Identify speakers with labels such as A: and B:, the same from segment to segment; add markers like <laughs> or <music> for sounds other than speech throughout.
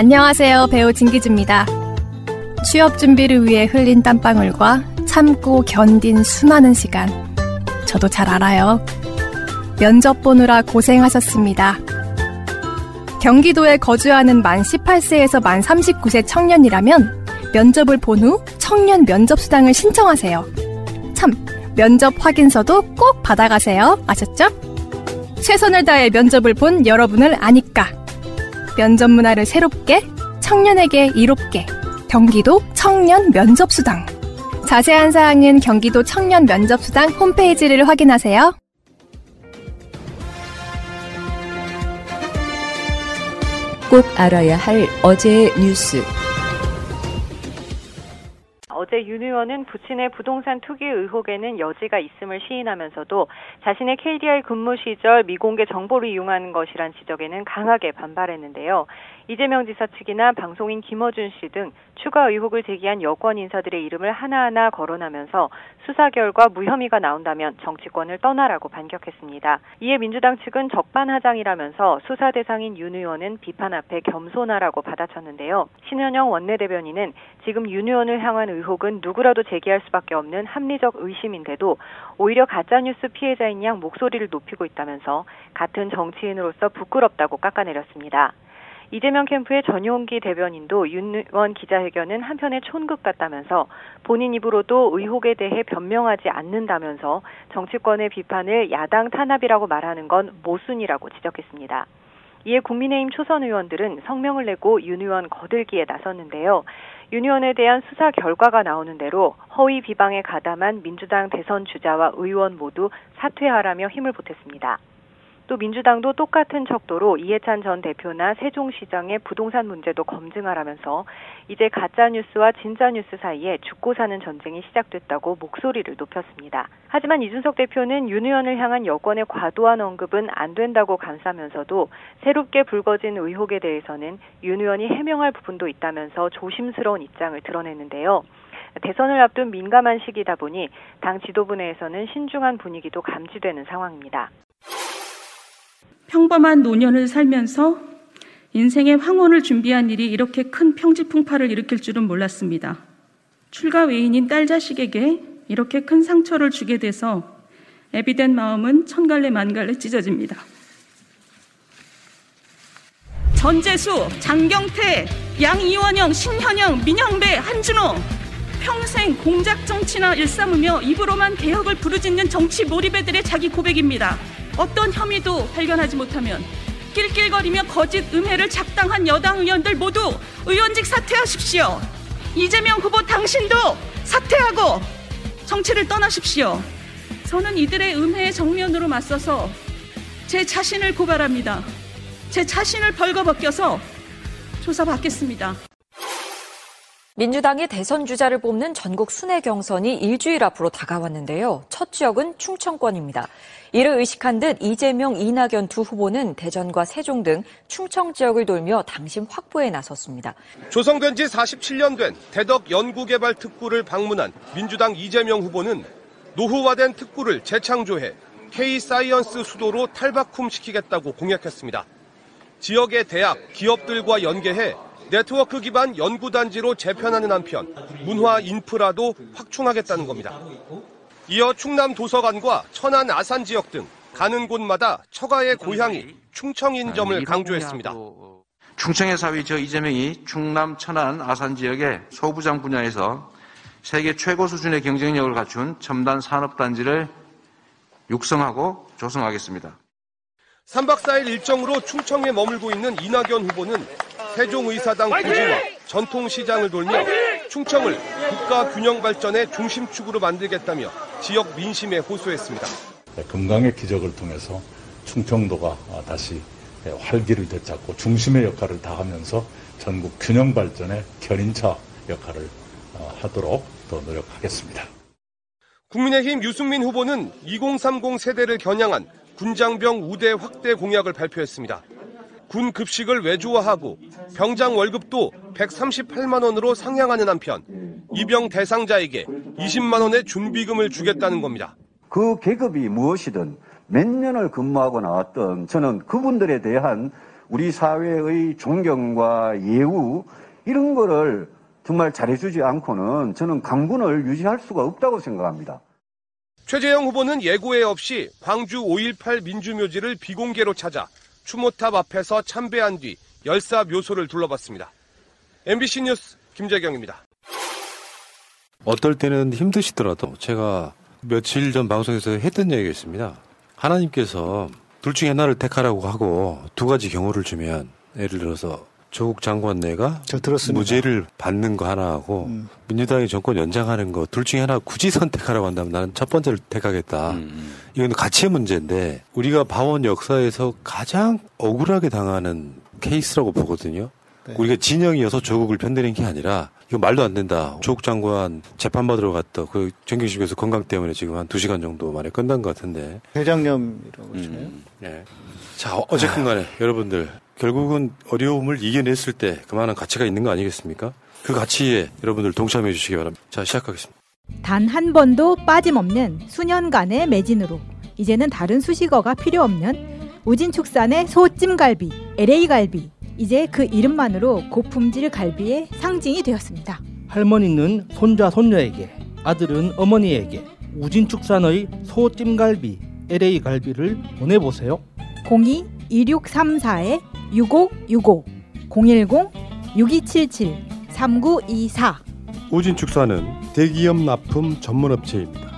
A: 안녕하세요. 배우 진기주입니다. 취업 준비를 위해 흘린 땀방울과 참고 견딘 수많은 시간. 저도 잘 알아요. 면접 보느라 고생하셨습니다. 경기도에 거주하는 만 18세에서 만 39세 청년이라면 면접을 본 후 청년 면접수당을 신청하세요. 참, 면접 확인서도 꼭 받아가세요. 아셨죠? 최선을 다해 면접을 본 여러분을 아니까. 면접 문화를 새롭게, 청년에게 이롭게. 경기도 청년 면접수당. 자세한 사항은 경기도 청년 면접수당 홈페이지를 확인하세요.
B: 꼭 알아야 할 어제의 뉴스.
C: 어제 윤 의원은 부친의 부동산 투기 의혹에는 여지가 있음을 시인하면서도 자신의 KDI 근무 시절 미공개 정보를 이용하는 것이란 지적에는 강하게 반발했는데요. 이재명 지사 측이나 방송인 김어준 씨 등 추가 의혹을 제기한 여권 인사들의 이름을 하나하나 거론하면서 수사 결과 무혐의가 나온다면 정치권을 떠나라고 반격했습니다. 이에 민주당 측은 적반하장이라면서 수사 대상인 윤 의원은 비판 앞에 겸손하라고 받아쳤는데요. 신현영 원내대변인은 지금 윤 의원을 향한 의혹은 누구라도 제기할 수밖에 없는 합리적 의심인데도 오히려 가짜뉴스 피해자인 양 목소리를 높이고 있다면서 같은 정치인으로서 부끄럽다고 깎아내렸습니다. 이재명 캠프의 전용기 대변인도 윤 의원 기자회견은 한편의 촌극 같다면서 본인 입으로도 의혹에 대해 변명하지 않는다면서 정치권의 비판을 야당 탄압이라고 말하는 건 모순이라고 지적했습니다. 이에 국민의힘 초선 의원들은 성명을 내고 윤 의원 거들기에 나섰는데요. 윤 의원에 대한 수사 결과가 나오는 대로 허위 비방에 가담한 민주당 대선 주자와 의원 모두 사퇴하라며 힘을 보탰습니다. 또 민주당도 똑같은 척도로 이해찬 전 대표나 세종시장의 부동산 문제도 검증하라면서 이제 가짜 뉴스와 진짜 뉴스 사이에 죽고 사는 전쟁이 시작됐다고 목소리를 높였습니다. 하지만 이준석 대표는 윤 의원을 향한 여권의 과도한 언급은 안 된다고 감싸면서도 새롭게 불거진 의혹에 대해서는 윤 의원이 해명할 부분도 있다면서 조심스러운 입장을 드러냈는데요. 대선을 앞둔 민감한 시기다 보니 당 지도부 내에서는 신중한 분위기도 감지되는 상황입니다.
D: 평범한 노년을 살면서 인생의 황혼을 준비한 일이 이렇게 큰 평지풍파를 일으킬 줄은 몰랐습니다. 출가 외인인 딸 자식에게 이렇게 큰 상처를 주게 돼서 애비된 마음은 천갈래 만갈래 찢어집니다. 전재수, 장경태, 양이원영, 신현영, 민영배, 한준호 평생 공작 정치나 일삼으며 입으로만 개혁을 부르짖는 정치 몰입애들의 자기 고백입니다. 어떤 혐의도 발견하지 못하면 낄낄거리며 거짓 음해를 작당한 여당 의원들 모두 의원직 사퇴하십시오. 이재명 후보 당신도 사퇴하고 정치를 떠나십시오. 저는 이들의 음해에 정면으로 맞서서 제 자신을 고발합니다. 제 자신을 벌거벗겨서 조사받겠습니다.
E: 민주당의 대선 주자를 뽑는 전국 순회 경선이 일주일 앞으로 다가왔는데요. 첫 지역은 충청권입니다. 이를 의식한 듯 이재명, 이낙연 두 후보는 대전과 세종 등 충청 지역을 돌며 당심 확보에 나섰습니다.
F: 조성된 지 47년 된 대덕 연구개발 특구를 방문한 민주당 이재명 후보는 노후화된 특구를 재창조해 K-사이언스 수도로 탈바꿈시키겠다고 공약했습니다. 지역의 대학, 기업들과 연계해 네트워크 기반 연구단지로 재편하는 한편 문화 인프라도 확충하겠다는 겁니다. 이어 충남 도서관과 천안 아산 지역 등 가는 곳마다 처가의 고향이 충청인 점을 강조했습니다.
G: 충청의 사위 저 이재명이 충남 천안 아산 지역의 소부장 분야에서 세계 최고 수준의 경쟁력을 갖춘 첨단 산업단지를 육성하고 조성하겠습니다.
F: 3박 4일 일정으로 충청에 머물고 있는 이낙연 후보는 세종의사당 부지와 전통시장을 돌며 충청을 국가 균형 발전의 중심축으로 만들겠다며 지역 민심에 호소했습니다.
H: 금강의 기적을 통해서 충청도가 다시 활기를 되찾고 중심의 역할을 다하면서 전국 균형 발전의 견인차 역할을 하도록 더 노력하겠습니다.
F: 국민의힘 유승민 후보는 2030 세대를 겨냥한 군장병 우대 확대 공약을 발표했습니다. 군 급식을 외주화하고 병장 월급도 138만 원으로 상향하는 한편 입영 대상자에게 20만 원의 준비금을 주겠다는 겁니다.
I: 그 계급이 무엇이든 몇 년을 근무하고 나왔던 저는 그분들에 대한 우리 사회의 존경과 예우 이런 거를 정말 잘해주지 않고는 저는 강군을 유지할 수가 없다고 생각합니다.
F: 최재형 후보는 예고에 없이 광주 5.18 민주묘지를 비공개로 찾아 추모탑 앞에서 참배한 뒤 열사 묘소를 둘러봤습니다. MBC 뉴스 김재경입니다.
J: 어떨 때는 힘드시더라도 제가 며칠 전 방송에서 했던 얘기가 있습니다. 하나님께서 둘 중에 하나를 택하라고 하고 두 가지 경우를 주면 예를 들어서 조국 장관 내가 무죄를 받는 거 하나하고 음. 민주당이 정권 연장하는 거 둘 중에 하나 굳이 선택하라고 한다면 나는 첫 번째를 택하겠다. 음. 이건 가치의 문제인데 우리가 봐온 역사에서 가장 억울하게 당하는 케이스라고 보거든요. 네. 우리가 진영이어서 조국을 편드는 게 아니라 이거 말도 안 된다. 조국 장관 재판 받으러 갔다. 그 정경심에서 건강 때문에 지금 한 두 시간 정도 만에 끝난 것 같은데.
K: 대장염이라고 하시나요?
J: 음, 네. 자, 어쨌든 간에 여러분들 결국은 어려움을 이겨냈을 때 그만한 가치가 있는 거 아니겠습니까? 그 가치에 여러분들 동참해 주시기 바랍니다. 자, 시작하겠습니다.
L: 단 한 번도 빠짐없는 수년간의 매진으로 이제는 다른 수식어가 필요 없는 우진축산의 소찜갈비, LA갈비, 이제 그 이름만으로 고품질 갈비의 상징이 되었습니다.
K: 할머니는 손자 손녀에게, 아들은 어머니에게 우진축산의 소찜갈비, LA갈비를 보내보세요.
L: 02 2634에 6565 010 6277 3924
J: 우진축사는 대기업 납품 전문업체입니다.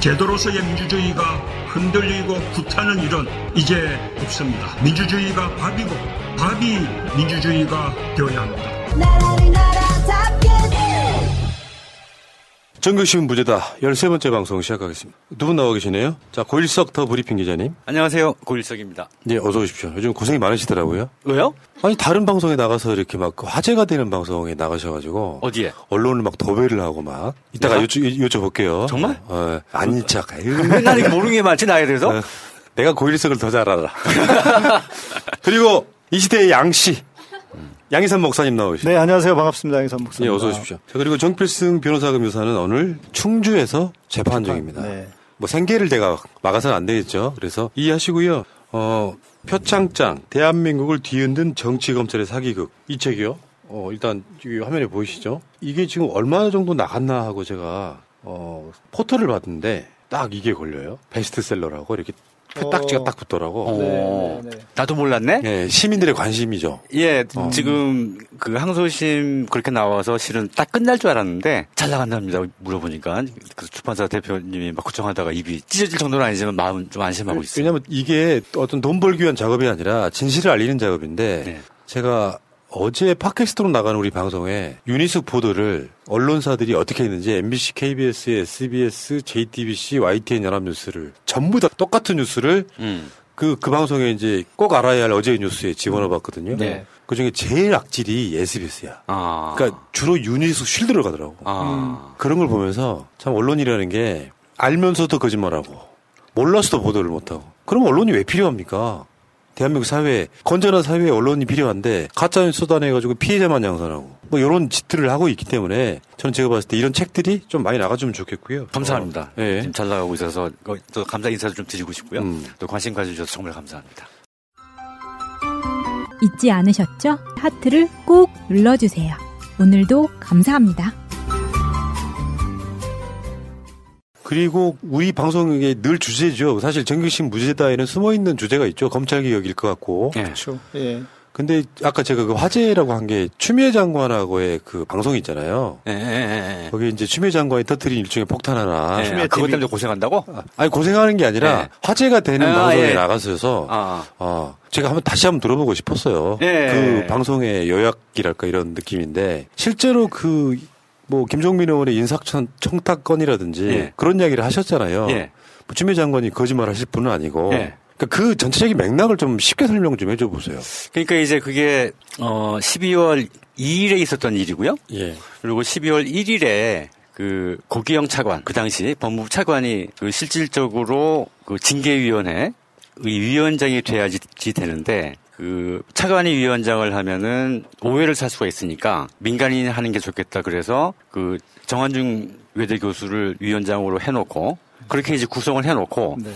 M: 제도로서의 민주주의가 흔들리고 구타는 일은 이제 없습니다. 민주주의가 밥이고 밥이 민주주의가 되어야 합니다.
J: 정규시민 부재다 13번째 방송 시작하겠습니다. 두 분 나와 계시네요. 자, 고일석 더 브리핑 기자님.
N: 안녕하세요. 고일석입니다.
J: 네, 어서 오십시오. 요즘 고생이 많으시더라고요.
N: 왜요?
J: 아니, 다른 방송에 나가서 이렇게 막 화제가 되는 방송에 나가셔가지고.
N: 어디에?
J: 언론을 막 도배를 하고 막. 이따가 여쭤, 여쭤볼게요.
N: 정말?
J: 어, 아닌 척.
N: 맨날 이렇게 모르는 게 많지, 나에 대해서? 어,
J: 내가 고일석을 더 잘 알아. <laughs> 그리고 이 시대의 양씨. 양희삼 목사님 나오시죠.
K: 네, 안녕하세요. 반갑습니다. 양희삼 목사님.
J: 네, 어서 오십시오. 자, 그리고 정필승 변호사금 유사는 오늘 충주에서 재판 중입니다. 네. 뭐 생계를 제가 막아서는 안 되겠죠. 그래서 이해하시고요. 어, 표창장, 대한민국을 뒤흔든 정치검찰의 사기극. 이 책이요. 어, 일단 여기 화면에 보이시죠? 이게 지금 얼마 정도 나갔나 하고 제가 어, 포털을 봤는데 딱 이게 걸려요. 베스트셀러라고 이렇게 딱지가 어... 딱 붙더라고. 어...
N: 네, 네, 네. 나도 몰랐네.
J: 네, 시민들의 관심이죠.
N: 예, 어. 지금 그 항소심 그렇게 나와서 실은 딱 끝날 줄 알았는데 잘 나간답니다. 물어보니까 그 출판사 대표님이 막 걱정하다가 입이 찢어질 정도는 아니지만 마음 좀 안심하고 그, 있어요.
J: 왜냐하면 이게 어떤 돈 벌기 위한 작업이 아니라 진실을 알리는 작업인데 네. 제가 어제 팟캐스트로 나가는 우리 방송에 윤희숙 보도를 언론사들이 어떻게 했는지 MBC, KBS, SBS, JTBC, YTN 연합뉴스를 전부 다 똑같은 뉴스를 음. 그, 그 방송에 이제 꼭 알아야 할 어제의 뉴스에 집어넣어 봤거든요. 네. 그 중에 제일 악질이 SBS야. 아. 그러니까 주로 윤희숙 shield를 가더라고. 아. 음. 그런 걸 보면서 참 언론이라는 게 알면서도 거짓말하고 몰라서도 보도를 못하고. 그럼 언론이 왜 필요합니까? 대한민국 사회에 건전한 사회에 언론이 필요한데 가짜뉴스 쏟아내가지고 피해자만 양산하고 뭐 이런 짓들을 하고 있기 때문에 저는 제가 봤을 때 이런 책들이 좀 많이 나가주면 좋겠고요.
N: 감사합니다. 어, 네. 잘 나가고 있어서 또 감사 인사를 좀 드리고 싶고요. 음. 또 관심 가져주셔서 정말 감사합니다.
L: 잊지 않으셨죠? 하트를 꼭 눌러주세요. 오늘도 감사합니다.
J: 그리고 우리 방송의 늘 주제죠. 사실 정규신 무죄다에는 숨어 있는 주제가 있죠. 검찰 개혁일 것 같고.
K: 네. 그렇죠. 예.
J: 근데 아까 제가 그 화제라고 한 게 추미애 장관하고의 그 방송이 있잖아요.
N: 예, 예, 예.
J: 거기 이제 추미애 장관이 터트린 일종의 폭탄 하나.
N: 예, 아, 그것 때문에 고생한다고?
J: 아니 고생하는 게 아니라 예. 화제가 되는 아, 방송에 예. 나가서서 아. 어, 제가 한번 다시 한번 들어보고 싶었어요. 그 방송의 요약이랄까 이런 느낌인데 실제로 그 뭐 김종민 의원의 인사청 청탁건이라든지 예. 그런 이야기를 하셨잖아요. 예. 뭐 추미애 장관이 거짓말 하실 분은 아니고. 예. 그러니까 그 전체적인 맥락을 좀 쉽게 설명 좀 해줘 보세요.
N: 그러니까 이제 그게 어 12월 2일에 있었던 일이고요. 예. 그리고 12월 1일에 그 고기영 차관 그 당시 법무부 차관이 그 실질적으로 그 징계위원회 위원장이 돼야지 되는데 그 차관이 위원장을 하면은 오해를 살 수가 있으니까 민간인이 하는 게 좋겠다 그래서 그 정한중 외대 교수를 위원장으로 해놓고 그렇게 이제 구성을 해놓고 네.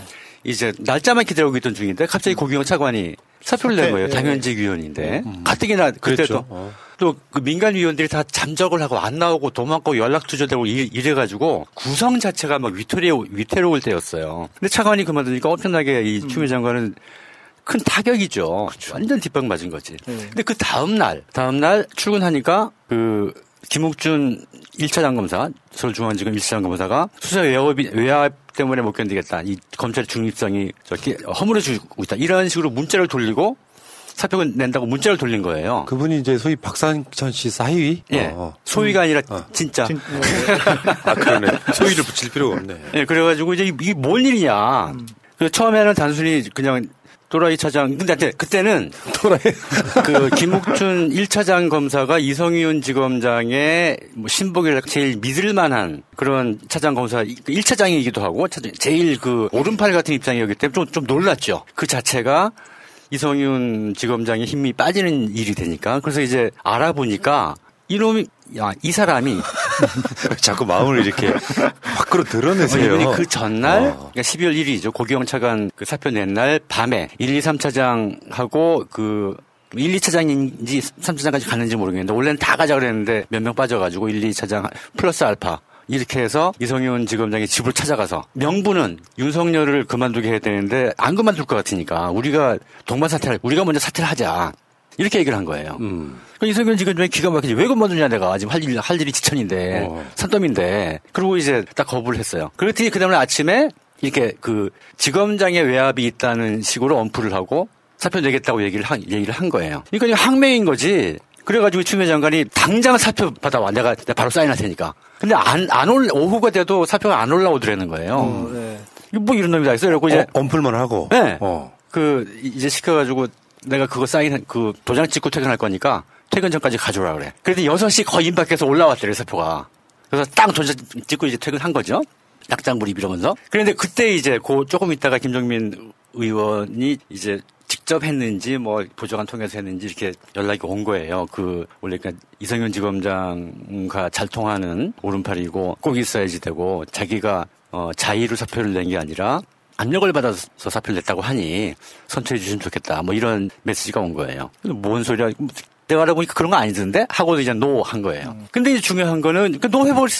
N: 이제 날짜만 기다리고 있던 중인데 갑자기 고기영 차관이 사표를 낸 거예요.
K: 네.
N: 당연직 위원인데 가뜩이나 그때
J: 그랬죠.
N: 또
J: 어.
N: 또그 민간 위원들이 다 잠적을 하고 안 나오고 도망가고 연락 두절되고 이- 이래 가지고 구성 자체가 막 위태로 위태로울 때였어요. 근데 차관이 그만두니까 엄청나게 이
K: 음.
N: 추미애 장관은 큰 타격이죠. 완전 뒷방 맞은 거지.
K: 네.
N: 근데 그 다음 날 다음 날 출근하니까 그 김욱준 1차 장 검사 서울중앙지검 1차 장 검사가 수사 외압이 외압 때문에 못 견디겠다. 이 검찰의 중립성이 저기 허물어지고 있다. 이런 식으로 문자를 돌리고 사표를 낸다고 문자를 돌린 거예요.
J: 그분이 이제 소위 박상천 씨 사위?
N: 예.
J: 어.
N: 소위가 아니라 진짜. <laughs>
J: 아, 그러네. 소위를 붙일 필요가 없네.
N: 예, 그래가지고 이제 이게 뭔 일이냐. 그 처음에는 단순히 그냥 또라이 차장. 근데 그때- 그때는
J: 또라이.
N: 그 김욱준 1차장 검사가 이성윤 지검장의 뭐 신복을 제일 믿을 만한 그런 차장 검사 1차장이기도 하고 차장- 제일 그 오른팔 같은 입장이었기 때문에 좀, 좀 놀랐죠. 그 자체가 이성윤 지검장의 힘이 빠지는 일이 되니까. 그래서 이제 알아보니까 이놈이 야, 이 사람이 <laughs>
J: 자꾸 마음을 이렇게 밖으로 드러내세요.
N: 이분이 그 전날,
J: 어.
N: 그러니까 12월 1일이죠. 고기영 차관 그 사표 낸 날 밤에 1, 2, 3차장하고 그 1, 2차장인지 3차장까지 갔는지 모르겠는데 원래는 다 가자 그랬는데 몇 명 빠져가지고 1, 2차장 플러스 알파 이렇게 해서 이성윤 지검장의 집을 찾아가서 명분은 윤석열을 그만두게 해야 되는데 안 그만둘 것 같으니까 우리가 동반 사퇴를 우리가 먼저 사퇴를 하자 이렇게 얘기를 한 거예요.
J: 음.
N: 그 이성윤 지검장이 기가 막히지 왜 그만두냐 내가 지금 할 일, 할 일이 지천인데
J: 어.
N: 산더미인데 그리고 이제 딱 거부를 했어요. 그랬더니 그 다음에 아침에 이렇게 그 지검장의 외압이 있다는 식으로 언프를 하고 사표 내겠다고 얘기를 한, 얘기를 한 거예요. 그러니까 이거 항명인 거지. 그래가지고 추미애 장관이 당장 사표 받아와. 내가, 내가 바로 사인할 테니까. 근데 안, 안 올, 오후가 돼도 사표가 안 올라오더라는 거예요.
K: 어, 네.
N: 뭐 이런 놈이 다 있어요. 그래고 이제.
J: 어, 언플만 하고.
N: 네.
J: 어.
N: 그, 이제 시켜가지고 내가 그거 사인, 그 도장 찍고 퇴근할 거니까 퇴근 전까지 가져오라 그래. 그래서 6시 거의 임박해서 올라왔대요, 사표가. 그래서 땅 도장 찍고 이제 퇴근한 거죠. 낙장불입 이러면서. 그런데 그때 이제 그 조금 있다가 김종민 의원이 이제 직접 했는지 뭐 보좌관 통해서 했는지 이렇게 연락이 온 거예요. 그 원래 그러니까 이성윤 지검장과 잘 통하는 오른팔이고 꼭 있어야지 되고 자기가 어 자의로 사표를 낸 게 아니라 압력을 받아서 사표를 냈다고 하니 선처해 주시면 좋겠다. 뭐 이런 메시지가 온 거예요. 뭔 소리야? 내가 알아보니까 그런 거 아니던데? 하고도 이제 노 한 거예요. 근데 이제 중요한 거는 그노 해버렸,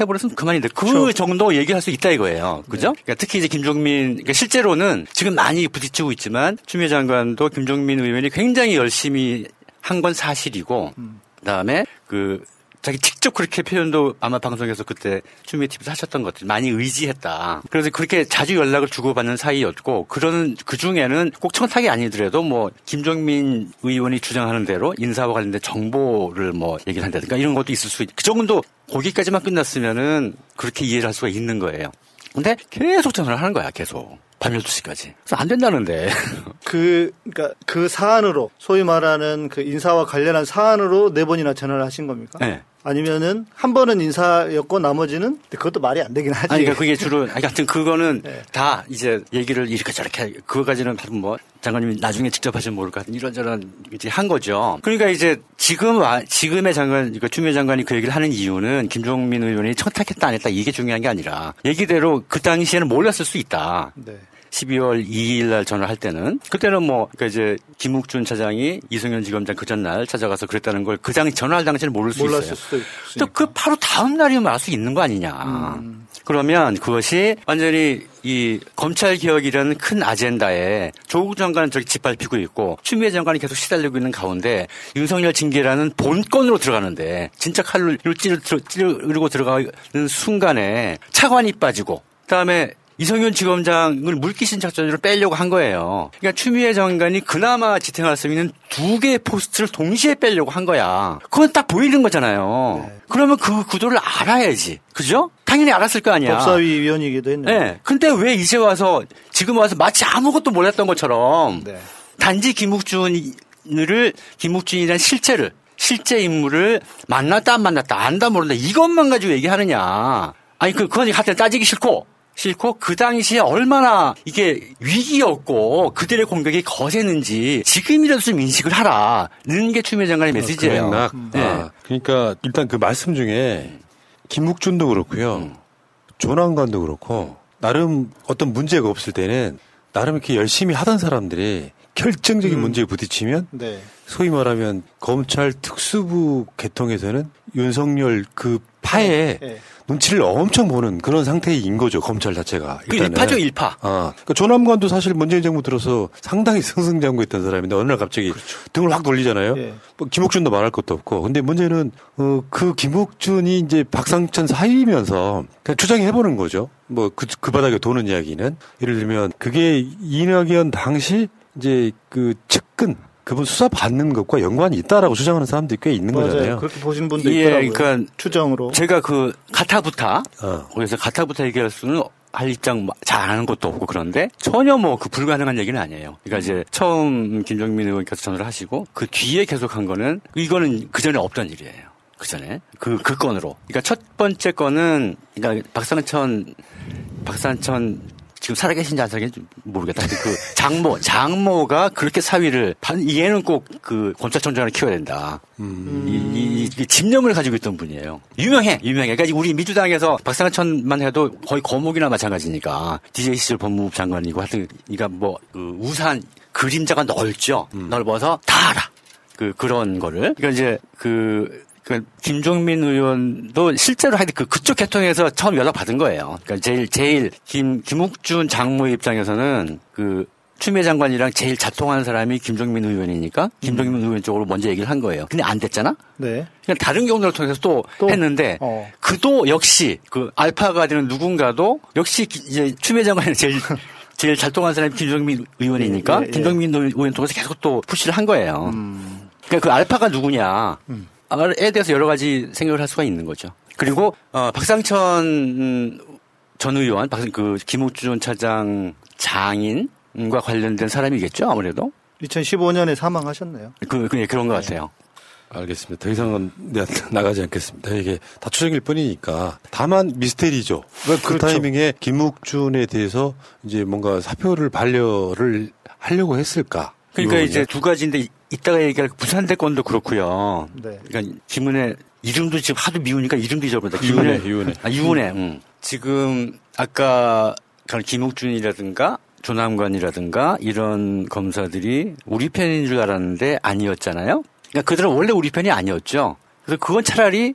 N: 해버렸으면 그만인데 그 정도 얘기할 수 있다 이거예요. 그죠? 그러니까 특히 이제 김종민, 그러니까 실제로는 지금 많이 부딪히고 있지만 추미애 장관도 김종민 의원이 굉장히 열심히 한 건 사실이고 그다음에 그 자기 직접 그렇게 표현도 아마 방송에서 그때 추미애 TV에서 하셨던 것들 많이 의지했다. 그래서 그렇게 자주 연락을 주고받는 사이였고 그런 그 중에는 꼭 청탁이 아니더라도 뭐 김종민 의원이 주장하는 대로 인사와 관련된 정보를 뭐 얘기를 한다든가 이런 것도 있을 수 있. 그 정도 거기까지만 끝났으면은 그렇게 이해를 할 수가 있는 거예요. 근데 계속 전화를 하는 거야, 계속. 밤 12시까지. 그래서 안 된다는데. <laughs>
K: 그, 그러니까 그 사안으로 소위 말하는 그 인사와 관련한 사안으로 네 번이나 전화를 하신 겁니까?
N: 네.
K: 아니면은 한 번은 인사였고 나머지는 그것도 말이 안 되긴 하지.
N: 아니, 그러니까 그게 주로, 아니, 하여튼 그거는
K: 네.
N: 다 이제 얘기를 이렇게 저렇게, 그거까지는 뭐, 장관님이 나중에 직접 하시면 모를 것 같은 이런저런 이제 한 거죠. 그러니까 이제 지금, 와- 지금의 장관, 그러니까 추미애 장관이 그 얘기를 하는 이유는 김종민 의원이 청탁했다 안 했다 이게 중요한 게 아니라 얘기대로 그 당시에는 몰랐을 수 있다.
K: 네.
N: 12월 2일 날 전화를 할 때는 그때는 뭐 그러니까 이제 김욱준 차장이 이승현 지검장 그 전날 찾아가서 그랬다는 걸 그 당시 전화할 당시에는 모를 수 있어요. 또 그 바로 다음 날이면 알 수 있는 거 아니냐. 그러면 그것이 완전히 이 검찰 개혁이라는 큰 아젠다에 조국 장관은 저기 짓밟히고 있고 추미애 장관이 계속 시달리고 있는 가운데 윤석열 징계라는 본건으로 들어가는데 진짜 칼로 찌르, 찌르고 들어가는 순간에 차관이 빠지고 그다음에 이성윤 지검장을 물귀신 작전으로 빼려고 한 거예요. 그러니까 추미애 장관이 그나마 지탱할 수 있는 두 개의 포스트를 동시에 빼려고 한 거야. 그건 딱 보이는 거잖아요. 그러면 그 구도를 알아야지. 그죠? 당연히 알았을 거 아니야.
K: 법사위 위원이기도 했는데.
N: 네. 근데 왜 이제 와서 지금 와서 마치 아무것도 몰랐던 것처럼
K: 네.
N: 단지 김욱준을 김욱준이라는 실체를 실제 인물을 만났다 안 만났다 안다 모른다 이것만 가지고 얘기하느냐. 아니 그 그건 하여튼 따지기 싫고 싫고 그 당시에 얼마나 이게 위기였고 그들의 공격이 거셌는지 지금이라도 좀 인식을 하라는 게 추미애 장관의 메시지예요.
J: 그랬나?
N: 네.
J: 아, 그러니까 일단 그 말씀 중에 김묵준도 그렇고요. 조남관도 그렇고 나름 어떤 문제가 없을 때는 나름 이렇게 열심히 하던 사람들이 결정적인 음. 문제에 부딪히면 네. 소위 말하면 검찰 특수부 개통에서는 윤석열 그 파에 네. 네. 눈치를 엄청 보는 그런 상태인 거죠 검찰 자체가.
N: 그 일파죠 일파.
J: 아, 그러니까 조남관도 사실 문재인 정부 들어서 상당히 승승장구했던 사람인데 어느 날 갑자기 그렇죠. 등을 확 돌리잖아요. 예. 뭐 김옥준도 말할 것도 없고. 근데 문제는 어, 그 김옥준이 이제 박상천 사이면서 그냥 추정해 보는 거죠. 뭐그그 그 바닥에 도는 이야기는 예를 들면 그게 이낙연 당시 이제 그 측근 그분 수사 받는 것과 연관이 있다라고 주장하는 사람들이 꽤 있는 맞아요. 거잖아요.
K: 그렇게 보신 분도 예, 있더라고요. 그러니까 추정으로.
N: 제가 그 가타부타 어. 그래서 가타부타 얘기할 수는 할 입장 잘 아는 것도 없고 그런데 전혀 뭐 그 불가능한 얘기는 아니에요. 그러니까 이제 처음 김정민 의원께서 전화를 하시고 그 뒤에 계속한 거는 이거는 그 전에 없던 일이에요. 그 전에 그, 그 건으로. 그러니까 첫 번째 건은 그러니까 박상천 박상천 지금 살아계신지 안 살아계신지 모르겠다. 그 장모, 장모가 그렇게 사위를, 얘는 꼭 그 검찰총장을 키워야 된다. 음. 이, 이, 이, 집념을 가지고 있던 분이에요. 유명해, 유명해. 그러니까 우리 민주당에서 박상천만 해도 거의 거목이나 마찬가지니까. DJ 시절 법무부 장관이고 하여튼, 그러니까 뭐, 그 우산 그림자가 넓죠. 음. 넓어서 다 알아. 그, 그런 거를. 그러니까 이제 그, 그 김종민 의원도 실제로 하여튼 그 그쪽 계통에서 처음 연락 받은 거예요. 그러니까 제일 제일 김 김욱준 장모의 입장에서는 그 추미애 장관이랑 제일 자통하는 사람이 김종민 의원이니까 김종민 음. 의원 쪽으로 먼저 얘기를 한 거예요. 근데 안 됐잖아.
K: 네.
N: 그냥 다른 경로를 통해서 또, 또 했는데 어. 그도 역시 그 알파가 되는 누군가도 역시 이제 추미애 장관이 제일 <laughs> 제일 잘 통하는 사람이 김종민 의원이니까 예, 예, 예. 김종민 의원 통해서 계속 또 푸시를 한 거예요. 음. 그러니까 그 알파가 누구냐. 음. 에 대해서 여러 가지 생각을 할 수가 있는 거죠. 그리고 어, 박상천 전 의원, 그 김우준 차장 장인과 관련된 사람이겠죠, 아무래도.
K: 2015년에 사망하셨네요.
N: 그, 그 그런 것 네. 같아요.
J: 알겠습니다. 더 이상은 나가지 않겠습니다. 이게 다 추정일 뿐이니까. 다만 미스테리죠. 그 그렇죠. 타이밍에 김욱준에 대해서 이제 뭔가 사표를 반려를 하려고 했을까?
N: 그러니까 이제 두 가지인데 이따가 얘기할 부산대 건도 그렇고요. 네. 그러니까 김은혜 이름도 지금 하도 미우니까 이름도 잊어버린다.
J: 김은혜, 유은혜.
N: 아, 유은혜. 응. 지금 아까 김욱준이라든가 조남관이라든가 이런 검사들이 우리 편인 줄 알았는데 아니었잖아요. 그러니까 그들은 원래 우리 편이 아니었죠. 그래서 그건 차라리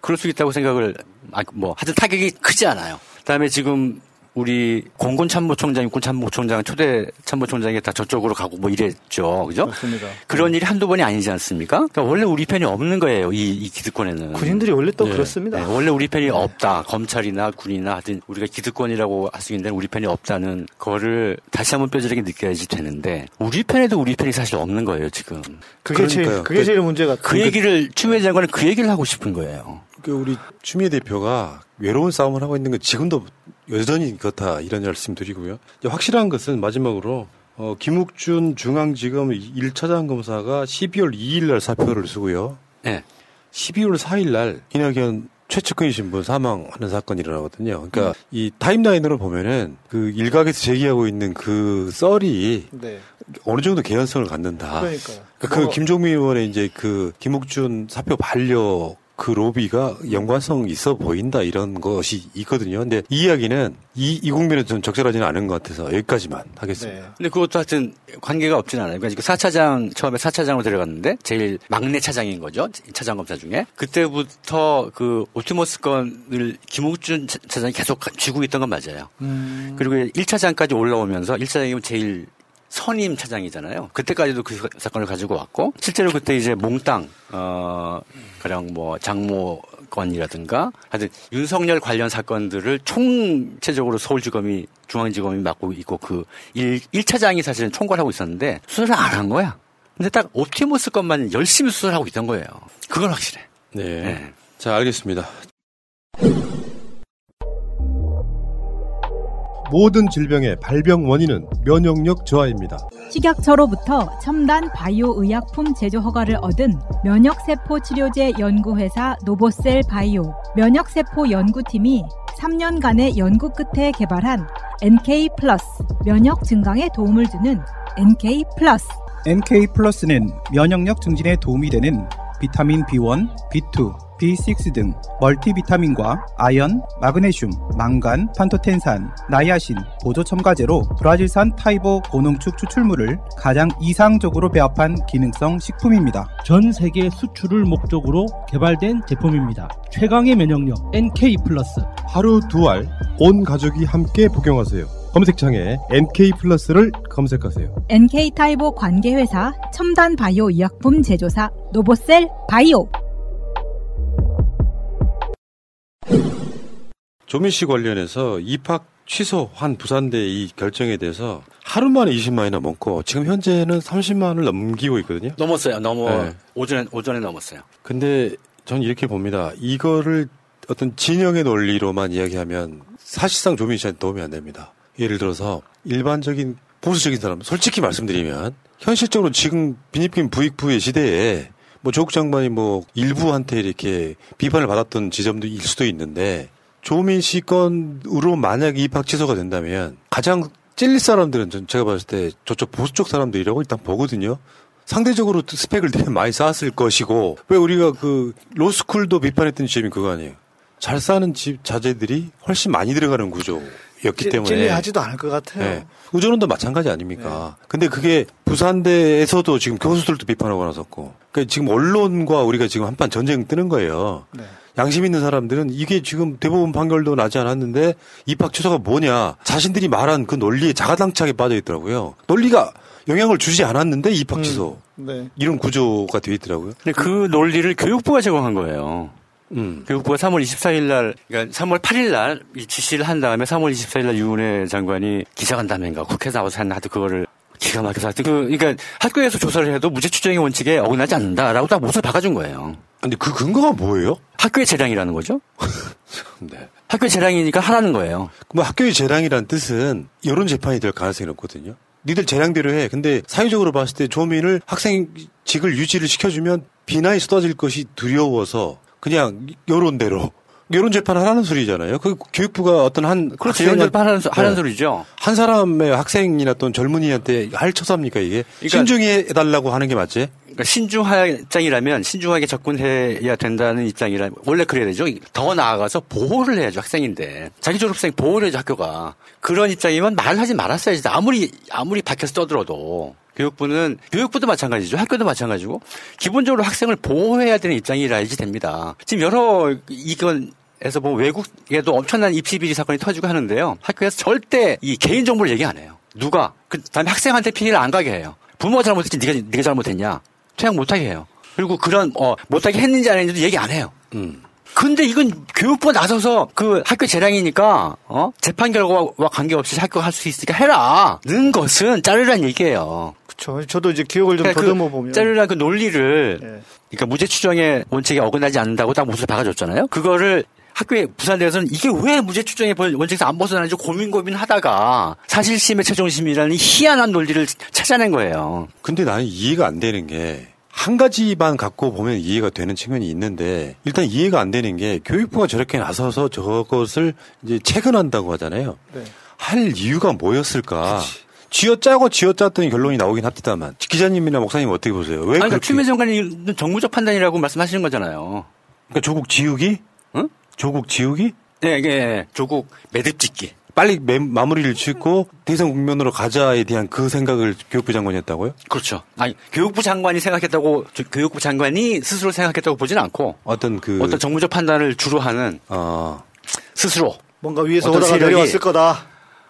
N: 그럴 수 있다고 생각을 아, 뭐 하여튼 타격이 크지 않아요. 그다음에 지금 우리 공군 참모총장, 육군 참모총장, 초대 참모총장이 다 저쪽으로 가고 뭐 이랬죠. 그죠?
K: 맞습니다.
N: 그런 일이 한두 번이 아니지 않습니까? 그러니까 원래 우리 편이 없는 거예요. 이, 이 기득권에는.
K: 군인들이 원래 또 네. 그렇습니다. 네.
N: 원래 우리 편이 네. 없다. 검찰이나 군이나 하여튼 우리가 기득권이라고 할 수 있는 우리 편이 없다는 거를 다시 한번 뼈저리게 느껴야지 되는데 우리 편에도 우리 편이 사실 없는 거예요, 지금.
K: 그게 제일, 그게 제일 문제가.
N: 그 얘기를 추미애 장관은 그 얘기를 하고 싶은 거예요.
J: 그 우리 추미애 대표가 외로운 싸움을 하고 있는 건 지금도 여전히 그렇다 이런 말씀 드리고요. 확실한 것은 마지막으로 어, 김욱준 중앙지검 1차장 검사가 12월 2일 날 사표를 쓰고요.
N: 네.
J: 12월 4일 날 이낙연 최측근 신분 사망하는 사건이 일어나거든요. 그러니까 음. 이 타임라인으로 보면은 그 일각에서 제기하고 있는 그 썰이 네. 어느 정도 개연성을 갖는다.
K: 그러니까요.
J: 그러니까 그 김종민 의원의 이제 그 김욱준 사표 반려 그 로비가 연관성 있어 보인다 이런 것이 있거든요. 근데 이 이야기는 이, 이 국면에 좀 적절하지는 않은 것 같아서 여기까지만 하겠습니다. 네.
N: 근데 그것도 하여튼 관계가 없진 않아요. 그러니까 4차장, 처음에 4차장으로 들어갔는데 제일 막내 차장인 거죠. 차장 검사 중에. 그때부터 그 오티머스 건을 김욱준 차장이 계속 쥐고 있던 건 맞아요. 음. 그리고 1차장까지 올라오면서 1차장이면 제일 선임 차장이잖아요. 그때까지도 그 사건을 가지고 왔고 실제로 그때 이제 몽땅 어 가령 뭐 장모 건이라든가 하여튼 윤석열 관련 사건들을 총체적으로 서울지검이 중앙지검이 맡고 있고 그 1, 1차장이 사실은 총괄하고 있었는데 수사를 안 한 거야. 근데 딱 옵티머스 것만 열심히 수사를 하고 있던 거예요. 그건 확실해.
J: 네. 네. 자, 알겠습니다.
F: 모든 질병의 발병 원인은 면역력 저하입니다.
L: 식약처로부터 첨단 바이오 의약품 제조 허가를 얻은 면역세포 치료제 연구회사 노보셀 바이오 면역세포 연구팀이 3년간의 연구 끝에 개발한 NK 플러스 면역 증강에 도움을 주는 NK 플러스
O: NK 플러스는 면역력 증진에 도움이 되는 비타민 B1, B2, B6 등 멀티비타민과 아연, 마그네슘, 망간, 판토텐산, 나이아신, 보조 첨가제로 브라질산 타이보 고농축 추출물을 가장 이상적으로 배합한 기능성 식품입니다.
P: 전 세계 수출을 목적으로 개발된 제품입니다. 최강의 면역력 NK 플러스
Q: 하루 두 알 온 가족이 함께 복용하세요. 검색창에 NK 플러스를 검색하세요.
L: NK 타이보 관계회사 첨단 바이오 의약품 제조사 노보셀 바이오
J: 조민 씨 관련해서 입학 취소한 부산대 이 결정에 대해서 하루 만에 20만이 넘었고 지금 현재는 30만을 넘기고 있거든요.
N: 넘었어요. 넘어
J: 네.
N: 오전에 오전에 넘었어요.
J: 근데 전 이렇게 봅니다. 이거를 어떤 진영의 논리로만 이야기하면 사실상 조민 씨한테 도움이 안 됩니다. 예를 들어서 일반적인 보수적인 사람, 솔직히 말씀드리면 현실적으로 지금 빈입김 부익부의 시대에 뭐 조국 장관이 뭐 일부한테 이렇게 비판을 받았던 지점도 일 수도 있는데 조민 씨 건으로 만약에 입학 취소가 된다면 가장 찔릴 사람들은 전 제가 봤을 때 저쪽 보수 쪽 사람들이라고 일단 보거든요. 상대적으로 스펙을 되게 많이 쌓았을 것이고 왜 우리가 그 로스쿨도 비판했던 지점이 그거 아니에요. 잘 사는 집 자제들이 훨씬 많이 들어가는 구조 였기
K: 찔-
J: 때문에
K: 찔리하지도 않을 것 같아요.
J: 네. 우전원도 마찬가지 아닙니까? 근데 그게 부산대에서도 지금 교수들도 비판하고 나섰고, 그러니까 지금 언론과 우리가 지금 한판 전쟁 뜨는 거예요.
K: 네.
J: 양심 있는 사람들은 이게 지금 대법원 판결도 나지 않았는데 입학 취소가 뭐냐 자신들이 말한 그 논리에 자가당착에 빠져 있더라고요. 논리가 영향을 주지 않았는데 입학 취소
K: 네.
J: 이런 구조가 되어 있더라고요.
N: 근데 그 논리를 교육부가 제공한 거예요.
J: 음.
N: 교육부가 3월 24일 날, 그러니까 3월 8일 날이 지시를 한 다음에 3월 24일 날 유은혜 장관이 기자간담회인가 국회에서 나와서 한 하도 그거를 기가 막혀서 하여튼 그, 그러니까 학교에서 조사를 해도 무죄 추정의 원칙에 어긋나지 않는다라고 딱 못을 박아준 거예요.
J: 근데 그 근거가 뭐예요?
N: 학교의 재량이라는 거죠. <laughs>
J: 네.
N: 학교의 재량이니까 하라는 거예요.
J: 뭐 학교의 재량이란 뜻은 여론 재판이 될 가능성이 높거든요. 니들 재량대로 해. 근데 사회적으로 봤을 때 조민을 학생직을 유지를 시켜주면 비난이 쏟아질 것이 두려워서 그냥 여론대로 여론 재판 하라는 소리잖아요. 그 교육부가 어떤 한
N: 그렇죠. 여론 재판 하는 소- 하는
J: 네.
N: 소리죠.
J: 한 사람의 학생이나 또는 젊은이한테 할 처사입니까 이게?
N: 그러니까-
J: 신중히 해달라고 하는 게 맞지?
N: 그러니까 신중한 입장이라면 신중하게 접근해야 된다는 입장이라 원래 그래야 되죠. 더 나아가서 보호를 해야죠 학생인데 자기 졸업생 보호를 해야죠 학교가 그런 입장이면 말하지 말았어야지 아무리 아무리 밖에서 떠들어도 교육부는 교육부도 마찬가지죠 학교도 마찬가지고 기본적으로 학생을 보호해야 되는 입장이라야지 됩니다. 지금 여러 이건 에서 보면 외국에도 엄청난 입시 비리 사건이 터지고 하는데요. 학교에서 절대 이 개인 정보를 얘기 안 해요. 누가 그다음에 학생한테 피해를 안 가게 해요. 부모가 잘못했지 네가 네가 잘못했냐? 퇴학 못하게 해요. 그리고 그런 어 못하게 했는지 안 했는지도 얘기 안 해요.
J: 음.
N: 근데 이건 교육부가 나서서 그 학교 재량이니까 어 재판 결과와 관계없이 학교가 할수 있으니까 해라 는 것은 자르란 얘기예요.
K: 그렇죠. 저도 이제 기억을 좀
N: 그러니까
K: 더듬어
N: 그
K: 보면
N: 자르란 그 논리를
K: 예.
N: 그러니까 무죄 추정의 원칙에 어긋나지 않는다고 딱 못을 박아줬잖아요. 그거를 학교에 부산대에서는 이게 왜 무죄 추정의 원칙에서 안 벗어나는지 고민 고민하다가 사실심의 최종심이라는 희한한 논리를 찾아낸 거예요.
J: 근데 나는 이해가 안 되는 게 한 가지만 갖고 보면 이해가 되는 측면이 있는데 일단 이해가 안 되는 게 교육부가 저렇게 나서서 저것을 이제 체근한다고 하잖아요.
K: 네.
J: 할 이유가 뭐였을까? 쥐어짜고 쥐어짰더니 결론이 나오긴 합니다만 기자님이나 목사님 어떻게 보세요? 왜
N: 아니, 그러니까? 추미애 장관이 정무적 판단이라고 말씀하시는 거잖아요.
J: 그러니까 조국 지우기?
N: 응?
J: 조국 지우기?
N: 네, 이게 조국 매듭 짓기.
J: 빨리 매- 마무리를 짓고 대선 국면으로 가자에 대한 그 생각을 교육부 장관이 했다고요?
N: 그렇죠. 아니 교육부 장관이 생각했다고 저- 교육부 장관이 스스로 생각했다고 보지는 않고
J: 어떤 그
N: 어떤 정무적 판단을 주로 하는
J: 어,
N: 스스로
K: 뭔가 위에서 오다가 내려왔을 거다.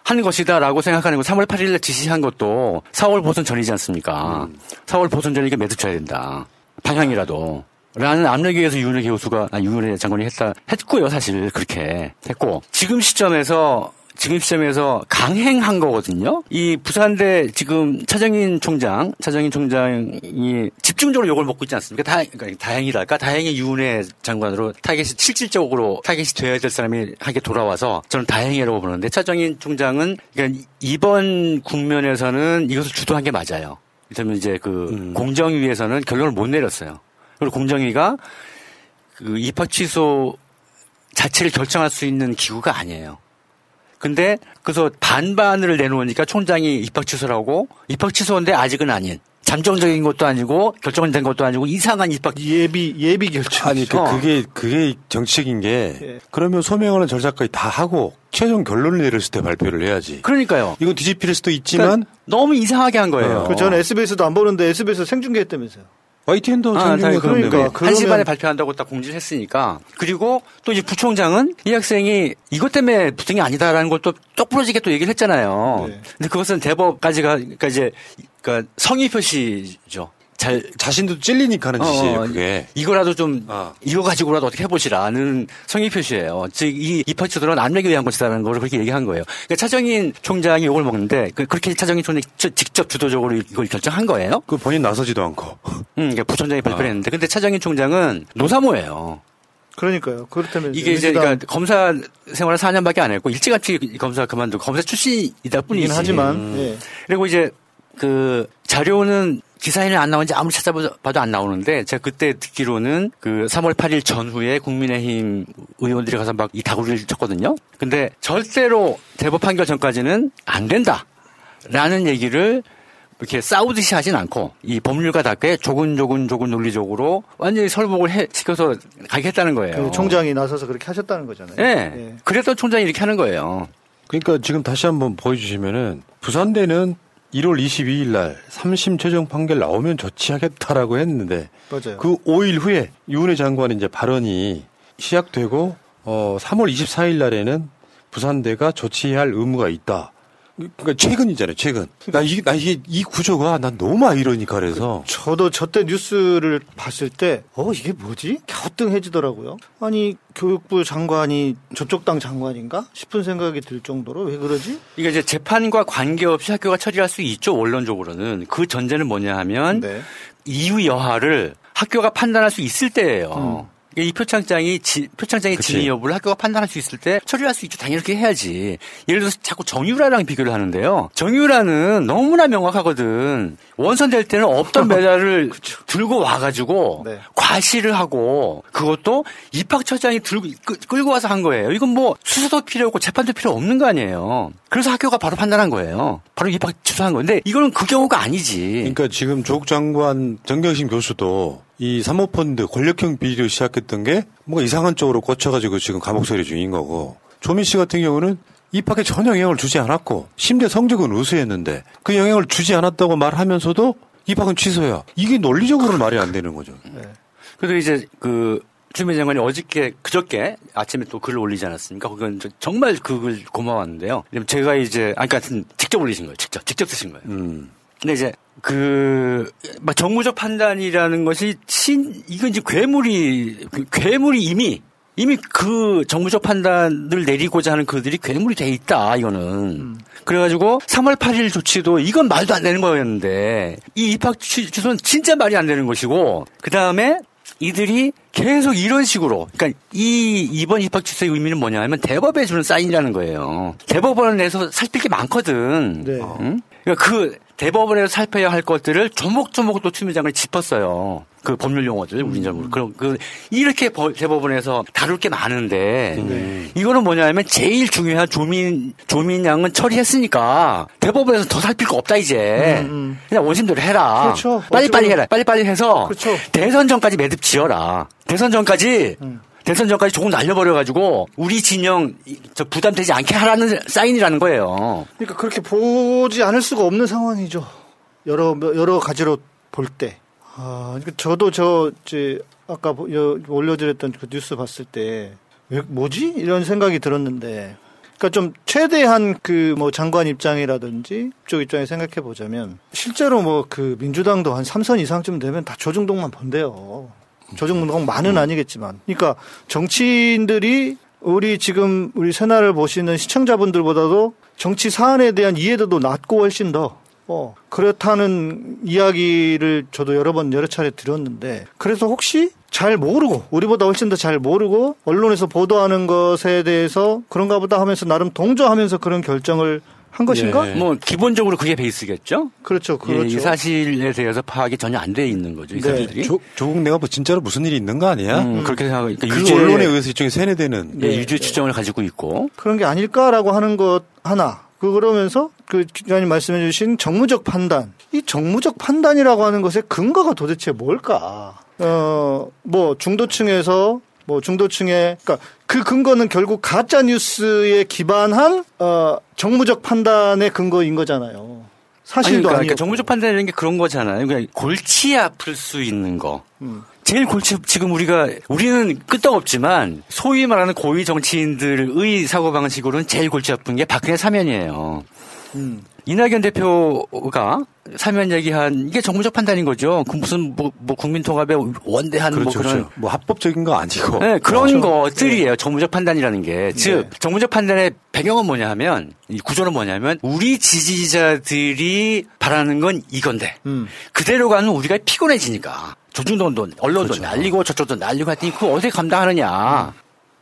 N: 하는 것이다라고 생각하는 거 3월 8일에 지시한 것도 4월 보선 전이지 않습니까? 4월 보선 전이니까 매듭 쳐야 된다. 방향이라도. 라는 압력에 의해서 유은혜 교수가, 아, 유은혜 장관이 했다, 했고요, 사실. 그렇게 했고. 지금 시점에서, 지금 시점에서 강행한 거거든요? 이 부산대 지금 차정인 총장, 차정인 총장이 집중적으로 욕을 먹고 있지 않습니까? 다, 그러니까 다행이랄까? 다행히 유은혜 장관으로 타겟이 실질적으로 타겟이 되어야 될 사람이 하게 돌아와서 저는 다행이라고 보는데 차정인 총장은 그러니까 이번 국면에서는 이것을 주도한 게 맞아요. 이를테면 이제 그 공정위에서는 결론을 못 내렸어요. 그리고 공정위가 그 입학 취소 자체를 결정할 수 있는 기구가 아니에요. 근데 그래서 반반을 내놓으니까 총장이 입학 취소라고 입학 취소인데 아직은 아닌 잠정적인 것도 아니고 결정된 것도 아니고 이상한 입학
K: 예비 예비 결정.
J: 아니 그, 그게 그게 정책인 게
K: 예.
J: 그러면 소명하는 절차까지 다 하고 최종 결론을 내렸을 때 발표를 해야지.
N: 그러니까
J: 이건 뒤집힐 수도 있지만
N: 너무 이상하게 한 거예요.
K: 그 저는 SBS도 안 보는데 SBS 생중계했다면서요.
J: YTN도
N: 아,
J: 생중계
N: 그러니까
J: 그런데
N: 한 시반에 발표한다고 딱 공지를 했으니까 그리고 또 이제 부총장은 이 학생이 이것 때문에 부등이 아니다라는 걸 또 똑부러지게 또 얘기를 했잖아요. 근데 그것은 대법까지가 그러니까 이제 그러니까 성의 표시죠. 잘
J: 자신도 찔리니까 하는 짓이에요, 그게.
N: 이거라도 좀 이거 가지고라도 어떻게 해보시라는 성의 표시예요. 즉이 입학처들은 안내기 위한 것이라는 걸 그렇게 얘기한 거예요. 그러니까 차정인 총장이 욕을 먹는데 그- 그렇게 차정인 총장이 저- 직접 주도적으로 이걸 결정한 거예요.
J: 그 본인 나서지도 않고.
N: 음, 그러니까 부총장이 발표를 했는데 근데 차정인 총장은 노사모예요.
K: 그러니까요. 그렇다면
N: 이게 이제
K: 민주당-
N: 그러니까 검사 생활을 4년밖에 안 했고 일찌감치 검사 그만두고 검사 출신이다 뿐이지.
K: 이긴 하지만,
N: 음.
K: 예.
N: 그리고 이제 그 자료는 기사에는 안 나오는지 아무리 찾아봐도 안 나오는데 제가 그때 듣기로는 그 3월 8일 전후에 국민의힘 의원들이 가서 막 이 다구리를 쳤거든요. 근데 절대로 대법 판결 전까지는 안 된다. 라는 얘기를 이렇게 싸우듯이 하진 않고 이 법률가답게 조근조근 조근 논리적으로 완전히 설복을 해, 시켜서 가게 했다는 거예요.
K: 그 총장이 나서서 그렇게 하셨다는 거잖아요.
N: 예. 그래서 총장이 이렇게 하는 거예요.
J: 그러니까 지금 다시 한번 보여주시면은 부산대는 1월 22일 날 3심 최종 판결 나오면 조치하겠다라고 했는데
K: 맞아요.
J: 그 5일 후에 유은혜 장관의 이제 발언이 시작되고 어 3월 24일 날에는 부산대가 조치할 의무가 있다. 그러니까 최근이잖아요, 최근. 나 이게 나 이게 이 구조가 난 너무 아이러니까 그래서
K: 저도 저때 뉴스를 봤을 때, 어, 이게 뭐지? 갸우뚱해지더라고요. 아니, 교육부 장관이 저쪽 당 장관인가? 싶은 생각이 들 정도로 왜 그러지?
N: 이게 이제 재판과 관계없이 학교가 처리할 수 있죠, 원론적으로는. 그 전제는 뭐냐 하면 이유 여하를 학교가 판단할 수 있을 때예요. 이 표창장이 지- 표창장의
J: 그치.
N: 진위 여부를 학교가 판단할 수 있을 때 처리할 수 있죠. 당연히 그렇게 해야지. 예를 들어서 자꾸 정유라랑 비교를 하는데요. 정유라는 너무나 명확하거든. 원선 될 때는 없던 <laughs> 메달을 들고 와가지고 과시를 하고 그것도 입학처장이 들고 끌- 끌고 와서 한 거예요. 이건 뭐 수사도 필요 없고 재판도 필요 없는 거 아니에요. 그래서 학교가 바로 판단한 거예요. 바로 입학 취소한 건데 이거는 그 경우가 아니지.
J: 그러니까 지금 조국 장관 정경심 교수도 이 사모펀드 권력형 비리를 시작했던 게 뭔가 이상한 쪽으로 꽂혀가지고 지금 감옥 처리 중인 거고 조민 씨 같은 경우는 입학에 전혀 영향을 주지 않았고 심지어 성적은 우수했는데 그 영향을 주지 않았다고 말하면서도 입학은 취소야. 이게 논리적으로는 말이 안 되는 거죠.
N: 그래도 이제 그 주민 장관이 어저께 그저께 아침에 또 글을 올리지 않았습니까? 그건 저- 정말 그 글 고마웠는데요. 제가 이제 아니 그러니까 직접 올리신 거예요. 직접 직접 쓰신 거예요. 근데 이제 그, 막 정무적 판단이라는 것이 신, 이건 이제 괴물이, 그 괴물이 이미, 이미 그 정무적 판단을 내리고자 하는 그들이 괴물이 돼 있다, 이거는. 그래가지고 3월 8일 조치도 이건 말도 안 되는 거였는데, 이 입학 취- 취소는 진짜 말이 안 되는 것이고, 그 다음에 이들이 계속 이런 식으로, 그러니까 이 이번 입학 취소의 의미는 뭐냐 하면 대법에 주는 사인이라는 거예요. 대법원에서 살필 게 많거든. 응? 그러니까 그 대법원에서 살펴야 할 것들을 조목조목 또 추미장을 짚었어요. 그 법률 용어들 우리 잘 모르. 그럼 그 이렇게 법- 대법원에서 다룰 게 많은데 이거는 뭐냐면 제일 중요한 조민 조민 양은 처리했으니까 대법원에서 더 살필 거 없다 이제 그냥 원심대로 해라.
K: 그렇죠.
N: 빨리 빨리 해라. 빨리 빨리 해서 대선 전까지 매듭 지어라. 대선 전까지 대선 전까지 조금 날려버려가지고 우리 진영 이- 저 부담되지 않게 하라는 사인이라는 거예요.
K: 그러니까 그렇게 보지 않을 수가 없는 상황이죠. 여러 여러 가지로 볼 때. 아, 그러니까 저도 저 이제 아까 올려드렸던 그 뉴스 봤을 때 왜, 뭐지 이런 생각이 들었는데. 그러니까 좀 최대한 그 뭐 장관 입장이라든지 쪽 입장에 생각해 보자면 실제로 뭐 그 민주당도 한 3선 이상쯤 되면 다 조중동만 본대요. 조중동 많은 아니겠지만. 그러니까 정치인들이 우리 지금 우리 새날을 보시는 시청자분들보다도 정치 사안에 대한 이해도도 낮고 훨씬 더 어, 그렇다는 이야기를 저도 여러 번 여러 차례 들었는데 그래서 혹시 잘 모르고 우리보다 훨씬 더 잘 모르고 언론에서 보도하는 것에 대해서 그런가 보다 하면서 나름 동조하면서 그런 결정을 한 것인가?
N: 뭐 기본적으로 그게 베이스겠죠.
K: 그렇죠,
N: 예,
K: 그렇죠.
N: 이 사실에 대해서 파악이 전혀 안 돼 있는 거죠. 이 사람들이.
J: 조, 조국 내가 뭐 진짜로 무슨 일이 있는 거 아니야?
N: 음, 그렇게 생각하니까
J: 그
N: 유죄-
J: 언론에 의해서 일종의 세뇌되는
N: 네, 유죄 추정을 가지고 있고.
K: 그런 게 아닐까라고 하는 것 하나 그 그러면서 그 기자님 말씀해 주신 정무적 판단. 이 정무적 판단이라고 하는 것의 근거가 도대체 뭘까? 어, 뭐 중도층에서 뭐 중도층에 그러니까 그 근거는 결국 가짜 뉴스에 기반한 어 정무적 판단의 근거인 거잖아요. 사실도
N: 아니, 그러니까
K: 아니고
N: 정무적 판단이라는 게 그런 거잖아요. 그냥 골치 아플 수 있는 거.
K: 음.
N: 제일 골치 지금 우리가 우리는 끄떡없지만 소위 말하는 고위 정치인들의 사고 방식으로는 제일 골치 아픈 게 박근혜 사면이에요.
K: 음.
N: 이낙연 대표가 사면 얘기한 이게 정무적 판단인 거죠. 그 무슨 뭐, 뭐 국민통합의 원대한
J: 그렇죠,
N: 뭐 그런
J: 그렇죠. 뭐 합법적인 거 아니고.
N: 네, 그런
J: 그렇죠.
N: 것들이에요. 정무적 판단이라는 게. 즉,
J: 네.
N: 정무적 판단의 배경은 뭐냐 하면, 이 구조는 뭐냐면, 우리 지지자들이 바라는 건 이건데,
K: 음.
N: 그대로 가면 우리가 피곤해지니까. 조중동도, 언론도
J: 그렇죠.
N: 날리고 저쪽도 날리고 했더니 그거 어떻게 감당하느냐.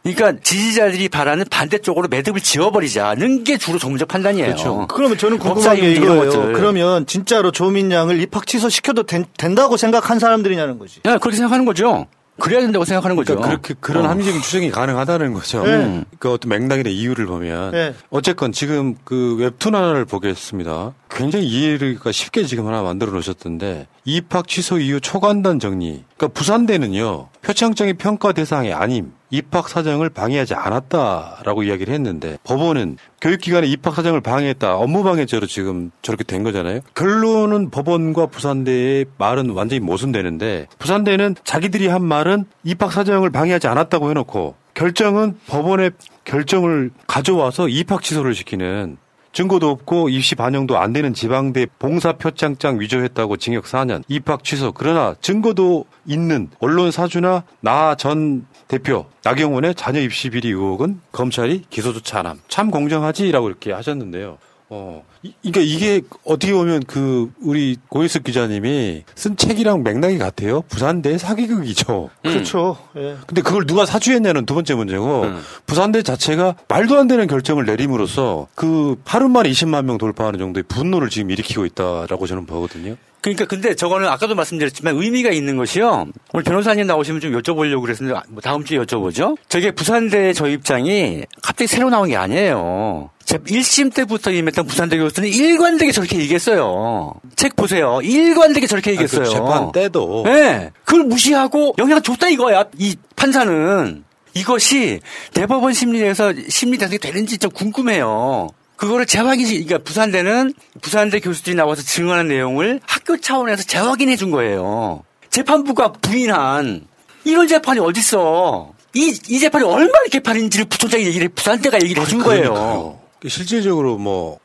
N: 그러니까 지지자들이 바라는 반대쪽으로 매듭을 지어버리자는 게 주로 정무적 판단이에요.
K: 그렇죠. 그러면 저는 궁금한 게 이거예요. 그러면 진짜로 조민 양을 입학 취소시켜도 된, 된다고 생각한 사람들이냐는 거지.
N: 네, 그렇게 생각하는 거죠. 그래야 된다고 생각하는 거죠.
J: 그러니까 그렇게 그런
N: 어.
J: 합리적인 추정이 가능하다는 거죠.
K: 네.
J: 그 어떤 맥락이나 이유를 보면
K: 네.
J: 어쨌건 지금 그 웹툰 하나를 보겠습니다. 굉장히 이해가 쉽게 지금 하나 만들어 놓으셨던데 입학 취소 이후 초간단 정리. 그러니까 부산대는요 표창장의 평가 대상이 아님 입학 사정을 방해하지 않았다라고 이야기를 했는데 법원은 교육기관의 입학 사정을 방해했다 업무 방해죄로 지금 저렇게 된 거잖아요. 결론은 법원과 부산대의 말은 완전히 모순되는데 부산대는 자기들이 한 말은 입학 사정을 방해하지 않았다고 해놓고 결정은 법원의 결정을 가져와서 입학 취소를 시키는 증거도 없고 입시 반영도 안 되는 지방대 봉사 표창장 위조했다고 징역 4년, 입학 취소. 그러나 증거도 있는 언론 사주나 나 전 대표 나경원의 자녀 입시 비리 의혹은 검찰이 기소조차 안 함. 참 공정하지라고 이렇게 하셨는데요. 어, 이, 그러니까 이게 어떻게 보면 그 우리 고일숙 기자님이 쓴 책이랑 맥락이 같아요. 부산대 사기극이죠.
K: 그렇죠. 예.
J: 근데 그걸 누가 사주했냐는 두 번째 문제고 부산대 자체가 말도 안 되는 결정을 내림으로써 그 하루 만에 20만 명 돌파하는 정도의 분노를 지금 일으키고 있다라고 저는 보거든요.
N: 그러니까 근데 저거는 아까도 말씀드렸지만 의미가 있는 것이요. 오늘 변호사님 나오시면 좀 여쭤보려고 그랬는데 뭐 다음 주에 여쭤보죠. 저게 부산대 저 입장이 갑자기 새로 나온 게 아니에요. 제 1심 때부터 임했던 부산대 교수는 일관되게 저렇게 얘기했어요. 책 보세요. 일관되게 저렇게 얘기했어요.
J: 그 재판 때도.
N: 네. 그걸 무시하고 영향 줬다 이거야. 이 판사는. 이것이 대법원 심리에서 심리 대상이 되는지 좀 궁금해요. 그거를 재확인, 그러니까 부산대는 부산대 교수들이 나와서 증언한 내용을 학교 차원에서 재확인해 준 거예요. 재판부가 부인한 이런 재판이 어딨어. 이, 이 재판이 얼마나 개판인지를 부총장이 얘기를, 해, 부산대가 얘기를 해준 거예요.
J: 그러니까요. 실질적으로 뭐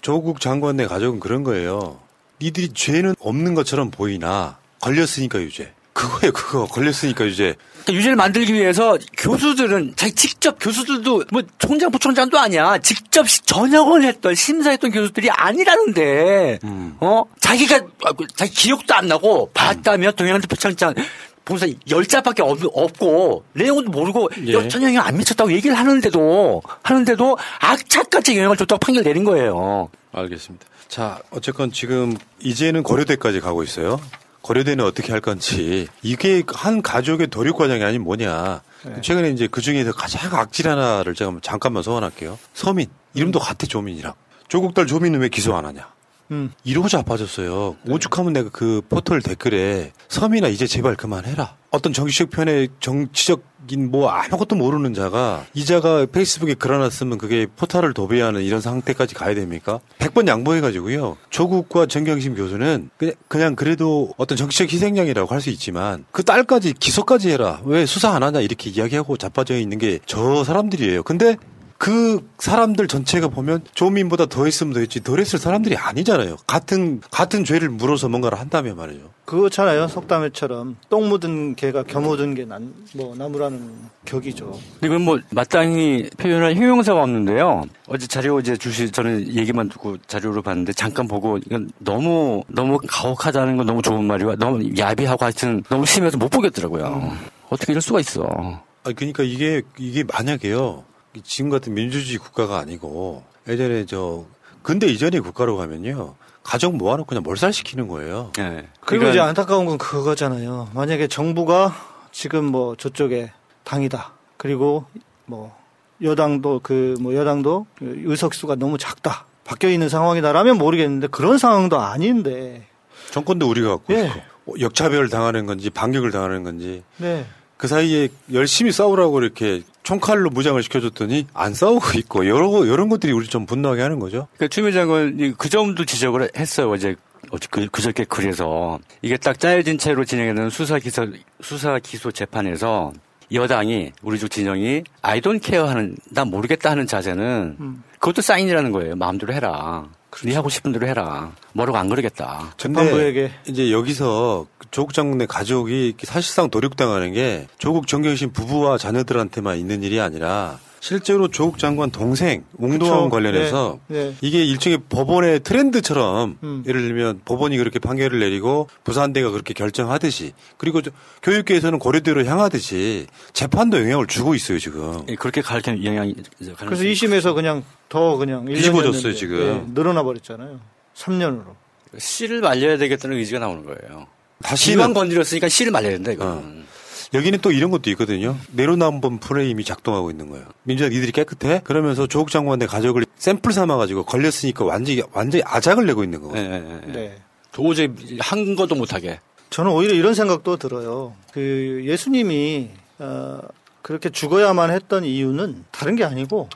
J: 조국 장관의 가족은 그런 거예요. 니들이 죄는 없는 것처럼 보이나 걸렸으니까 유죄. 그거예요, 그거. 걸렸으니까 유죄.
N: 그러니까 유죄를 만들기 위해서 교수들은 자기 직접 교수들도 뭐 총장 부총장도 아니야 직접 시- 전역을 했던 심사했던 교수들이 아니라는데 어 자기가 아, 그 자기 기억도 안 나고 봤다며 동양대 표창장 봉사 열 자밖에 없, 없고 내용도 모르고
J: 예.
N: 영향 안 미쳤다고 얘기를 하는데도 하는데도 악착같이 영향을 줬다고 판결 내린 거예요.
J: 알겠습니다. 자, 어쨌건 지금 이제는 고려대까지 가고 있어요. 고려대는 어떻게 할 건지 이게 한 가족의 도륙 과정이 아닌 뭐냐. 최근에 이제 그 중에서 가장 악질 하나를 제가 잠깐만 소환할게요. 서민 이름도 같아 조민이랑 조국 딸 조민은 왜 기소 안 하냐.
K: 음.
J: 이러고 자빠졌어요. 오죽하면 내가 그 포털 댓글에 서민아 이제 제발 그만해라. 어떤 정치적 편의 정치적인 뭐 아무것도 모르는 자가 이 자가 페이스북에 글 하나 쓰면 그게 포털을 도배하는 이런 상태까지 가야 됩니까? 100번 양보해가지고요. 조국과 정경심 교수는 그냥, 그냥 그래도 어떤 정치적 희생양이라고 할 수 있지만 그 딸까지 기소까지 해라. 왜 수사 안 하냐 이렇게 이야기하고 자빠져 있는 게 저 사람들이에요. 근데 그 사람들 전체가 보면 조민보다 더 했으면 더 했지 덜 했을 사람들이 아니잖아요. 같은 같은 죄를 물어서 뭔가를 한다면 말이죠.
K: 그거잖아요. 속담회처럼 똥 묻은 개가 겨 묻은 게 난, 뭐, 나무라는 격이죠.
N: 이건 뭐 마땅히 표현할 형용사가 없는데요. 어제 자료 이제 주시 저는 얘기만 듣고 자료를 봤는데 잠깐 보고 이건 너무 너무 가혹하다는 건 너무 좋은 말이고 너무 야비하고 하여튼 너무 심해서 못 보겠더라고요. 어떻게 이럴 수가 있어.
J: 아니 그러니까 이게 이게 만약에요. 지금 같은 민주주의 국가가 아니고 예전에 저 근대 이전의 국가로 가면요. 가족 모아놓고 그냥 몰살시키는 거예요.
N: 네.
K: 그리고 이제 안타까운 건 그거잖아요. 만약에 정부가 지금 뭐 저쪽에 당이다. 그리고 뭐 여당도 그 뭐 여당도 그 의석수가 너무 작다. 바뀌어 있는 상황이다라면 모르겠는데 그런 상황도 아닌데
J: 정권도 우리가 갖고 예. 있고 역차별 당하는 건지 반격을 당하는 건지
K: 네.
J: 그 사이에 열심히 싸우라고 이렇게 총칼로 무장을 시켜줬더니 안 싸우고 있고 여러 이런 것들이 우리 좀 분노하게 하는 거죠.
N: 그러니까 추미애 장관이 그 점도 지적을 했어요. 어제 어제 그, 그저께 그래서 이게 딱 짜여진 채로 진행되는 수사 기소 수사 기소 재판에서 여당이 우리 쪽 진영이 아이 돈 케어 하는 난 모르겠다 하는 자세는 음. 그것도 사인이라는 거예요. 마음대로 해라. 그렇죠. 네 하고 싶은 대로 해라. 뭐라고 안 그러겠다.
J: 재판부에게 이제 여기서 조국 장군의 가족이 사실상 도륙당하는 게 조국 정경심 부부와 자녀들한테만 있는 일이 아니라 실제로 조국 장관 동생 웅동원 관련해서 네, 네. 이게 일종의 법원의 트렌드처럼 음. 예를 들면 법원이 그렇게 판결을 내리고 부산대가 그렇게 결정하듯이 그리고 교육계에서는 고려대로 향하듯이 재판도 영향을 주고 있어요 지금.
N: 예, 그렇게 갈 영향이
K: 그래서 2심에서 그냥 더 그냥
J: 뒤집어졌어요 지금. 네,
K: 늘어나 버렸잖아요. 3년으로.
N: 씨를 말려야 되겠다는 의지가 나오는 거예요. 다시만 건드렸으니까 씨를 말려야 된다 이거. 어.
J: 여기는 또 이런 것도 있거든요. 내로남불 프레임이 작동하고 있는 거예요. 민주당 이들이 깨끗해? 그러면서 조국 장관의 가족을 샘플 삼아가지고 걸렸으니까 완전히, 완전히 아작을 내고 있는 거거든요. 네, 네,
N: 네. 네. 도저히 한 것도 못하게.
K: 저는 오히려 이런 생각도 들어요. 그 예수님이, 어, 그렇게 죽어야만 했던 이유는 다른 게 아니고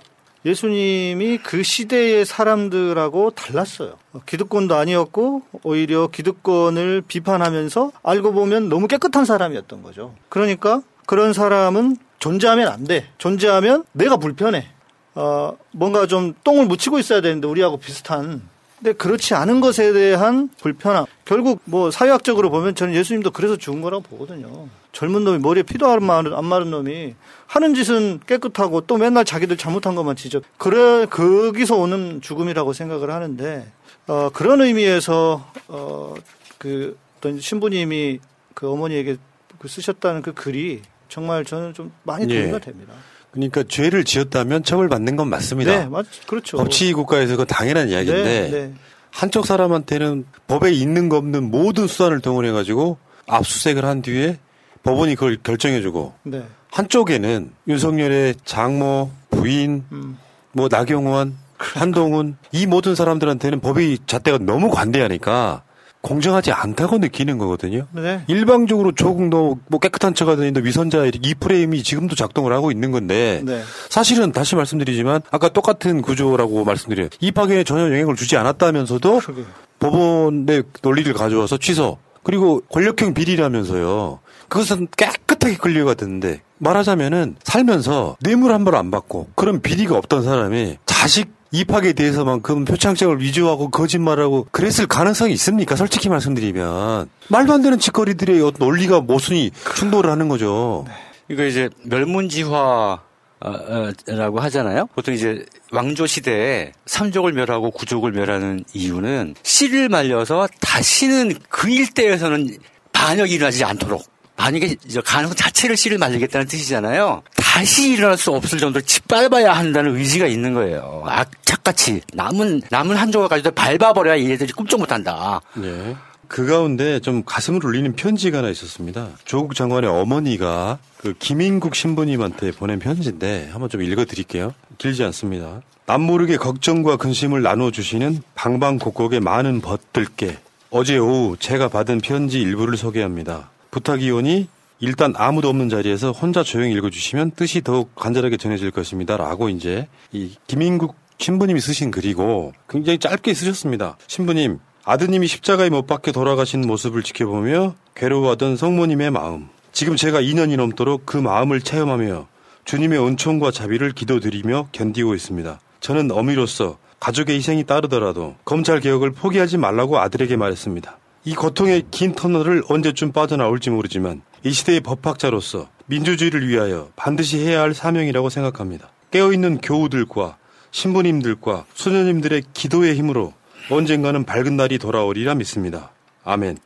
K: 예수님이 그 시대의 사람들하고 달랐어요. 기득권도 아니었고 오히려 기득권을 비판하면서 알고 보면 너무 깨끗한 사람이었던 거죠. 그러니까 그런 사람은 존재하면 안 돼. 존재하면 내가 불편해. 어, 뭔가 좀 똥을 묻히고 있어야 되는데 우리하고 비슷한 근데 그렇지 않은 것에 대한 불편함. 결국 뭐 사회학적으로 보면 저는 예수님도 그래서 죽은 거라고 보거든요. 젊은 놈이 머리에 피도 안 마른, 안 마른 놈이 하는 짓은 깨끗하고 또 맨날 자기들 잘못한 것만 지적. 그래, 거기서 오는 죽음이라고 생각을 하는데, 어, 그런 의미에서, 어, 그 어떤 신부님이 그 어머니에게 그 쓰셨다는 그 글이 정말 저는 좀 많이 동의가 예. 됩니다.
J: 그러니까 죄를 지었다면 처벌받는 건 맞습니다.
K: 네, 맞, 그렇죠.
J: 법치 국가에서 그 당연한 이야기인데 네, 네. 한쪽 사람한테는 법에 있는 거 없는 모든 수단을 동원해 가지고 압수수색을 한 뒤에 법원이 그걸 결정해주고 네. 한쪽에는 윤석열의 장모, 부인, 음. 뭐 나경원, 한동훈 이 모든 사람들한테는 법이 잣대가 너무 관대하니까 공정하지 않다고 느끼는 거거든요. 네. 일방적으로 조금 더 뭐 깨끗한 척 하더니 위선자 이 프레임이 지금도 작동을 하고 있는 건데 네. 사실은 다시 말씀드리지만 아까 똑같은 구조라고 말씀드려요. 이 파견에 전혀 영향을 주지 않았다면서도 그러게. 법원의 논리를 가져와서 취소 그리고 권력형 비리라면서요. 그것은 깨끗하게 끌려가 됐는데 말하자면은 살면서 뇌물 한 번 안 받고 그런 비리가 없던 사람이 자식 입학에 대해서만큼 표창장을 위조하고 거짓말하고 그랬을 가능성이 있습니까? 솔직히 말씀드리면 말도 안 되는 짓거리들의 논리가 모순이 충돌을 하는 거죠. 네.
N: 이거 이제 멸문지화 라고 하잖아요. 보통 이제 왕조 시대에 삼족을 멸하고 구족을 멸하는 이유는 씨를 말려서 다시는 그 일대에서는 반역이 일어나지 않도록 만약에 가능성 자체를 씨를 말리겠다는 뜻이잖아요. 다시 일어날 수 없을 정도로 짓밟아야 한다는 의지가 있는 거예요. 악착같이 남은 남은 한 조각 가지고 밟아버려야 얘들이 꿈쩍 못한다.
J: 네. 그 가운데 좀 가슴을 울리는 편지가 하나 있었습니다. 조국 장관의 어머니가 그 김인국 신부님한테 보낸 편지인데 한번 좀 읽어드릴게요. 길지 않습니다. 남모르게 걱정과 근심을 나눠주시는 방방곡곡의 많은 벗들께 어제 오후 제가 받은 편지 일부를 소개합니다. 부탁이오니 일단 아무도 없는 자리에서 혼자 조용히 읽어주시면 뜻이 더욱 간절하게 전해질 것입니다. 라고 이제 이 김인국 신부님이 쓰신 글이고 굉장히 짧게 쓰셨습니다. 신부님, 아드님이 십자가에 못 박혀 돌아가신 모습을 지켜보며 괴로워하던 성모님의 마음. 지금 제가 2년이 넘도록 그 마음을 체험하며 주님의 은총과 자비를 기도드리며 견디고 있습니다. 저는 어미로서 가족의 희생이 따르더라도 검찰 개혁을 포기하지 말라고 아들에게 말했습니다. 이 고통의 긴 터널을 언제쯤 빠져나올지 모르지만 이 시대의 법학자로서 민주주의를 위하여 반드시 해야 할 사명이라고 생각합니다. 깨어있는 교우들과 신부님들과 수녀님들의 기도의 힘으로 언젠가는 밝은 날이 돌아오리라 믿습니다. 아멘.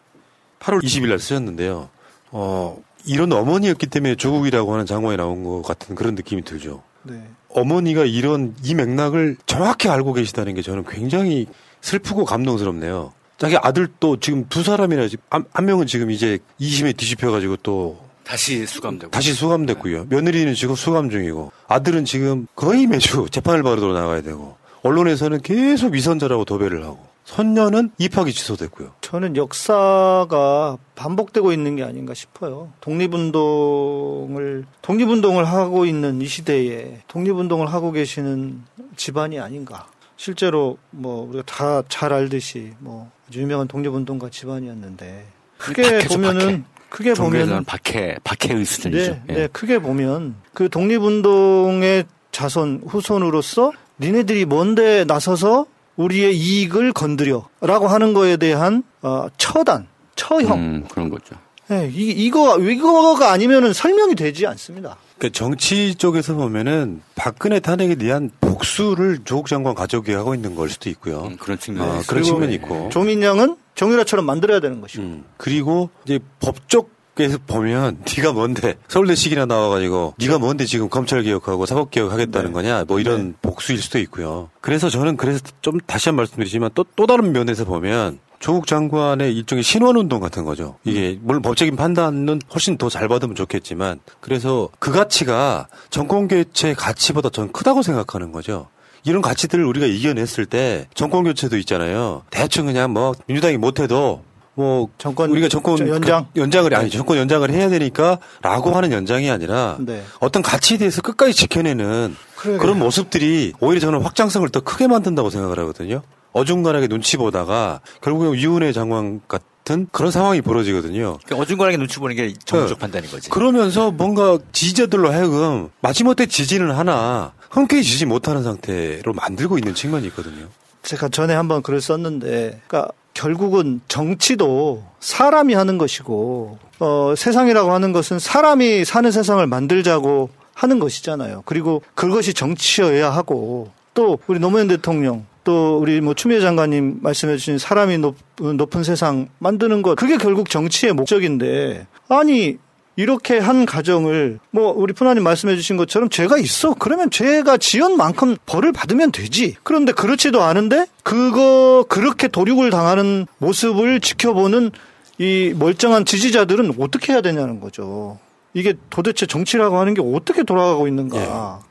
J: 8월 20일 날 쓰셨는데요. 어, 이런 어머니였기 때문에 조국이라고 하는 장관이 나온 것 같은 그런 느낌이 들죠. 네. 어머니가 이런 이 맥락을 정확히 알고 계시다는 게 저는 굉장히 슬프고 감동스럽네요. 자기 아들도 지금 두 사람이나 지금 한, 한 명은 지금 이제 2심에 뒤집혀가지고 또
N: 다시 수감되고
J: 다시 수감됐고요. 며느리는 지금 수감 중이고 아들은 지금 거의 매주 재판을 받으러 나가야 되고 언론에서는 계속 위선자라고 도배를 하고 선녀는 입학이 취소됐고요.
K: 저는 역사가 반복되고 있는 게 아닌가 싶어요. 독립운동을 독립운동을 하고 있는 이 시대에 독립운동을 하고 계시는 집안이 아닌가. 실제로 뭐 우리가 다 잘 알듯이 뭐 유명한 독립운동가 집안이었는데 크게 보면은
N: 박해.
K: 크게 보면은
N: 종교에서는 박해 박해의 수준이죠.
K: 네,
N: 예.
K: 네, 크게 보면 그 독립운동의 자손 후손으로서 니네들이 뭔데 나서서 우리의 이익을 건드려라고 하는 거에 대한 어, 처단, 처형.
N: 음, 그런 거죠.
K: 네, 이, 이거 이거가 아니면은 설명이 되지 않습니다.
J: 그러니까 정치 쪽에서 보면은 박근혜 탄핵에 대한 복수를 조국 장관 가족이 하고 있는 걸 수도 있고요.
N: 음, 그런 측면.
J: 어, 그런 측면이 있고.
K: 조민영은 정유라처럼 만들어야 되는 것이고.
J: 음, 그리고 이제 법 쪽에서 보면 <laughs> 네가 뭔데 서울대식이나 나와가지고 네가 뭔데 지금 검찰 개혁하고 사법 개혁 하겠다는
K: 네.
J: 거냐 뭐 이런 복수일 수도 있고요. 그래서 저는 그래서 좀 다시 한번 말씀드리지만 또 또 다른 면에서 보면 조국 장관의 일종의 신원운동 같은 거죠. 이게 물론 법적인 판단은 훨씬 더 잘 받으면 좋겠지만 그래서 그 가치가 정권 교체 가치보다 전 크다고 생각하는 거죠. 이런 가치들을 우리가 이겨냈을 때 정권 교체도 있잖아요. 대충 그냥 뭐 민주당이 못해도 뭐
K: 정권
J: 우리가 정권
K: 저 연장?
J: 그 연장을 아니 정권 연장을 해야 되니까라고 하는 연장이 아니라
K: 네.
J: 어떤 가치에 대해서 끝까지 지켜내는
K: 그러게요.
J: 그런 모습들이 오히려 저는 확장성을 더 크게 만든다고 생각을 하거든요. 어중간하게 눈치 보다가 결국에 유은혜 장관 같은 그런 상황이 벌어지거든요.
N: 그러니까 어중간하게 눈치 보는 게 정무적 판단인 거지.
J: 그러면서 뭔가 지지자들로 하여금 마지못해 지지는 하나 흔쾌히 지지 못하는 상태로 만들고 있는 측면이 있거든요.
K: 제가 전에 한번 글을 썼는데, 그러니까 결국은 정치도 사람이 하는 것이고, 어, 세상이라고 하는 것은 사람이 사는 세상을 만들자고 하는 것이잖아요. 그리고 그것이 정치여야 하고, 또 우리 노무현 대통령, 또 우리 뭐 추미애 장관님 말씀해 주신 사람이 높, 높은 세상 만드는 것, 그게 결국 정치의 목적인데, 아니, 이렇게 한 가정을 뭐 우리 푸나님 말씀해 주신 것처럼 죄가 있어. 그러면 죄가 지은 만큼 벌을 받으면 되지. 그런데 그렇지도 않은데 그거 그렇게 도륙을 당하는 모습을 지켜보는 이 멀쩡한 지지자들은 어떻게 해야 되냐는 거죠. 이게 도대체 정치라고 하는 게 어떻게 돌아가고 있는가.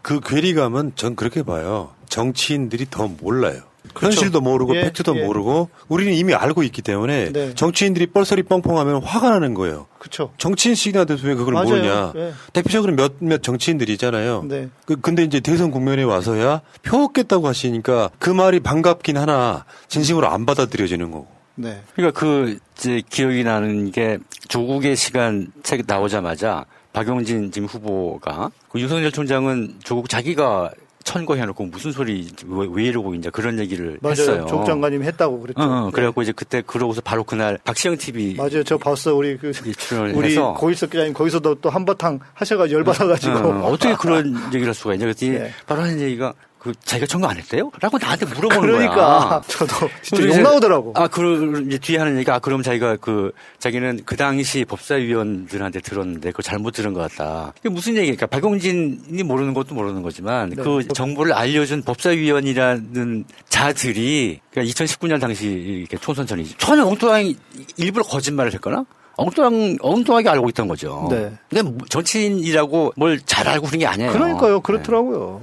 J: 그 괴리감은 전 그렇게 봐요. 정치인들이 더 몰라요.
K: 그렇죠.
J: 현실도 모르고
K: 예,
J: 팩트도
K: 예.
J: 모르고 우리는 이미 알고 있기 때문에
K: 네.
J: 정치인들이 뻘소리 뻥뻥하면 화가 나는 거예요.
K: 그렇죠
J: 정치인식이나 돼서 왜 그걸
K: 맞아요.
J: 모르냐.
K: 예.
J: 대표적으로 몇몇 정치인들이 있잖아요.
K: 네.
J: 그, 근데 이제 대선 국면에 와서야 표 얻겠다고 하시니까 그 말이 반갑긴 하나 진심으로 안 받아들여지는 거고.
K: 네.
N: 그러니까 그 이제 기억이 나는 게 조국의 시간 책 나오자마자 박용진 지금 후보가 그 윤석열 총장은 조국 자기가 천거해놓고 무슨 소리 왜, 왜 이러고 있냐 그런 얘기를
K: 맞아요
N: 했어요.
K: 조국 장관님이 했다고 그랬죠
N: 어, 어,
K: 네.
N: 그래갖고 이제 그때 그러고서 바로 그날 박시영 TV
K: 맞아요 저 봤어 우리 그 우리
N: 해서
K: 고일석 기자님 거기서도 또 한바탕 하셔가지고 열받아가지고
N: 어, 떻게 <laughs> 그런 얘기를 할 수가 있냐 그랬더니
K: 네.
N: 바로 하는 얘기가 그 자기가 청구 안 했대요? 라고 나한테 물어보는
K: 그러니까
N: 거야. <laughs>
K: 저도 진짜 욕 나오더라고.
N: 아, 그 이제 뒤에 하는 얘기가 아, 그럼 자기가 그 자기는 그 당시 법사위원들한테 들었는데 그걸 잘못 들은 것 같다. 이게 무슨 얘기니까 박용진이 모르는 것도 모르는 거지만
K: 네.
N: 그 정보를 알려준 법사위원이라는 자들이 그러니까 2019년 당시 이렇게 총선 전이 전혀 엉뚱하게 일부러 거짓말을 했거나 엉뚱한, 엉뚱하게 알고 있던 거죠.
K: 네.
N: 근데 뭐 정치인이라고 뭘 잘 알고 그런 게 아니에요.
K: 그러니까요. 그렇더라고요.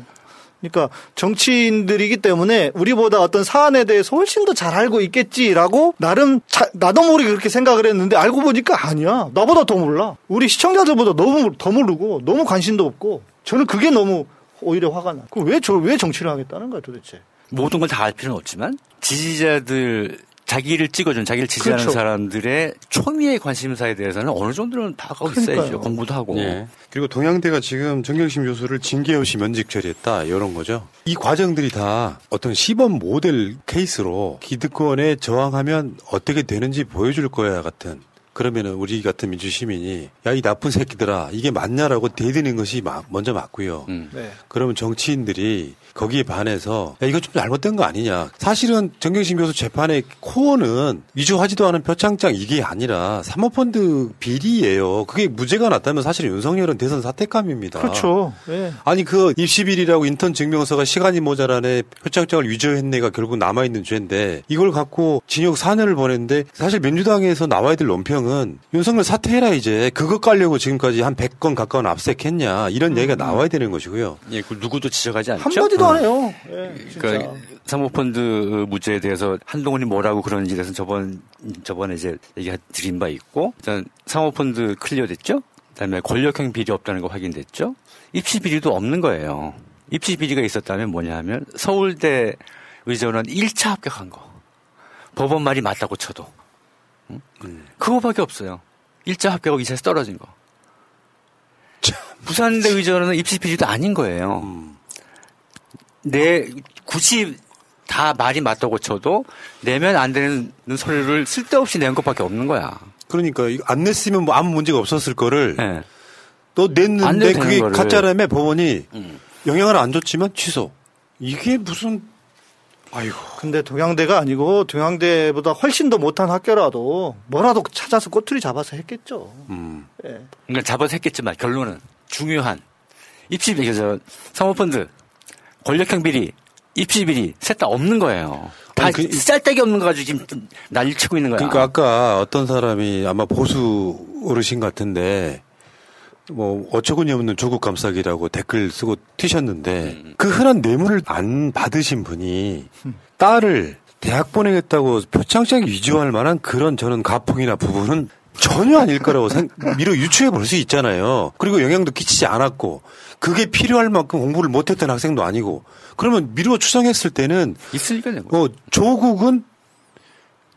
K: 그러니까 정치인들이기 때문에 우리보다 어떤 사안에 대해서 훨씬 더 잘 알고 있겠지라고 나름 자- 나도 모르게 그렇게 생각을 했는데 알고 보니까 아니야. 나보다 더 몰라. 우리 시청자들보다 너무 더 모르고 너무 관심도 없고 저는 그게 너무 오히려 화가 나. 그왜 저 왜 정치를 하겠다는 거야 도대체?
N: 모든 걸 다 알 필요는 없지만 지지자들 자기를 찍어준 자기를 지지하는
K: 그렇죠.
N: 사람들의 초미의 관심사에 대해서는 어느 정도는 파악하고 있어야죠.
K: 그러니까요.
N: 공부도 하고.
J: 예. 그리고 동양대가 지금 정경심 교수를 징계 없이 면직 처리했다 이런 거죠. 이 과정들이 다 어떤 시범 모델 케이스로 기득권에 저항하면 어떻게 되는지 보여줄 거야 같은. 그러면은 우리 같은 민주 시민이 야 이 나쁜 새끼들아 이게 맞냐라고 대드는 것이 마- 먼저 맞고요.
N: 음.
K: 네.
J: 그러면 정치인들이 거기에 반해서 야 이거 좀 잘못된 거 아니냐. 사실은 정경심 교수 재판의 코어는 위조하지도 않은 표창장 이게 아니라 사모펀드 비리예요. 그게 무죄가 났다면 사실 윤석열은 대선 사택감입니다.
K: 그렇죠. 예.
J: 아니 그 입시비리라고 인턴 증명서가 시간이 모자라네 표창장을 위조했네가 결국 남아있는 죄인데 이걸 갖고 징역 4년을 보냈는데 사실 민주당에서 나와야 될 논평은 윤석열 사퇴해라 이제 그것 깔려고 지금까지 한 100건 가까운 압색했냐 이런 얘기가
N: 음.
J: 나와야 되는 것이고요.
N: 예, 그 누구도 지적하지 않죠.
K: 한마디도
J: 어.
K: 예, 진짜.
N: 그러니까 사모펀드 문제에 대해서 한동훈이 뭐라고 그러는지에 대해서 저번 저번에 이제 얘기 드린 바 있고 일단 사모펀드 클리어됐죠. 그다음에 권력형 비리 없다는 거 확인됐죠. 입시 비리도 없는 거예요. 입시 비리가 있었다면 뭐냐하면 서울대 의전원 1차 합격한 거. 법원 말이 맞다고 쳐도. 응? 그거밖에 없어요. 1차 합격하고 2차에서 떨어진 거. 부산대 의전원은 입시 비리도 아닌 거예요. 내 굳이 다 말이 맞다고 쳐도 내면 안 되는 서류를 쓸데없이 낸 것밖에 없는 거야.
J: 그러니까 안 냈으면 뭐 아무 문제가 없었을 거를
N: 또안
J: 냈는데 그게. 가짜라며 법원이 영향을 안 줬지만 취소. 이게 무슨 아이고.
K: 근데 동양대가 아니고 동양대보다 훨씬 더 못한 학교라도 뭐라도 찾아서 꼬투리 잡아서 했겠죠.
J: 음.
K: 예.
N: 그러니까 잡아서 했겠지만 결론은 중요한 입시 비리, 저 사모펀드, 권력형 비리, 입시 비리 셋 다 없는 거예요. 다
J: 그-
N: 쌀데기 없는 거 가지고 지금 난리 치고 있는 거야.
J: 그러니까 아까 어떤 사람이 아마 보수 어르신 같은데 뭐 어처구니 없는 조국 감싸기라고 댓글 쓰고 튀셨는데 그 흔한 뇌물을 안 받으신 분이 딸을 대학 보내겠다고 표창장 위조할 만한 그런 저는 가풍이나 부분은 전혀 아닐 거라고 생, 미뤄 유추해 볼 수 있잖아요. 그리고 영향도 끼치지 않았고 그게 필요할 만큼 공부를 못했던 학생도 아니고 그러면 미루어 추정했을 때는
N: 있으니까
J: 어, 조국은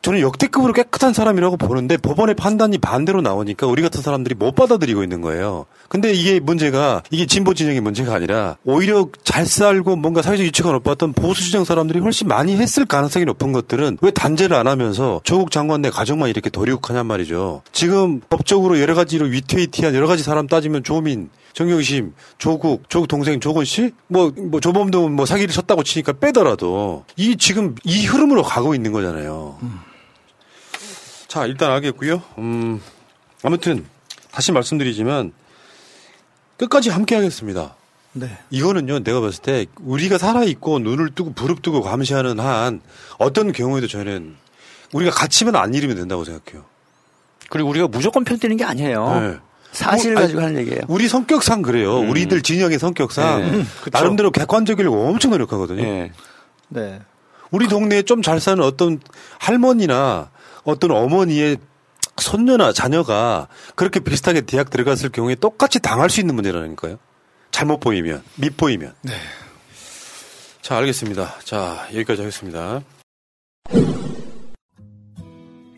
J: 저는 역대급으로 깨끗한 사람이라고 보는데 법원의 판단이 반대로 나오니까 우리 같은 사람들이 못 받아들이고 있는 거예요. 근데 이게 문제가 이게 진보 진영의 문제가 아니라 오히려 잘 살고 뭔가 사회적 유치가 높았던 보수 진영 사람들이 훨씬 많이 했을 가능성이 높은 것들은 왜 단죄를 안 하면서 조국 장관 내 가족만 이렇게 도륙하냔 말이죠. 지금 법적으로 여러 가지로 위태위태한 여러 가지 사람 따지면 조민 정경심, 조국, 조국 동생 조건 씨, 뭐, 뭐 조범도 뭐 사기를 쳤다고 치니까 빼더라도 이 지금 이 흐름으로 가고 있는 거잖아요. 자, 일단 알겠고요. 음, 아무튼 다시 말씀드리지만 끝까지 함께 하겠습니다.
K: 네.
J: 이거는요, 내가 봤을 때 우리가 살아있고 눈을 뜨고 부릅뜨고 감시하는 한 어떤 경우에도 저는 우리가 갇히면 안 잃으면 된다고 생각해요.
N: 그리고 우리가 무조건 편드는 게 아니에요.
J: 네.
N: 사실을
J: 어,
N: 가지고 하는 얘기예요.
J: 우리 성격상 그래요. 우리들 진영의 성격상
N: 네.
J: 나름대로 객관적이려고 엄청 노력하거든요.
K: 네.
J: 우리 동네에 좀 잘 사는 어떤 할머니나 어떤 어머니의 손녀나 자녀가 그렇게 비슷하게 대학 들어갔을 경우에 똑같이 당할 수 있는 문제라니까요. 잘못 보이면, 밉보이면.
K: 네.
J: 자, 알겠습니다. 자, 여기까지 하겠습니다.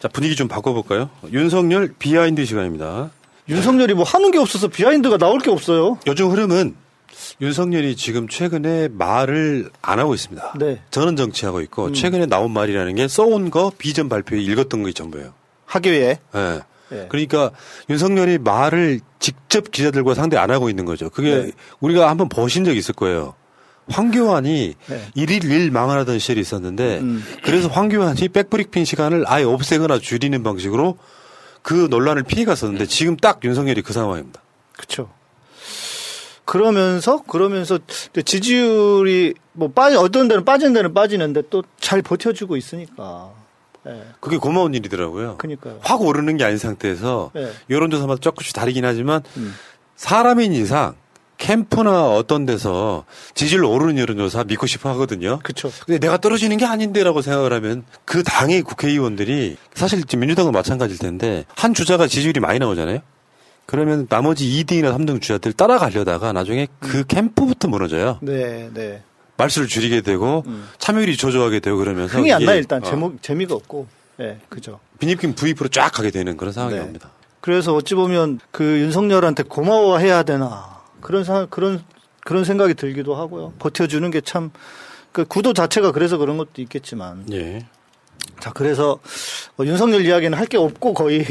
J: 자, 분위기 좀 바꿔볼까요? 윤석열 behind 시간입니다.
K: 윤석열이 뭐 하는 게 없어서 behind가 나올 게 없어요.
J: 요즘 흐름은 윤석열이 지금 최근에 말을 안 하고 있습니다.
K: 네.
J: 저는 정치하고 있고
K: 음.
J: 최근에 나온 말이라는 게 써온 거 비전 발표에 읽었던 게 전부예요.
K: 학예회.
J: 예.
K: 예.
J: 그러니까 윤석열이 말을 직접 기자들과 상대 안 하고 있는 거죠. 그게
K: 네.
J: 우리가 한번 보신 적 있을 거예요. 황교안이
K: 네.
J: 일일 일 망하던 시절이 있었는데
K: 음.
J: 그래서 황교안이 백브리핑 시간을 아예 없애거나 줄이는 방식으로 그 논란을 피해갔었는데 지금 딱 윤석열이 그 상황입니다.
K: 그렇죠. 그러면서 그러면서 지지율이 뭐 빠지 어떤 데는 빠진 데는 빠지는데 또 잘 버텨주고 있으니까. 예.
J: 그게 고마운 일이더라고요.
K: 그러니까요.
J: 확 오르는 게 아닌 상태에서
K: 네.
J: 여론조사마다 조금씩 다르긴 하지만
K: 음.
J: 사람인 이상 캠프나 어떤 데서 지지율 오르는 여론조사 믿고 싶어 하거든요.
K: 그렇죠.
J: 근데 내가 떨어지는 게 아닌데라고 생각을 하면 그 당의 국회의원들이 사실 지금 민주당은 마찬가지일 텐데 한 주자가 지지율이 많이 나오잖아요. 그러면 나머지 2등이나 3등 주자들 따라가려다가 나중에 그 캠프부터 무너져요.
K: 네, 네.
J: 말수를 줄이게 되고 참여율이 조조하게 되고 그러면서
K: 흥이 안 나 일단
J: 어,
K: 제목 재미가 없고. 예, 그죠.
J: 빈입김 부입으로 쫙 가게 되는 그런 상황이
K: 네.
J: 옵니다.
K: 그래서 어찌 보면 그 윤석열한테 고마워해야 되나 그런 상 그런 그런 생각이 들기도 하고요. 버텨주는 게 참 그 구도 자체가 그래서 그런 것도 있겠지만.
J: 예.
K: 자 그래서 어, 윤석열 이야기는 할 게 없고 거의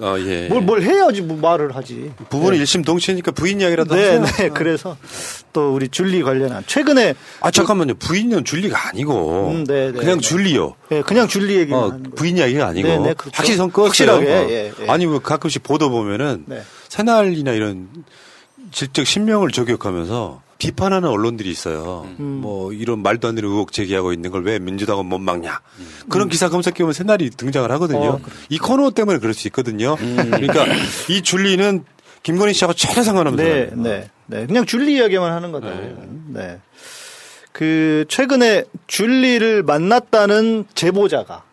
J: 어, 예. <laughs>
K: 뭘 뭘 해야지 뭐 말을 하지.
J: 부부는 일심 동체니까 부인 이야기라도
K: 네,
J: 하세요.
K: 네. 그래서 또 우리 줄리 관련한 최근에
J: 아 잠깐만요. 부인은 줄리가 아니고
K: 음, 네, 네,
J: 그냥
K: 네.
J: 줄리요.
K: 예, 그냥 줄리 얘기만
J: 어. 부인 이야기가 아니고
K: 네, 네, 그렇죠.
J: 확실히 선 껐어요.
K: 확실하게,
J: 어.
K: 예, 예.
J: 아니 뭐 가끔씩 보도 보면은
K: 네.
J: 새날이나 이런 질적 신명을 저격하면서 비판하는 언론들이 있어요.
K: 음.
J: 뭐 이런 말도 안 되는 의혹 제기하고 있는 걸 왜 민주당은 못 막냐.
K: 음.
J: 그런 기사 검색해 보면 새날이 등장을 하거든요.
K: 어,
J: 이 코너 때문에 그럴 수 있거든요. 그러니까 이 줄리는 김건희 씨하고 전혀 상관없는
K: 네,
J: 사람이에요.
K: 네, 네. 그냥 줄리 이야기만 하는 거다. 네. 그 최근에 줄리를 만났다는 제보자가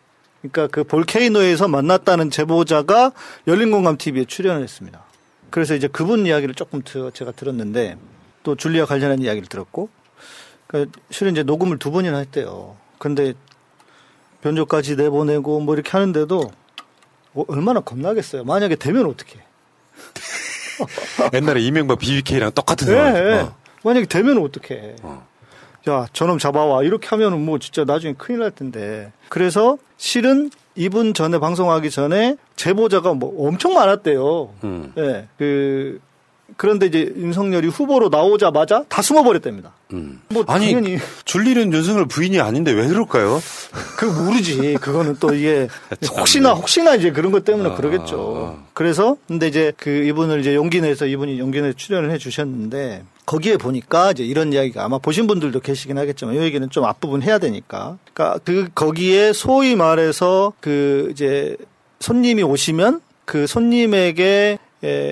K: 그러니까 그 볼케이노에서 만났다는 제보자가 열린공감 TV에 출연을 했습니다. 그래서 이제 그분 이야기를 조금 드- 제가 들었는데 또 줄리와 관련한 이야기를 들었고 그 실은 이제 녹음을 두 번이나 했대요. 근데 변조까지 내보내고 뭐 이렇게 하는데도 뭐 얼마나 겁나겠어요. 만약에 되면 어떻게? <laughs>
J: 옛날에 이명박 BBK랑 똑같은
K: 예,
J: 상황.
K: 예.
J: 어.
K: 만약에 되면 어떡해. 야, 저놈 잡아와. 이렇게 하면은 뭐 진짜 나중에 큰일 날 텐데. 그래서 실은 이분 전에 방송하기 전에 제보자가 뭐 엄청 많았대요.
J: 음.
K: 예. 그, 그런데 이제 윤석열이 후보로 나오자마자 다 숨어버렸답니다. 뭐
J: 아니
K: 당연히
J: 줄리는 윤석열 부인이 아닌데 왜 그럴까요?
K: 그 모르지. 그거는 또 이게 <laughs> 혹시나 혹시나 이제 그런 것 때문에
J: 아.
K: 그러겠죠. 그래서 근데 이제 그 이분을 이제 용기 내서 이분이 용기 내서 출연을 해 주셨는데 거기에 보니까 이제 이런 이야기가 아마 보신 분들도 계시긴 하겠지만 이 얘기는 좀 앞부분 해야 되니까. 그러니까 그 거기에 소위 말해서 그 이제 손님이 오시면 그 손님에게 예,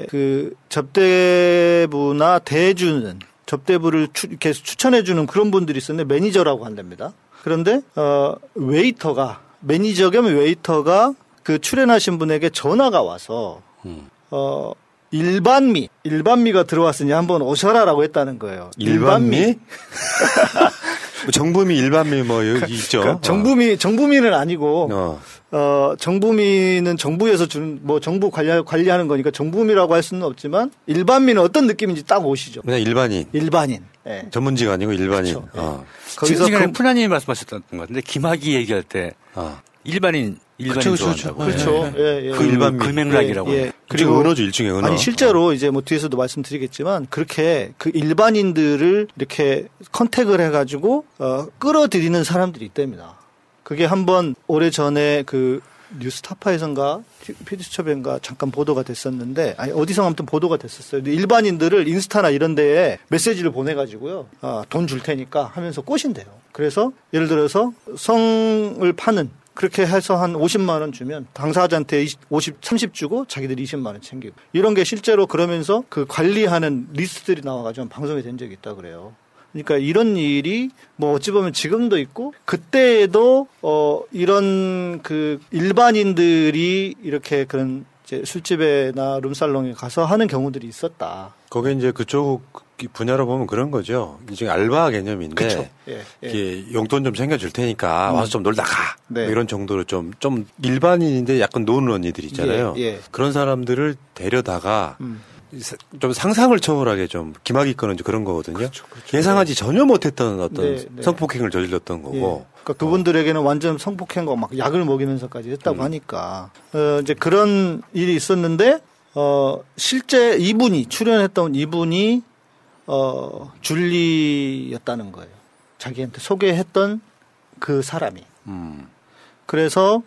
K: 그 접대부나 대주는 접대부를 추, 이렇게 추천해 주는 그런 분들이 있었는데 매니저라고 한답니다. 그런데 어 웨이터가 매니저 겸 웨이터가 그 출연하신 분에게 전화가 와서 어 일반미 일반미가 들어왔으니 한번 오셔라라고 했다는 거예요.
J: 일반미? 뭐 <laughs> 정부미 일반미 뭐 여기 있죠.
K: 그러니까 정부미 정부미는 아니고
J: 어.
K: 어, 정부미는 정부에서 주는, 뭐, 정부 관리, 관리하는 거니까 정부미라고 할 수는 없지만, 일반미는 어떤 느낌인지 딱 오시죠.
J: 그냥 일반인.
K: 일반인. 예.
J: 전문지가 아니고 일반인.
K: 그렇죠.
J: 어.
K: 거기서
N: 지금
K: 그-
N: 푸나님이 말씀하셨던 것 같은데 김학의 얘기할 때 일반인 일반인
J: 그쵸, 그쵸,
N: 좋아한다고.
K: 그렇죠. 예, 예.
N: 그 일반민. 그 맥락이라고.
K: 예, 예.
J: 그리고 은어죠, 일종의 은어.
K: 아니, 실제로 이제 뭐 뒤에서도 말씀드리겠지만, 그렇게 그 일반인들을 이렇게 컨택을 해가지고, 어, 끌어들이는 사람들이 있답니다. 그게 한번 오래 전에 그 뉴스타파에선가 피디수첩인가 잠깐 보도가 됐었는데 아니 어디서 아무튼 보도가 됐었어요. 일반인들을 인스타나 이런 데에 메시지를 보내가지고요. 아, 돈 줄 테니까 하면서 꼬신대요. 그래서 예를 들어서 성을 파는 그렇게 해서 한 50만 원 주면 당사자한테 20, 50, 30 주고 자기들이 20만 원 챙기고 이런 게 실제로 그러면서 그 관리하는 리스트들이 나와가지고 방송이 된 적이 있다 그래요. 그러니까 이런 일이 뭐 어찌 보면 지금도 있고 그때에도 어 이런 그 일반인들이 이렇게 그런 이제 술집에나 룸살롱에 가서 하는 경우들이 있었다.
J: 거기 이제 그쪽 분야로 보면 그런 거죠. 일종의 알바 개념인데.
K: 예, 예.
J: 이게 용돈 좀 챙겨줄 테니까
K: 음.
J: 와서 좀 놀다 가.
K: 네.
J: 뭐 이런 정도로 좀, 좀 일반인인데 약간 노는 언니들 있잖아요.
K: 예, 예.
J: 그런 사람들을 데려다가
K: 음.
J: 좀 상상을 초월하게 좀 기막이 끄는 그런 거거든요. 예상하지 전혀 못했던 어떤
K: 그렇죠, 네, 네.
J: 성폭행을 저질렀던 거고.
K: 예. 그러니까 그분들에게는 완전 성폭행과 막 약을 먹이면서까지 했다고
J: 음.
K: 하니까 어 이제 그런 일이 있었는데 어 실제 이분이 출연했던 이분이 어 줄리였다는 거예요. 자기한테 소개했던 그 사람이.
J: 음.
K: 그래서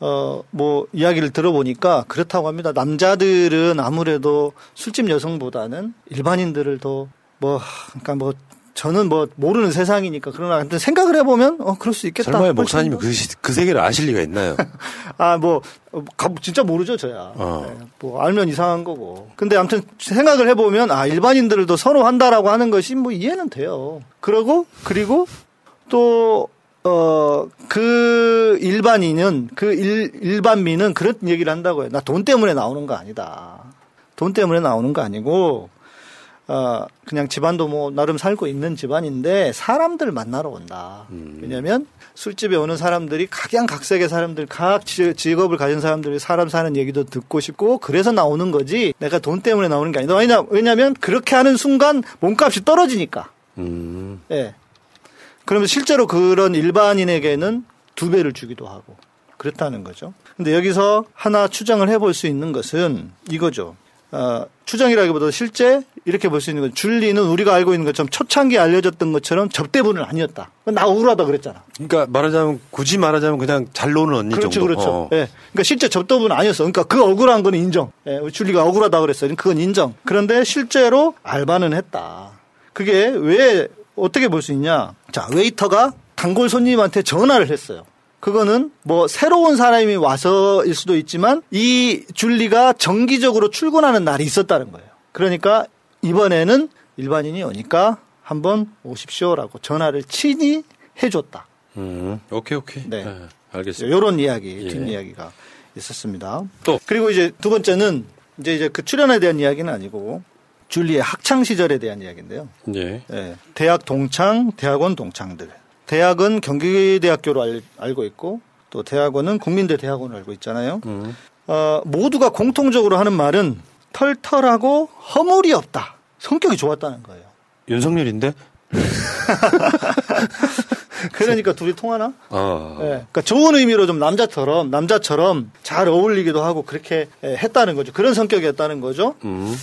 K: 어 뭐 이야기를 들어보니까 그렇다고 합니다. 남자들은 아무래도 술집 여성보다는 일반인들을 더 뭐 그러니까 뭐 저는 뭐 모르는 세상이니까 그러나 하여튼 생각을 해보면 어 그럴 수 있겠다.
J: 설마 목사님이
K: 더.
J: 그, 시- 그 세계를 아실 리가 있나요? <laughs>
K: 아, 뭐, 어, 가- 진짜 모르죠, 저야.
J: 어.
K: 네, 뭐, 알면 이상한 거고. 근데 아무튼 생각을 해보면, 아, 일반인들을 더 선호한다라고 하는 것이 뭐 이해는 돼요. 그러고, 그리고 또, 어, 그 일반인은, 그 일, 일반민은 그런 얘기를 한다고요. 나 돈 때문에 나오는 거 아니다. 돈 때문에 나오는 거 아니고 어, 그냥 집안도 뭐 나름 살고 있는 집안인데 사람들 만나러 온다.
J: 음.
K: 왜냐면 술집에 오는 사람들이 각양각색의 사람들, 각 지- 직업을 가진 사람들이 사람 사는 얘기도 듣고 싶고 그래서 나오는 거지 내가 돈 때문에 나오는 게 아니다. 왜냐, 왜냐면 그렇게 하는 순간 몸값이 떨어지니까.
J: 음.
K: 예. 그러면 실제로 그런 일반인에게는 두 배를 주기도 하고 그렇다는 거죠. 근데 여기서 하나 추정을 해볼 수 있는 것은 이거죠. 어, 추정이라기보다 실제 이렇게 볼 수 있는 건 줄리는 우리가 알고 있는 것처럼 초창기에 알려졌던 것처럼 접대분은 아니었다. 나 억울하다 그랬잖아.
J: 그러니까 말하자면 굳이 말하자면 그냥 잘 노는 언니
K: 그렇죠,
J: 정도.
K: 그렇죠.
J: 어.
K: 예. 그러니까 실제 접도분은 아니었어. 그러니까 그 억울한 건 인정. 예, 우리 줄리가 억울하다 그랬어요. 그건 인정. 그런데 실제로 알바는 했다. 그게 왜 어떻게 볼 수 있냐? 자, 웨이터가 단골 손님한테 전화를 했어요. 그거는 뭐 새로운 사람이 와서일 수도 있지만 이 줄리가 정기적으로 출근하는 날이 있었다는 거예요. 그러니까 이번에는 일반인이 오니까 한번 오십시오라고 전화를 친히 해줬다.
J: 음. 오케이 오케이.
K: 네.
J: 알겠습니다.
K: 이런 이야기,
J: 예.
K: 뒷이야기가 있었습니다.
J: 또
K: 그리고 이제 두 번째는 이제 이제 그 출연에 대한 이야기는 아니고 줄리의 학창 시절에 대한 이야기인데요.
J: 예.
K: 예, 대학 동창, 대학원 동창들. 대학은 경기대학교로 알, 알고 있고 또 대학원은 국민대 대학원을 알고 있잖아요.
J: 음.
K: 어, 모두가 공통적으로 하는 말은 털털하고 허물이 없다. 성격이 좋았다는 거예요.
J: 윤석열인데? <laughs>
K: 그러니까 둘이 통하나?
J: 어.
K: 예, 그러니까 좋은 의미로 좀 남자처럼 남자처럼 잘 어울리기도 하고 그렇게 예, 했다는 거죠. 그런 성격이었다는 거죠.
J: 음.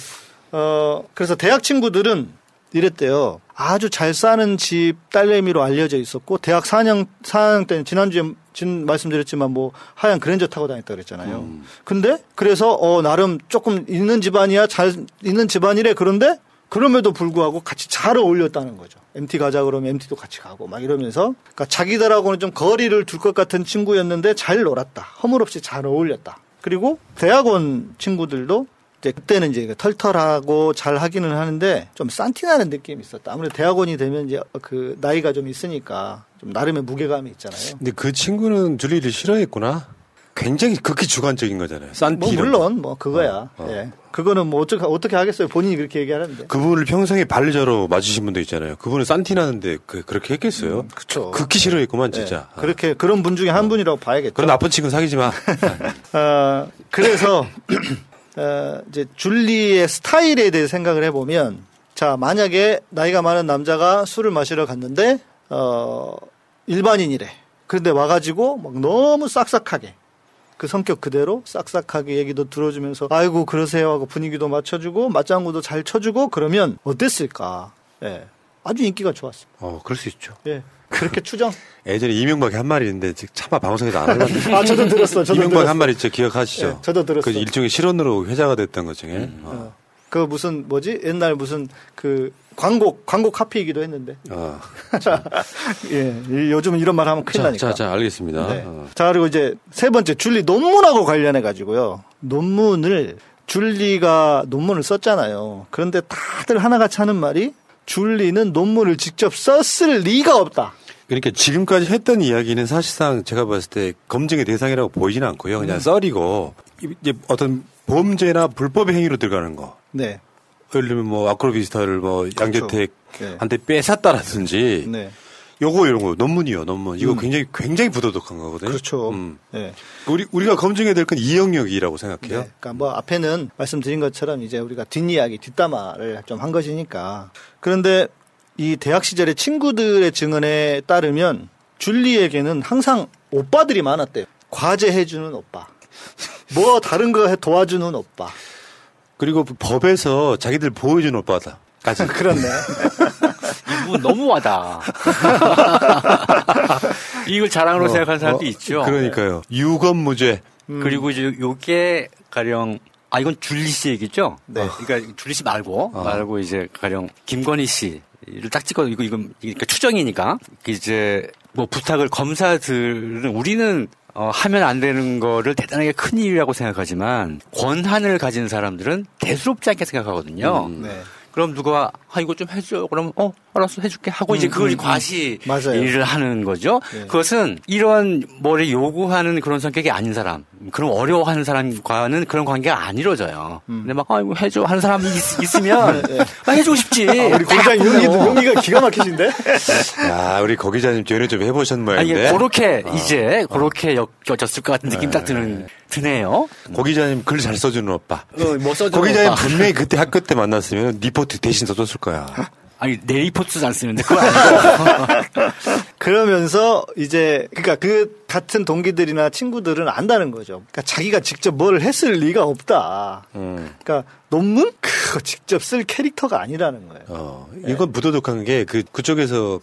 K: 어 그래서 대학 친구들은 이랬대요. 아주 잘 사는 집 딸내미로 알려져 있었고 대학 4학년 4학년 때는 지난주에 진 말씀드렸지만 뭐 하얀 그랜저 타고 다녔다 그랬잖아요. 근데 그래서 어 나름 조금 있는 집안이야 잘 있는 집안이래 그런데 그럼에도 불구하고 같이 잘 어울렸다는 거죠. MT 가자 그러면 MT도 같이 가고 막 이러면서 그러니까 자기들하고는 좀 거리를 둘 것 같은 친구였는데 잘 놀았다. 허물없이 잘 어울렸다. 그리고 대학원 친구들도 이제 그때는 이제 털털하고 잘 하기는 하는데 좀 산티나는 느낌이 있었다. 아무래도 대학원이 되면 이제 그 나이가 좀 있으니까 좀 나름의 무게감이 있잖아요.
J: 근데 그 친구는 줄리를 싫어했구나. 굉장히 극히 주관적인 거잖아요.
K: 싼뭐
J: 티.
K: 물론 뭐 그거야.
J: 어, 어.
K: 예. 그거는 뭐 어떻게 어떻게 하겠어요. 본인이 그렇게 얘기하는데.
J: 그분을 평생에 발르자로 맞으신 분도 있잖아요. 그분은 싼티 나는데 그, 그렇게 했겠어요?
K: 그렇죠.
J: 극히 싫어했구만 진짜.
K: 예. 그렇게 그런 분 중에 한 분이라고 봐야겠죠.
J: 그런 나쁜 친구 사귀지 마. <laughs>
K: 어, 그래서 <laughs> 어, 이제 줄리의 스타일에 대해 생각을 해보면 자 만약에 나이가 많은 남자가 술을 마시러 갔는데 어 일반인이래. 그런데 와가지고 막 너무 싹싹하게 그 성격 그대로 싹싹하게 얘기도 들어주면서 아이고 그러세요 하고 분위기도 맞춰주고 맞장구도 잘 쳐주고 그러면 어땠을까? 예, 아주 인기가 좋았어.
J: 어, 그럴 수 있죠.
K: 예, 그렇게 추정.
J: 예전에 이명박이 한 말이 있는데 지금 차마 방송에서 안 하려고. <laughs>
K: 아, 저도 들었어, 저도
J: 이명박
K: 들었어.
J: 한 말이 있죠. 기억하시죠?
K: 예, 저도 들었어.
J: 그 일종의 실언으로 회자가 됐던 것 중에. 어.
K: 그 무슨 뭐지 옛날 무슨 그 광고 광고 카피이기도 했는데.
J: 어. <laughs>
K: 예, 이- 요즘 이런 말 하면 큰일
J: 자,
K: 나니까.
J: 자, 자, 알겠습니다.
K: 네.
J: 어.
K: 자 그리고 이제 세 번째 줄리 논문하고 관련해 가지고요. 논문을 줄리가 논문을 썼잖아요. 그런데 다들 하나같이 하는 말이 줄리는 논문을 직접 썼을 리가 없다.
J: 그러니까 지금까지 했던 이야기는 사실상 제가 봤을 때 검증의 대상이라고 보이지는 않고요. 그냥 썰이고 이제 어떤 범죄나 불법의 행위로 들어가는 거.
K: 네.
J: 예를 들면 뭐 아크로비스타를 뭐 양재택한테 뺏었다라든지
K: 네.
J: 요거 이런 거 논문이요 논문 이거
K: 음.
J: 굉장히 굉장히 부도덕한 거거든요.
K: 그렇죠.
J: 음.
K: 네.
J: 우리 우리가 검증해야 될 건 이 영역이라고 생각해요.
K: 그러니까 뭐 앞에는 말씀드린 것처럼 이제 우리가 뒷이야기, 뒷담화를 좀 한 것이니까. 그런데 이 대학 시절의 친구들의 증언에 따르면 줄리에게는 항상 오빠들이 많았대요. 과제 해주는 오빠. <laughs> 뭐 다른 거 해- 도와주는 오빠.
J: 그리고 법에서 자기들 보여주는 오빠다 까지. <laughs>
K: 그렇네. <laughs>
N: 이분 너무하다. 이걸 자랑으로
J: 어,
N: 생각하는 사람도
J: 어,
N: 있죠.
J: 그러니까요. 유검무죄.
N: 그리고 이제 요게 가령 아 이건 줄리 씨 얘기죠.
K: 네.
N: 어, 그러니까 줄리 씨 말고
J: 어.
N: 말고 이제 가령 김건희 씨를 딱 찍어 이거 이건 그러니까 추정이니까 이제 뭐 부탁을 검사들은 우리는 어, 하면 안 되는 거를 대단하게 큰 일이라고 생각하지만 권한을 가진 사람들은 대수롭지 않게 생각하거든요.
J: 음.
K: 네.
N: 그럼 누가 아 이거 좀 해줘. 그러면 어 알았어 해줄게 하고 이제
K: 음,
N: 그걸
K: 음,
N: 과시
K: 맞아요.
N: 일을 하는 거죠.
K: 네.
N: 그것은 이런 뭐를 요구하는 그런 성격이 아닌 사람, 그런 어려워하는 사람과는 그런 관계가 안 이루어져요. 근데 막 아이고 해줘 하는 사람이 있, 으면
K: 네, <laughs> 네.
N: 막 해주고 싶지.
K: 아, 우리 공장 용기도 용기 가 기가 막히신데.
J: 야, 우리 거 기자님 전에 좀 해보셨
N: 아니,
J: 모양인데.
N: 그렇게 이제 그렇게 엮여졌을 것 같은 느낌 딱 드는 드네요.
J: 고 기자님 글 잘 써주는 오빠.
N: 어, 뭐 써주는
J: 고 기자님
N: 오빠.
J: 분명히 그때 학교 때 만났으면 리포트 대신 써줬을 거야.
N: 아니 내 리포트도 안 쓰는데 그거 아니고. <laughs>
K: 그러면서 이제 그러니까 그 같은 동기들이나 친구들은 안다는 거죠. 그러니까 자기가 직접 뭘 했을 리가 없다.
J: 음.
K: 그러니까 논문 그거 직접 쓸 캐릭터가 아니라는 거예요.
J: 어, 이건 부도덕한 게 그 그쪽에서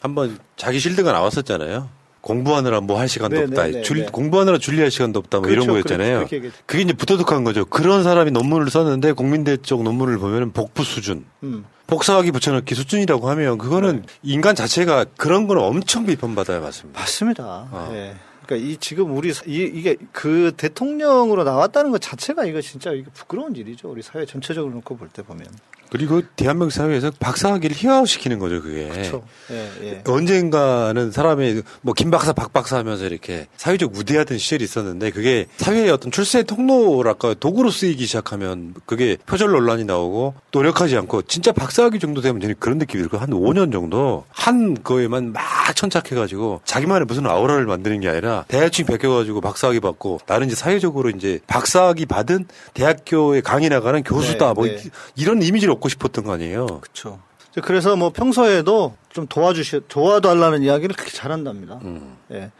J: 한번 자기 실드가 나왔었잖아요. 공부하느라 뭐 할 시간도
K: 네,
J: 없다.
K: 네, 네,
J: 줄-
K: 네.
J: 공부하느라 줄리할 시간도 없다. 뭐 이런
K: 그렇죠,
J: 거였잖아요.
K: 그렇게 얘기했죠.
J: 그게 이제 부도덕한 거죠. 그런 사람이 논문을 썼는데 국민대 쪽 논문을 보면은 복부 수준.
K: 음.
J: 복사하기 붙여넣기 수준이라고 하면 그거는
K: 네.
J: 인간 자체가 그런 거는 엄청 비판받아야 맞습니다.
K: 맞습니다.
J: 어.
K: 예. 그러니까 이 지금 우리 사- 이, 이게 그 대통령으로 나왔다는 것 자체가 이거 진짜 이게 부끄러운 일이죠. 우리 사회 전체적으로 놓고 볼 때 보면.
J: 그리고 대한민국 사회에서 박사학위를 희화화시키는 거죠, 그게.
K: 그렇죠. 예, 예.
J: 언젠가는 사람이 뭐 김박사 박박사 하면서 이렇게 사회적 무대하던 시절이 있었는데 그게 사회의 어떤 출세의 통로랄까 도구로 쓰이기 시작하면 그게 표절 논란이 나오고 노력하지 않고 진짜 박사학위 정도 되면 저는 그런 느낌이 들고 한 5년 정도 한 거에만 막 천착해가지고 자기만의 무슨 아우라를 만드는 게 아니라 대충 베껴가지고 박사학위 받고 나는 이제 사회적으로 이제 박사학위 받은 대학교에 강의 나가는 교수다
K: 네,
J: 뭐
K: 네.
J: 이런 이미지를 얻고 싶었던 거 아니에요.
K: 그렇죠. 그래서 뭐 평소에도 좀 도와주시 도와달라는 이야기를 그렇게 잘한답니다.
J: 음.
K: 예.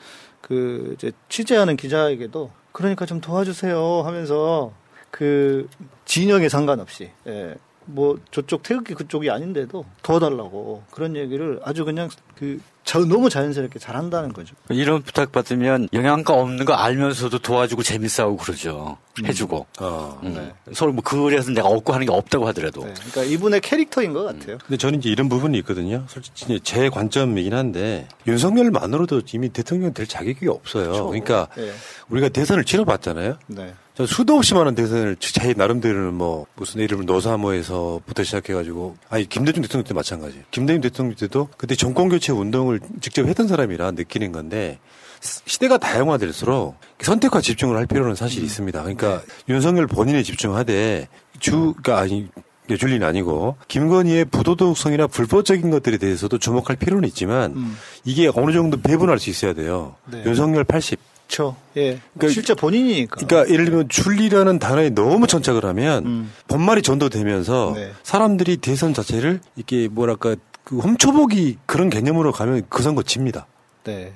K: 그 이제 취재하는 기자에게도 그러니까 좀 도와주세요 하면서 그 진영에 상관없이 예. 뭐 저쪽 태극기 그쪽이 아닌데도 도와달라고 그런 얘기를 아주 그냥 그 저, 너무 자연스럽게 잘한다는 거죠.
N: 이런 부탁 받으면 영양가 없는 거 알면서도 도와주고 재밌어하고 그러죠.
K: 음.
N: 해주고.
J: 어.
N: 음. 서로 뭐 그래서 내가 얻고 하는 게 없다고 하더라도.
K: 그러니까 이분의 캐릭터인 것 같아요.
J: 근데 저는 이제 이런 부분이 있거든요. 솔직히 제 관점이긴 한데 윤석열만으로도 이미 대통령 될 자격이 없어요. 그러니까
K: 예.
J: 우리가 대선을 치러봤잖아요.
K: 네.
J: 저 수도 없이 많은 대선을 제 나름대로는 뭐 무슨 이름을 노사모에서부터 시작해가지고 아니 김대중 대통령 때 마찬가지. 김대중 대통령 때도 그때 정권 교체 운동을 직접 했던 사람이라 느끼는 건데 시대가 다양화될수록 선택과 집중을 할 필요는 사실 있습니다. 그러니까 윤석열 본인에 집중하되 주가 아니 예, 줄리는 아니고 김건희의 부도덕성이나 불법적인 것들에 대해서도 주목할 필요는 있지만
K: 음.
J: 이게 어느 정도 배분할 수 있어야 돼요.
K: 네.
J: 윤석열 80.
K: 그렇죠. 예.
J: 그러니까
K: 실제 본인이니까.
J: 그러니까 예를 들면 줄리라는 단어에 너무 천착을 하면 본말이 전도되면서
K: 네.
J: 사람들이 대선 자체를 이렇게 뭐랄까 그 훔쳐보기 그런 개념으로 가면 그 선거 집니다.
K: 네.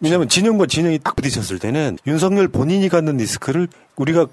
J: 왜냐하면 진영과 진영이 딱 부딪혔을 때는 윤석열 본인이 갖는 리스크를 우리가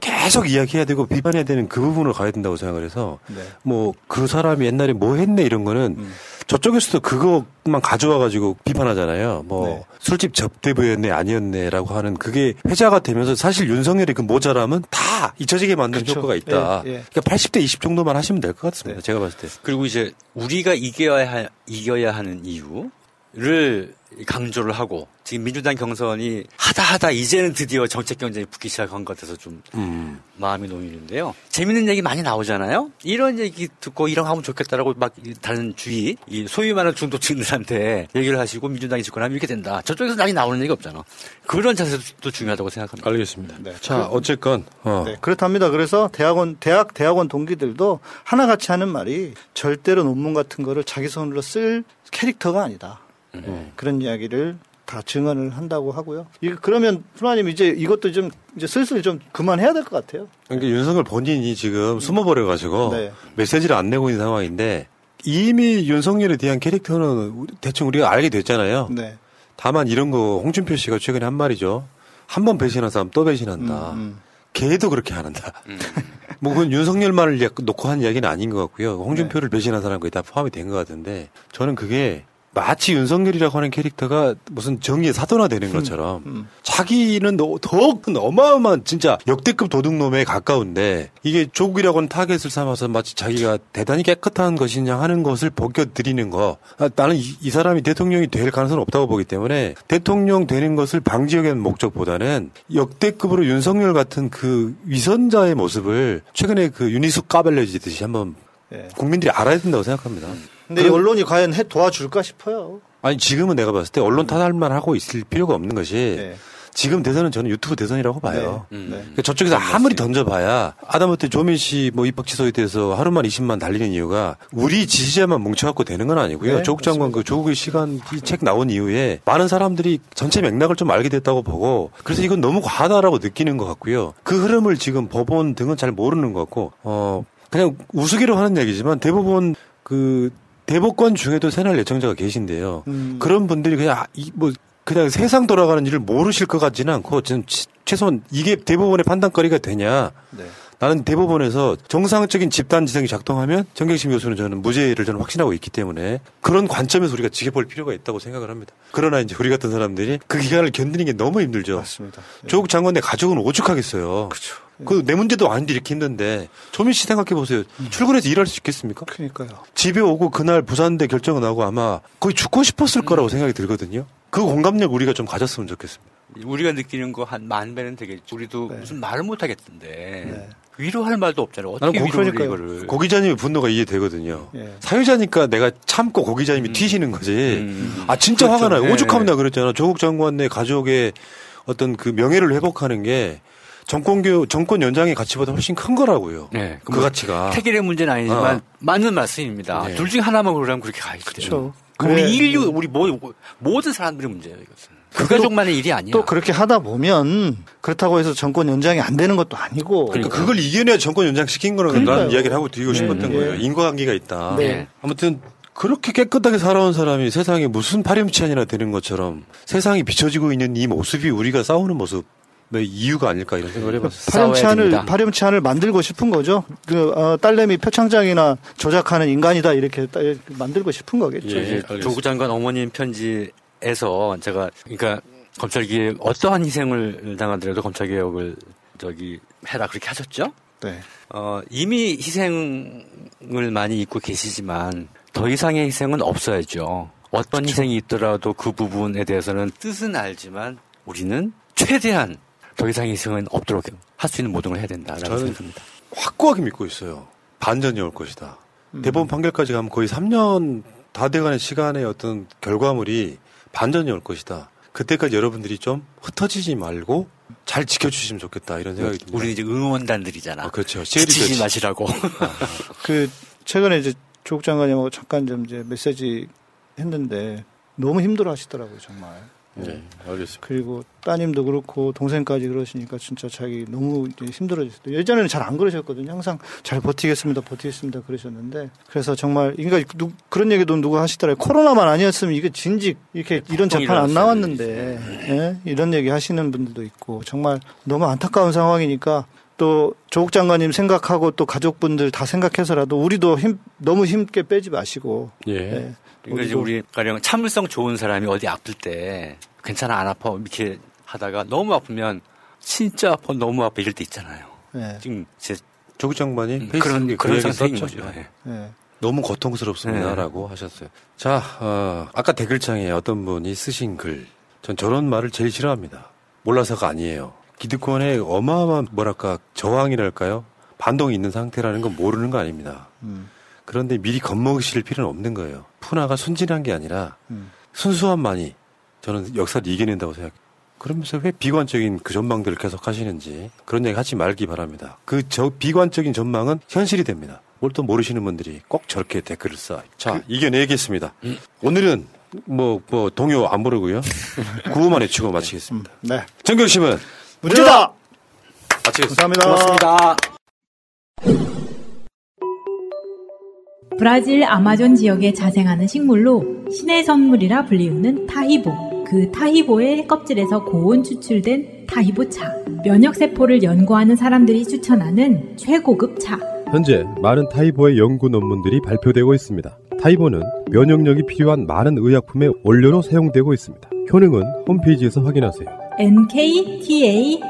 J: 계속 이야기해야 되고 비판해야 되는 그 부분을 가야 된다고 생각을 해서
K: 네.
J: 뭐그 사람이 옛날에 뭐 했네 이런 거는
K: 음.
J: 저쪽에서도 그것만 가져와 가지고 비판하잖아요. 뭐
K: 네.
J: 술집 접대부였네 아니었네라고 하는 그게 회자가 되면서 사실 윤석열의 그 모자람은 다 잊혀지게 만드는
K: 그쵸.
J: 효과가 있다.
K: 예, 예.
J: 그러니까 80대 20 정도만 하시면 될 것 같습니다. 제가 봤을 때.
N: 그리고 이제 우리가 이겨야 하, 이겨야 하는 이유 를 강조를 하고 지금 민주당 경선이 하다 하다 이제는 드디어 정책 경쟁이 붙기 시작한 것 같아서 좀
J: 음.
N: 마음이 놓이는데요. 재밌는 얘기 많이 나오잖아요. 이런 얘기 듣고 이런 거 하면 좋겠다라고 막 다른 주위 이 소위 말하는 중도층들한테 얘기를 하시고 민주당이 집권하면 이렇게 된다. 저쪽에서 많이 나오는 얘기 없잖아. 그런 자세도 중요하다고 생각합니다.
J: 알겠습니다. 자, 어쨌건 어.
K: 네, 그렇답니다. 그래서 대학원, 대학, 대학원 동기들도 하나같이 하는 말이 절대로 논문 같은 거를 자기 손으로 쓸 캐릭터가 아니다. 네, 그런 이야기를 다 증언을 한다고 하고요. 이 그러면 프로님 이제 이것도 좀 이제 슬슬 좀 그만해야 될 것 같아요.
J: 그러니까 윤석열 본인이 지금 숨어버려 가지고
K: 네.
J: 메시지를 안 내고 있는 상황인데 이미 윤석열에 대한 캐릭터는 대충 우리가 알게 됐잖아요.
K: 네.
J: 다만 이런 거 홍준표 씨가 최근에 한 말이죠. 한 번 배신한 사람 또 배신한다.
K: 음,
J: 걔도 그렇게 안 한다. <laughs> 뭐 그건 윤석열만을 놓고 한 이야기는 아닌 것 같고요. 홍준표를
K: 네.
J: 배신한 사람 거의 다 포함이 된 것 같은데 저는 그게 마치 윤석열이라고 하는 캐릭터가 무슨 정의의 사도나 되는 것처럼
K: 음.
J: 자기는 더- 더큰 어마어마한 진짜 역대급 도둑놈에 가까운데 이게 조국이라고 하는 타겟을 삼아서 마치 자기가 대단히 깨끗한 것인 양 하는 것을 벗겨드리는 거 아, 나는 이, 이 사람이 대통령이 될 가능성은 없다고 보기 때문에 대통령 되는 것을 방지하기 위한 목적보다는 역대급으로 윤석열 같은 그 위선자의 모습을 최근에 그 윤희숙 까발려지듯이 한번
K: 예.
J: 국민들이 알아야 된다고 생각합니다.
K: 근데 그럼, 언론이 과연 해 도와줄까 싶어요.
J: 아니 지금은 내가 봤을 때 언론 탓할만 하고 있을 필요가 없는 것이 네. 지금 대선은 저는 유튜브 대선이라고 봐요. 네. 음. 네. 그러니까 저쪽에서 아무리 던져봐야 아다못해 조민 씨 뭐 입학 취소에 대해서 하루만 20만 달리는 이유가 우리 지지자만 뭉쳐갖고 되는 건 아니고요. 네, 조국 장관 그 조국의 시간 이 책 나온 이후에 많은 사람들이 전체 맥락을 좀 알게 됐다고 보고 그래서 이건 너무 과하다라고 느끼는 것 같고요. 그 흐름을 지금 법원 등은 잘 모르는 것 같고 어 그냥 우스개로 하는 얘기지만 대부분 그 대법관 중에도 새날 예청자가 계신데요. 음. 그런 분들이 그냥 아, 뭐 그냥 세상 돌아가는 일을 모르실 것 같지는 않고 지금 최소한 이게 대법원의 판단거리가 되냐. 네. 나는 대법원에서 정상적인 집단 지성이 작동하면 정경심 교수는 저는 무죄를 저는 확신하고 있기 때문에 그런 관점에서 우리가 지켜볼 필요가 있다고 생각을 합니다. 그러나 이제 우리 같은 사람들이 그 기간을 견디는 게 너무 힘들죠.
K: 맞습니다.
J: 네. 조국 장관의 가족은 오죽하겠어요.
K: 그렇죠.
J: 그 내 문제도 아닌데 이렇게 힘든데 조민 씨 생각해 보세요. 음. 출근해서 일할 수 있겠습니까?
K: 그러니까요.
J: 집에 오고 그날 부산대 결정을 하고 아마 거의 죽고 싶었을 음. 거라고 생각이 들거든요. 그 공감력 우리가 좀 가졌으면 좋겠습니다.
N: 우리가 느끼는 거 한 만 배는 되겠죠. 우리도 네. 무슨 말을 못 하겠던데. 네. 위로할 말도 없잖아요. 어떻게 위로를 이거를.
J: 고 기자님의 분노가 이해되거든요. 네. 사유자니까 내가 참고 고 기자님이 음. 튀시는 거지. 음. 아 진짜 그렇죠. 화가 나요. 네. 오죽하면 그랬잖아. 조국 장관 내 가족의 어떤 그 명예를 회복하는 게 정권교 정권 연장의 가치보다 훨씬 큰 거라고요. 네, 그, 그 가치가
N: 태길의 문제는 아니지만 어. 맞는 말씀입니다. 네. 둘중 하나만 그러면 그렇게 가야죠. 그렇죠. 우리 네. 인류 우리 모, 모든 사람들의 문제예요 이것은. 그 가족만의 일이 아니야.
K: 또 그렇게 하다 보면 그렇다고 해서 정권 연장이 안 되는 것도 아니고.
J: 그러니까 그걸 이겨내야 정권 연장 시킨 거라는 나는 이야기를 하고 드리고 네. 싶었던 네. 거예요. 인과관계가 있다. 네. 아무튼 그렇게 깨끗하게 살아온 사람이 세상에 무슨 파렴치한이나 되는 것처럼 세상이 비춰지고 있는 이 모습이 우리가 싸우는 모습 네, 이유가 아닐까 이런 생각을 해봤어요.
K: 파렴치한을 파렴치한을 만들고 싶은 거죠. 그 어, 딸내미 표창장이나 조작하는 인간이다 이렇게 만들고 싶은 거겠죠. 예,
N: 조국 장관 어머님 편지에서 제가 그러니까 검찰개혁 어떠한 희생을 당하더라도 검찰개혁을 저기 해라 그렇게 하셨죠.
K: 네.
N: 어, 이미 희생을 많이 입고 계시지만 더 이상의 희생은 없어야죠. 어떤. 희생이 있더라도 그 부분에 대해서는 뜻은 알지만 우리는 최대한 더 이상의 희생은 없도록 할 수 있는 모든 걸 해야 된다라고 생각합니다.
J: 확고하게 믿고 있어요. 반전이 올 것이다. 음. 대법원 판결까지 가면 거의 3년 다 돼가는 시간의 어떤 결과물이 반전이 올 것이다. 그때까지 여러분들이 좀 흩어지지 말고 잘 지켜주시면 좋겠다 이런 생각이 듭니다.
N: 우리 이제 응원단들이잖아.
J: 아, 그렇죠.
N: 지치지 마시라고. <laughs>
K: 그 최근에 이제 조국 장관님하고 잠깐 좀 이제 메시지 했는데 너무 힘들어 하시더라고요 정말.
J: 네, 알겠습니다.
K: 그리고 따님도 그렇고 동생까지 그러시니까 진짜 자기 너무 힘들어졌어요. 예전에는 잘 안 그러셨거든요. 항상 잘 버티겠습니다, 버티겠습니다 그러셨는데 그래서 정말 그러니까 누, 그런 얘기도 누가 하시더라고요. 코로나만 아니었으면 이게 진직 이렇게 이런 재판 안 나왔는데 예? 이런 얘기 하시는 분들도 있고 정말 너무 안타까운 상황이니까 또 조국 장관님 생각하고 또 가족분들 다 생각해서라도 우리도 힘 너무 힘게 빼지 마시고
J: 예. 예.
N: 그러니까 이제 우리 가령 참을성 좋은 사람이 어디 아플 때 괜찮아 안 아파 이렇게 하다가 너무 아프면 진짜 아파 너무 아파 이럴 때 있잖아요.
K: 네.
N: 지금 제
J: 조국 장관이 음,
N: 그런 그 그런 상태인 거죠.
K: 네. 네.
J: 너무 고통스럽습니다라고 네. 하셨어요. 자, 어, 아까 댓글창에 어떤 분이 쓰신 글, 전 저런 말을 제일 싫어합니다. 몰라서가 아니에요. 기득권의 어마어마한 뭐랄까 저항이랄까요? 반동이 있는 상태라는 건 모르는 거 아닙니다. 음. 그런데 미리 겁먹으실 필요는 없는 거예요. 푸나가 순진한 게 아니라 음. 순수함만이 저는 역사를 이겨낸다고 생각해요. 그러면서 왜 비관적인 그 전망들을 계속 하시는지 그런 얘기 하지 말기 바랍니다. 그 저 비관적인 전망은 현실이 됩니다. 뭘 또 모르시는 분들이 꼭 저렇게 댓글을 써. 자, 그, 이겨내겠습니다. 음. 오늘은 뭐, 뭐, 동요 안 부르고요. 구호만 외치고 마치겠습니다.
K: 음, 네.
J: 정경심은
K: 무죄다!
J: 마치겠습니다.
K: 감사합니다.
L: 고맙습니다. 브라질 아마존 지역에 자생하는 식물로 신의 선물이라 불리우는 타히보. 그 타히보의 껍질에서 고온 추출된 타히보차. 면역세포를 연구하는 사람들이 추천하는 최고급 차.
Q: 현재 많은 타이보의 연구 논문들이 발표되고 있습니다. 타이보는 면역력이 필요한 많은 의약품의 원료로 사용되고 있습니다. 효능은 홈페이지에서 확인하세요.
L: nktaheebo.com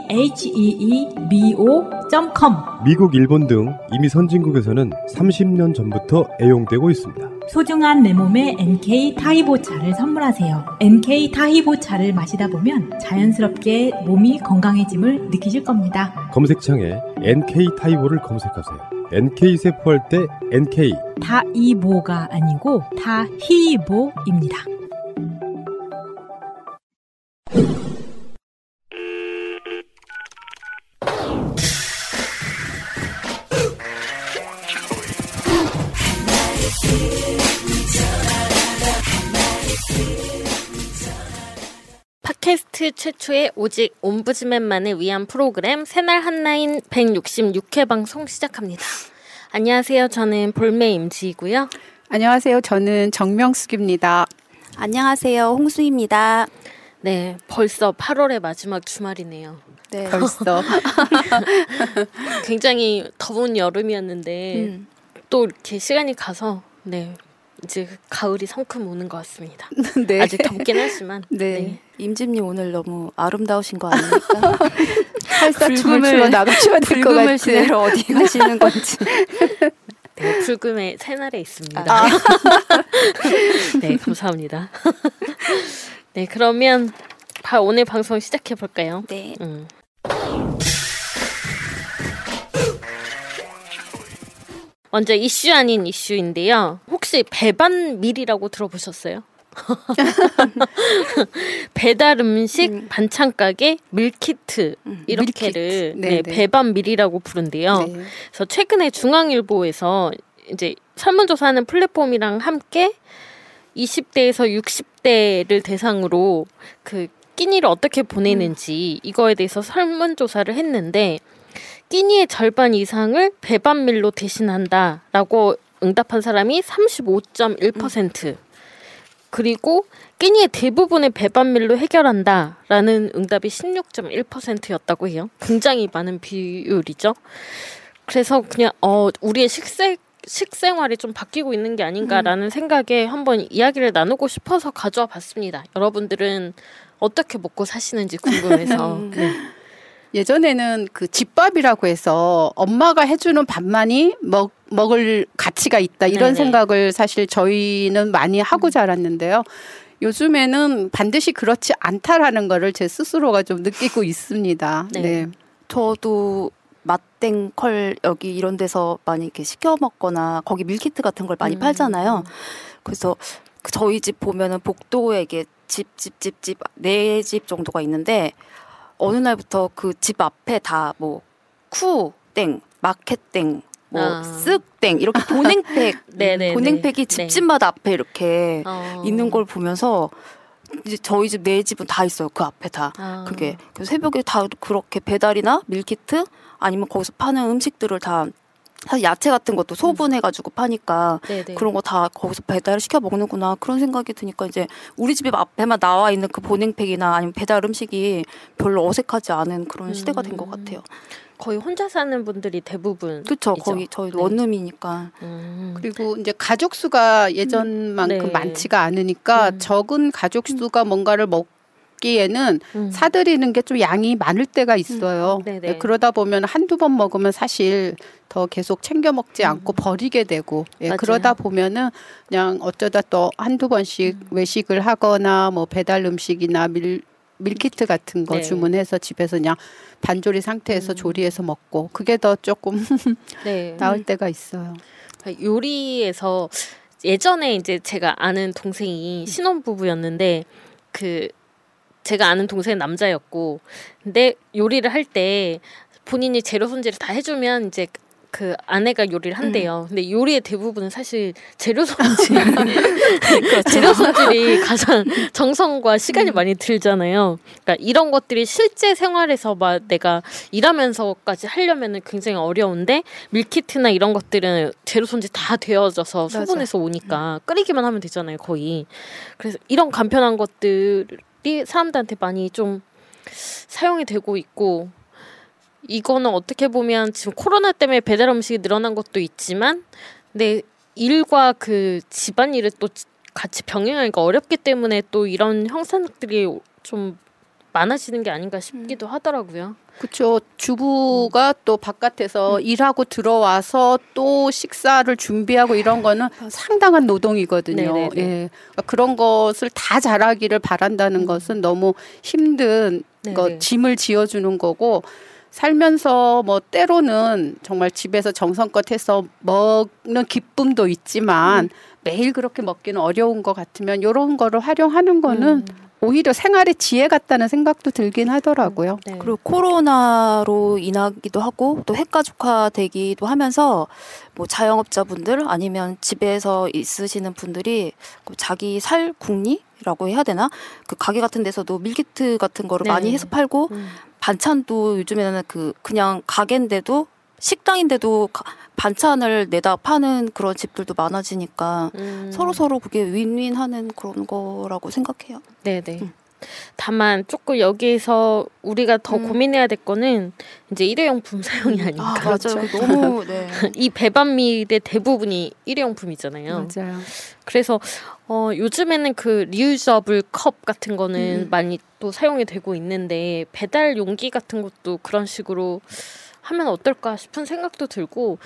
Q: 미국, 일본 등 이미 선진국에서는 30년 전부터 애용되고 있습니다.
L: 소중한 내 몸에 NK 타이보차를 선물하세요. NK 타이보차를 마시다 보면 자연스럽게 몸이 건강해짐을 느끼실 겁니다.
Q: 검색창에 NK 타이보를 검색하세요. NK 세포할 때 NK
L: 다이모가 아니고 다히모입니다.
R: 팟캐스트 최초의 오직 옴부즈맨만을 위한 프로그램 새날 한라인 166회 방송 시작합니다. 안녕하세요. 저는 볼메 임지이고요.
S: 안녕하세요. 저는 정명숙입니다.
T: 안녕하세요. 홍수입니다.
R: 네, 벌써 8월의 마지막 주말이네요.
T: 네.
S: 벌써. <laughs>
R: 굉장히 더운 여름이었는데 음. 또 이렇게 시간이 가서 네 이제 가을이 성큼 오는 것 같습니다. <laughs> 네. 아직 덥긴 하지만. <laughs>
T: 네. 네. 임진님 오늘 너무 아름다우신 거 아닙니까?
S: 살사춤을 추러 나가셔야 될 것 같아요.
T: 지내러 어디 <laughs> 가시는 건지.
R: 네, 불금의 새날에 있습니다. 아. 네, 감사합니다. 네, 그러면 오늘 방송 시작해 볼까요?
T: 네. 음.
R: 먼저 이슈 아닌 이슈인데요. 혹시 배반밀이라고 들어보셨어요? <laughs> 배달 음식 음. 반찬 가게 밀키트 음, 이렇게를 밀키트. 네, 네, 배반 밀이라고 부른대요. 네. 그래서 최근에 중앙일보에서 이제 설문조사하는 플랫폼이랑 함께 20대에서 60대를 대상으로 그 끼니를 어떻게 보내는지 음. 이거에 대해서 설문조사를 했는데 끼니의 절반 이상을 배반밀로 대신한다라고 응답한 사람이 35.1%. 음. 그리고 끼니의 대부분의 배반밀로 해결한다라는 응답이 16.1%였다고 해요. 굉장히 많은 비율이죠. 그래서 그냥 어 우리의 식생 식생활이 좀 바뀌고 있는 게 아닌가라는 음. 생각에 한번 이야기를 나누고 싶어서 가져와 봤습니다. 여러분들은 어떻게 먹고 사시는지 궁금해서. <laughs> 네.
S: 예전에는 그 집밥이라고 해서 엄마가 해주는 밥만이 먹, 먹을 가치가 있다 이런 네네. 생각을 사실 저희는 많이 하고 음. 자랐는데요. 요즘에는 반드시 그렇지 않다라는 거를 제 스스로가 좀 느끼고 있습니다. 네. 네.
T: 저도 맛땡 컬 여기 이런 데서 많이 이렇게 시켜 먹거나 거기 밀키트 같은 걸 많이 음. 팔잖아요. 그래서 그 저희 집 보면은 복도에 이게 집 집 집 집 네 집 정도가 있는데 어느 날부터 그 집 앞에 다 뭐 쿠땡 마켓땡 뭐 아. 쓱땡 이렇게 <laughs> 보냉팩 보냉팩이 네. 집집마다 앞에 이렇게 어. 있는 걸 보면서 이제 저희 집 네 집은 다 있어요 그 앞에 다 아. 그게 새벽에 다 그렇게 배달이나 밀키트 아니면 거기서 파는 음식들을 다 사실 야채 같은 것도 소분해가지고 파니까 네네. 그런 거 다 거기서 배달을 시켜 먹는구나 그런 생각이 드니까 이제 우리 집에 앞에만 나와 있는 그 보냉팩이나 아니면 배달 음식이 별로 어색하지 않은 그런 음. 시대가 된 것 같아요.
R: 거의 혼자 사는 분들이 대부분
T: 그렇죠. 거기 저희 네. 원룸이니까
S: 음. 그리고 이제 가족 수가 예전만큼 네. 많지가 않으니까 음. 적은 가족 수가 뭔가를 먹 먹기에는 음. 사들이는 게 좀 양이 많을 때가 있어요. 음. 네, 그러다 보면 한두 번 먹으면 사실 더 계속 챙겨 먹지 음. 않고 버리게 되고 예, 그러다 보면은 그냥 어쩌다 또 한두 번씩 음. 외식을 하거나 뭐 배달 음식이나 밀 밀키트 같은 거 네. 주문해서 집에서 그냥 반조리 상태에서 음. 조리해서 먹고 그게 더 조금 <laughs> 네. 나을 때가 있어요.
R: 그러니까 요리에서 예전에 이제 제가 아는 동생이 신혼 부부였는데 그 제가 아는 동생 남자였고 근데 요리를 할 때 본인이 재료 손질을 다 해주면 이제 그 아내가 요리를 한대요. 음. 근데 요리의 대부분은 사실 재료 손질, <laughs> 그렇죠. 재료 손질이 가장 정성과 시간이 음. 많이 들잖아요. 그러니까 이런 것들이 실제 생활에서 막 내가 일하면서까지 하려면은 굉장히 어려운데 밀키트나 이런 것들은 재료 손질 다 되어져서 소분해서 오니까 끓이기만 하면 되잖아요, 거의. 그래서 이런 간편한 것들 사람들한테 많이 좀 사용이 되고 있고 이거는 어떻게 보면 지금 코로나 때문에 배달 음식이 늘어난 것도 있지만 근데 일과 그 집안 일을 또 같이 병행하기가 어렵기 때문에 또 이런 형상들이 좀 많아지는 게 아닌가 싶기도 하더라고요.
S: 그렇죠. 주부가 음. 또 바깥에서 음. 일하고 들어와서 또 식사를 준비하고 이런 거는 상당한 노동이거든요. 네네네. 예. 그러니까 그런 것을 다 잘하기를 바란다는 음. 것은 너무 힘든 거 짐을 지어 주는 거고 살면서 뭐 때로는 정말 집에서 정성껏 해서 먹는 기쁨도 있지만 음. 매일 그렇게 먹기는 어려운 것 같으면 이런 거를 활용하는 거는 음. 오히려 생활의 지혜 같다는 생각도 들긴 하더라고요.
T: 네. 그리고 코로나로 인하기도 하고 또 핵가족화 되기도 하면서 뭐 자영업자분들 아니면 집에서 있으시는 분들이 그 자기 살 궁리 라고 해야 되나? 그 가게 같은 데서도 밀키트 같은 거를 네. 많이 해서 팔고 음. 반찬도 요즘에는 그 그냥 가게인데도 식당인데도 반찬을 내다 파는 그런 집들도 많아지니까 음. 서로 서로 그게 윈윈하는 그런 거라고 생각해요.
R: 네네. 음. 다만 조금 여기에서 우리가 더 음. 고민해야 될 거는 이제 일회용품 사용이 음. 아닌가. 아,
T: 맞아요. 그렇죠. 너무 <laughs> 네.
R: 이 배반밀의 대부분이 일회용품이잖아요.
S: 맞아요.
R: 그래서 어 요즘에는 그 리유저블 컵 같은 거는 음. 많이 또 사용이 되고 있는데 배달 용기 같은 것도 그런 식으로 하면 어떨까 싶은 생각도 들고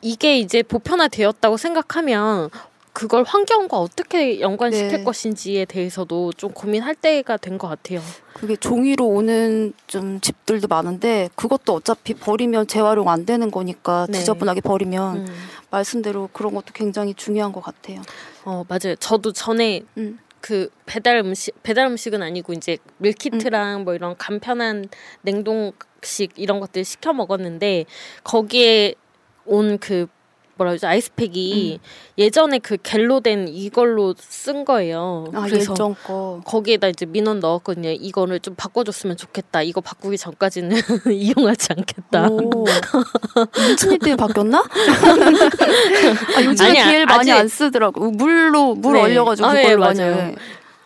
R: 이게 이제 보편화되었다고 생각하면 그걸 환경과 어떻게 연관시킬 네. 것인지에 대해서도 좀 고민할 때가 된 것 같아요.
T: 그게 종이로 오는 좀 집들도 많은데 그것도 어차피 버리면 재활용 안 되는 거니까 네. 지저분하게 버리면 음. 말씀대로 그런 것도 굉장히 중요한 것 같아요.
R: 어 맞아요. 저도 전에 음. 그 배달 음식 배달 음식은 아니고 이제 밀키트랑 음. 뭐 이런 간편한 냉동 식 이런 것들 시켜 먹었는데 거기에 온 그 뭐라 그러죠 아이스팩이 음. 예전에 그 갤로 된 이걸로 쓴 거예요.
T: 아, 그래서 예전 거.
R: 거기에다 이제 민원 넣었거든요. 이거를 좀 바꿔줬으면 좋겠다. 이거 바꾸기 전까지는 <laughs> 이용하지 않겠다.
T: 민준이 때 바뀌었나? <laughs> 아, 요즘에 기회를 많이 아직... 안 쓰더라고. 물로 물 네. 얼려가지고 아, 그걸로 네, 맞아요.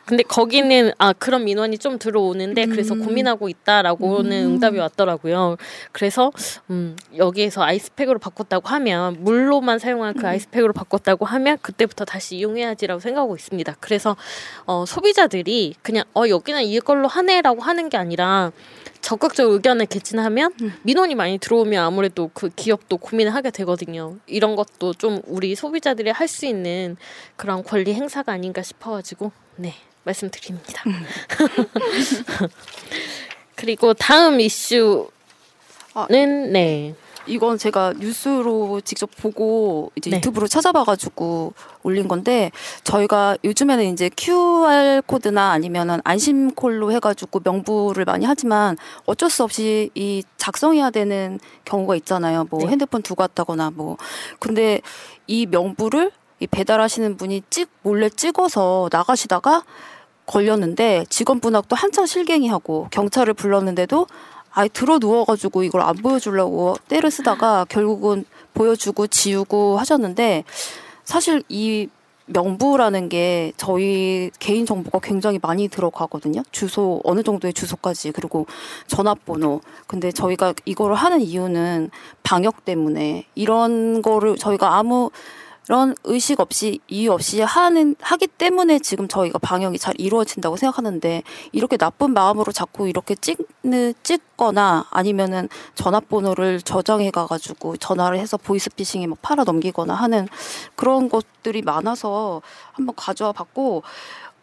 R: 근데 거기는 아 그런 민원이 좀 들어오는데 음. 그래서 고민하고 있다라고는 음. 응답이 왔더라고요. 그래서 음 여기에서 아이스팩으로 바꿨다고 하면 물로만 사용한 그 음. 아이스팩으로 바꿨다고 하면 그때부터 다시 이용해야지라고 생각하고 있습니다. 그래서 어 소비자들이 그냥 어 여기는 이걸로 하네라고 하는 게 아니라 적극적 의견을 개진하면 음. 민원이 많이 들어오면 아무래도 그 기업도 고민을 하게 되거든요. 이런 것도 좀 우리 소비자들이 할 수 있는 그런 권리 행사가 아닌가 싶어가지고 네 말씀드립니다. 음. <laughs> 그리고 다음 이슈는 아, 네.
T: 이건 제가 뉴스로 직접 보고 이제 네. 유튜브로 찾아봐가지고 올린 건데 저희가 요즘에는 이제 QR 코드나 아니면은 안심콜로 해가지고 명부를 많이 하지만 어쩔 수 없이 이 작성해야 되는 경우가 있잖아요. 뭐 네. 핸드폰 두고 왔다거나 뭐 근데 이 명부를 이 배달하시는 분이 찍 몰래 찍어서 나가시다가 걸렸는데 직원분하고 또 한참 실갱이하고 경찰을 불렀는데도 아예 들어 누워가지고 이걸 안 보여주려고 때를 쓰다가 결국은 보여주고 지우고 하셨는데 사실 이 명부라는 게 저희 개인 정보가 굉장히 많이 들어가거든요. 주소 어느 정도의 주소까지 그리고 전화번호. 근데 저희가 이거를 하는 이유는 방역 때문에 이런 거를 저희가 아무 이런 의식 없이 이유 없이 하는 하기 때문에 지금 저희가 방역이 잘 이루어진다고 생각하는데 이렇게 나쁜 마음으로 자꾸 이렇게 찍는 찍거나 아니면은 전화번호를 저장해 가가지고 전화를 해서 보이스피싱에 막 팔아 넘기거나 하는 그런 것들이 많아서 한번 가져와 봤고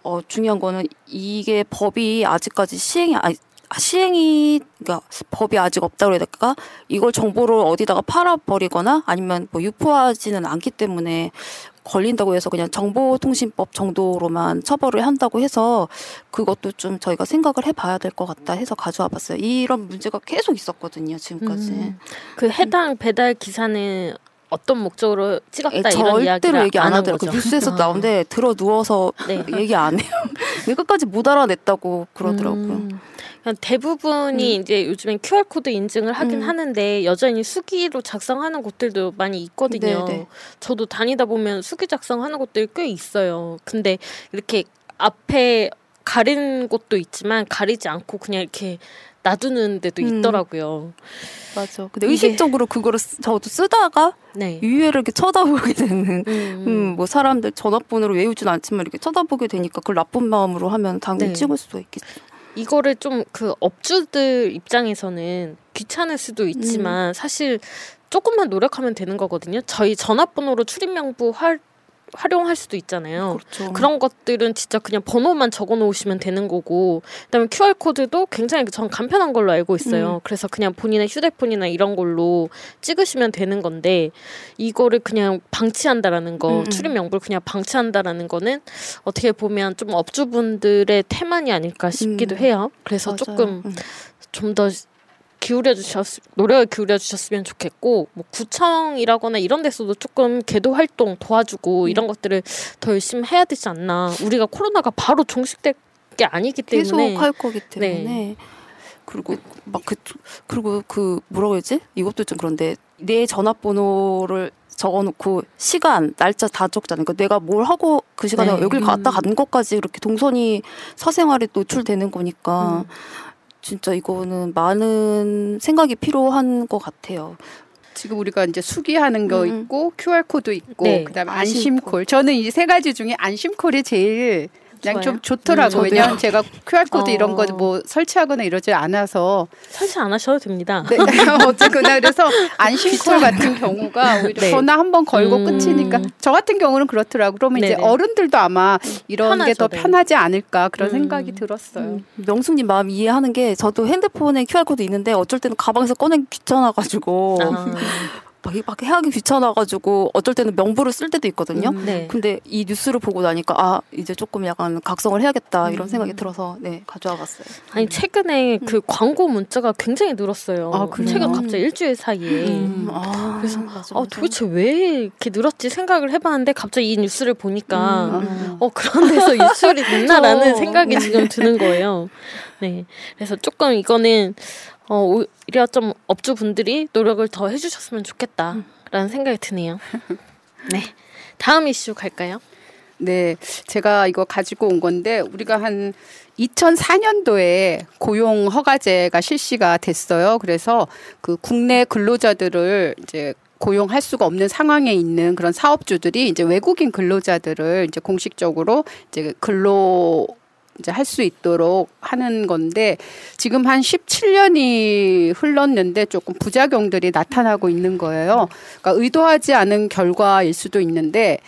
T: 어 중요한 거는 이게 법이 아직까지 시행이 아니 시행이 그러니까 법이 아직 없다 그래야 될까? 이걸 정보를 어디다가 팔아버리거나 아니면 뭐 유포하지는 않기 때문에 걸린다고 해서 그냥 정보통신법 정도로만 처벌을 한다고 해서 그것도 좀 저희가 생각을 해봐야 될 것 같다 해서 가져와 봤어요. 이런 문제가 계속 있었거든요 지금까지. 음.
R: 그 해당 배달 기사는 어떤 목적으로 찍었다 이런 이야기를
T: 얘기 안, 안 하더라고요. 그 뉴스에서 아. 나오는데 들어 누워서 네. 얘기 안 해요. <laughs> 끝까지 못 알아냈다고 그러더라고요. 음.
R: 대부분이 음. 이제 요즘엔 QR 코드 인증을 하긴 음. 하는데 여전히 수기로 작성하는 곳들도 많이 있거든요. 네네. 네. 저도 다니다 보면 수기 작성하는 곳들이 꽤 있어요. 근데 이렇게 앞에 가린 곳도 있지만 가리지 않고 그냥 이렇게 놔두는 데도 음. 있더라고요.
T: 맞아. 근데 의식적으로 그거를 쓰, 저도 쓰다가 네. 위에를 이렇게 쳐다보게 되는, 음. 음, 뭐 사람들 전화번호를 외우진 않지만 이렇게 쳐다보게 되니까 그걸 나쁜 마음으로 하면 당연히 네. 찍을 수도 있겠죠.
R: 이거를 좀 그 업주들 입장에서는 귀찮을 수도 있지만 음. 사실 조금만 노력하면 되는 거거든요. 저희 전화번호로 출입 명부 할 활용할 수도 있잖아요. 그렇죠. 그런 것들은 진짜 그냥 번호만 적어 놓으시면 되는 거고 그다음에 QR 코드도 굉장히 전 간편한 걸로 알고 있어요. 음. 그래서 그냥 본인의 휴대폰이나 이런 걸로 찍으시면 되는 건데 이거를 그냥 방치한다라는 거, 음. 음. 출입 명부를 그냥 방치한다라는 거는 어떻게 보면 좀 업주분들의 태만이 아닐까 싶기도 음. 해요. 그래서 맞아요. 조금 음. 좀더 기울여 주셨 노력을 기울여 주셨으면 좋겠고 뭐 구청이라거나 이런 데서도 조금 계도 활동 도와주고 음. 이런 것들을 더 열심히 해야 되지 않나 우리가 코로나가 바로 종식될 게 아니기 때문에
T: 계속 할 거기 때문에 네. 그리고 막 그 그리고 그 뭐라고 해야지 이것도 좀 그런데 내 전화번호를 적어놓고 시간 날짜 다 적잖아요. 그러니까 내가 뭘 하고 그 시간에 네. 여길 갔다 음. 간 것까지 이렇게 동선이 사생활에 노출되는 거니까 음. 진짜 이거는 많은 생각이 필요한 것 같아요.
S: 지금 우리가 이제 수기하는 거 음. 있고 QR 코드 있고 네. 그다음에 안심콜. 저는 이 세 가지 중에 안심콜이 제일 그냥 좋아요. 좀 좋더라고요. 음, 왜냐하면 제가 QR 코드 어. 이런 거 뭐 설치하거나 이러지 않아서
R: 설치 안 하셔도 됩니다.
S: 네, <laughs> 어쨌거나 그래서 안심콜 <laughs> 같은 경우가 오히려 네. 전화 한 번 걸고 음. 끝이니까 저 같은 경우는 그렇더라고요. 그러면 네네. 이제 어른들도 아마 이런 게 더 편하지 않을까 그런 음. 생각이 들었어요. 음.
T: 명숙님 마음 이해하는 게 저도 핸드폰에 QR 코드 있는데 어쩔 때는 가방에서 꺼내기 귀찮아가지고 아. <laughs> 막, 막 해하기 귀찮아가지고 어쩔 때는 명부를 쓸 때도 있거든요. 음, 네. 근데 이 뉴스를 보고 나니까 아 이제 조금 약간 각성을 해야겠다 이런 음. 생각이 들어서 네 가져와 봤어요.
R: 아니 최근에 음. 그 광고 문자가 굉장히 늘었어요. 아, 최근 갑자기 일주일 사이에. 음. 아, 그래서 맞아. 아, 도대체 왜 이렇게 늘었지 생각을 해봤는데 갑자기 이 뉴스를 보니까 음. 어 그런 데서 유출이 <laughs> 됐나라는 생각이 지금 드는 거예요. 네, 그래서 조금 이거는 어, 오히려 좀 업주분들이 노력을 더 해주셨으면 좋겠다라는 음. 생각이 드네요. <laughs> 네. 다음 이슈 갈까요?
S: 네. 제가 이거 가지고 온 건데, 우리가 한 2004년도에 고용 허가제가 실시가 됐어요. 그래서 그 국내 근로자들을 이제 고용할 수가 없는 상황에 있는 그런 사업주들이 이제 외국인 근로자들을 이제 공식적으로 이제 근로 이제 할 수 있도록 하는 건데 지금 한 17년이 흘렀는데 조금 부작용들이 나타나고 있는 거예요. 그러니까 의도하지 않은 결과일 수도 있는데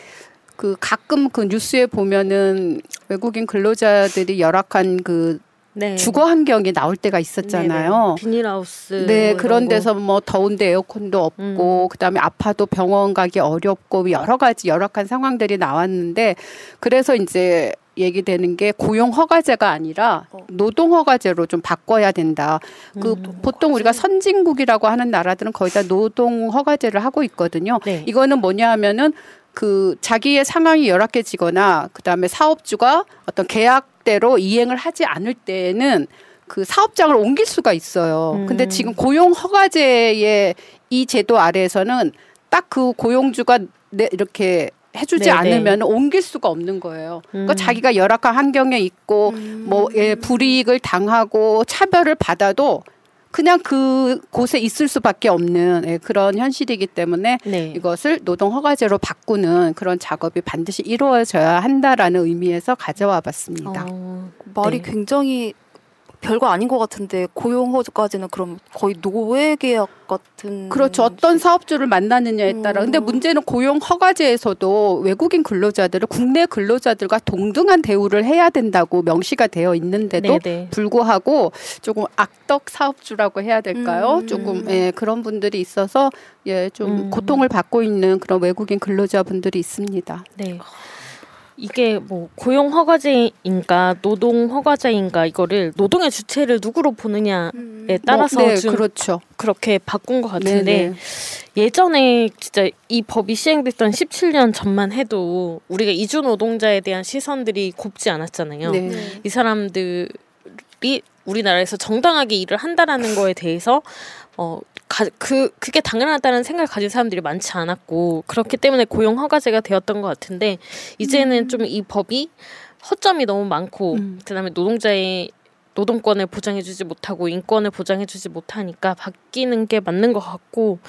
S: 그 가끔 그 뉴스에 보면은 외국인 근로자들이 열악한 그 네. 주거 환경이 나올 때가 있었잖아요.
R: 네네. 비닐하우스.
S: 네, 뭐 그런 데서 뭐 더운데 에어컨도 없고 음. 그다음에 아파도 병원 가기 어렵고 여러 가지 열악한 상황들이 나왔는데 그래서 이제 얘기되는 게 고용 허가제가 아니라 어. 노동 허가제로 좀 바꿔야 된다. 그 음, 보통 우리가 선진국이라고 하는 나라들은 거의 다 노동 허가제를 하고 있거든요. 네. 이거는 뭐냐 하면은 그 자기의 상황이 열악해지거나 그다음에 사업주가 어떤 계약 대로 이행을 하지 않을 때에는 그 사업장을 옮길 수가 있어요. 음. 근데 지금 고용 허가제의 이 제도 아래에서는 딱 그 고용주가 내 이렇게 해주지 네네. 않으면 옮길 수가 없는 거예요. 그러니까 음. 그러니까 자기가 열악한 환경에 있고 음. 뭐 예, 불이익을 당하고 차별을 받아도 그냥 그 곳에 있을 수밖에 없는 예, 그런 현실이기 때문에 네. 이것을 노동 허가제로 바꾸는 그런 작업이 반드시 이루어져야 한다라는 의미에서 가져와 봤습니다. 어,
T: 말이 네. 굉장히 별거 아닌 것 같은데 고용허가제는 그럼 거의 노예 계약 같은
S: 그렇죠 어떤 사업주를 만나느냐에 따라 근데 음. 문제는 고용 허가제에서도 외국인 근로자들을 국내 근로자들과 동등한 대우를 해야 된다고 명시가 되어 있는데도 네네. 불구하고 조금 악덕 사업주라고 해야 될까요 음. 조금 예, 그런 분들이 있어서 예좀 음. 고통을 받고 있는 그런 외국인 근로자분들이 있습니다.
R: 네. 이게 뭐 고용 허가제인가 노동 허가제인가 이거를 노동의 주체를 누구로 보느냐에 음. 따라서 뭐, 네,
S: 그렇죠.
R: 그렇게 바꾼 것 같은데 네네. 예전에 진짜 이 법이 시행됐던 17년 전만 해도 우리가 이주 노동자에 대한 시선들이 곱지 않았잖아요. 네. 이 사람들이 우리나라에서 정당하게 일을 한다라는 거에 대해서 어, 가, 그, 그게 당연하다는 생각을 가진 사람들이 많지 않았고, 그렇기 때문에 고용 허가제가 되었던 것 같은데, 이제는 음. 좀이 법이 허점이 너무 많고, 음. 그 다음에 노동자의 노동권을 보장해주지 못하고, 인권을 보장해주지 못하니까 바뀌는 게 맞는 것 같고,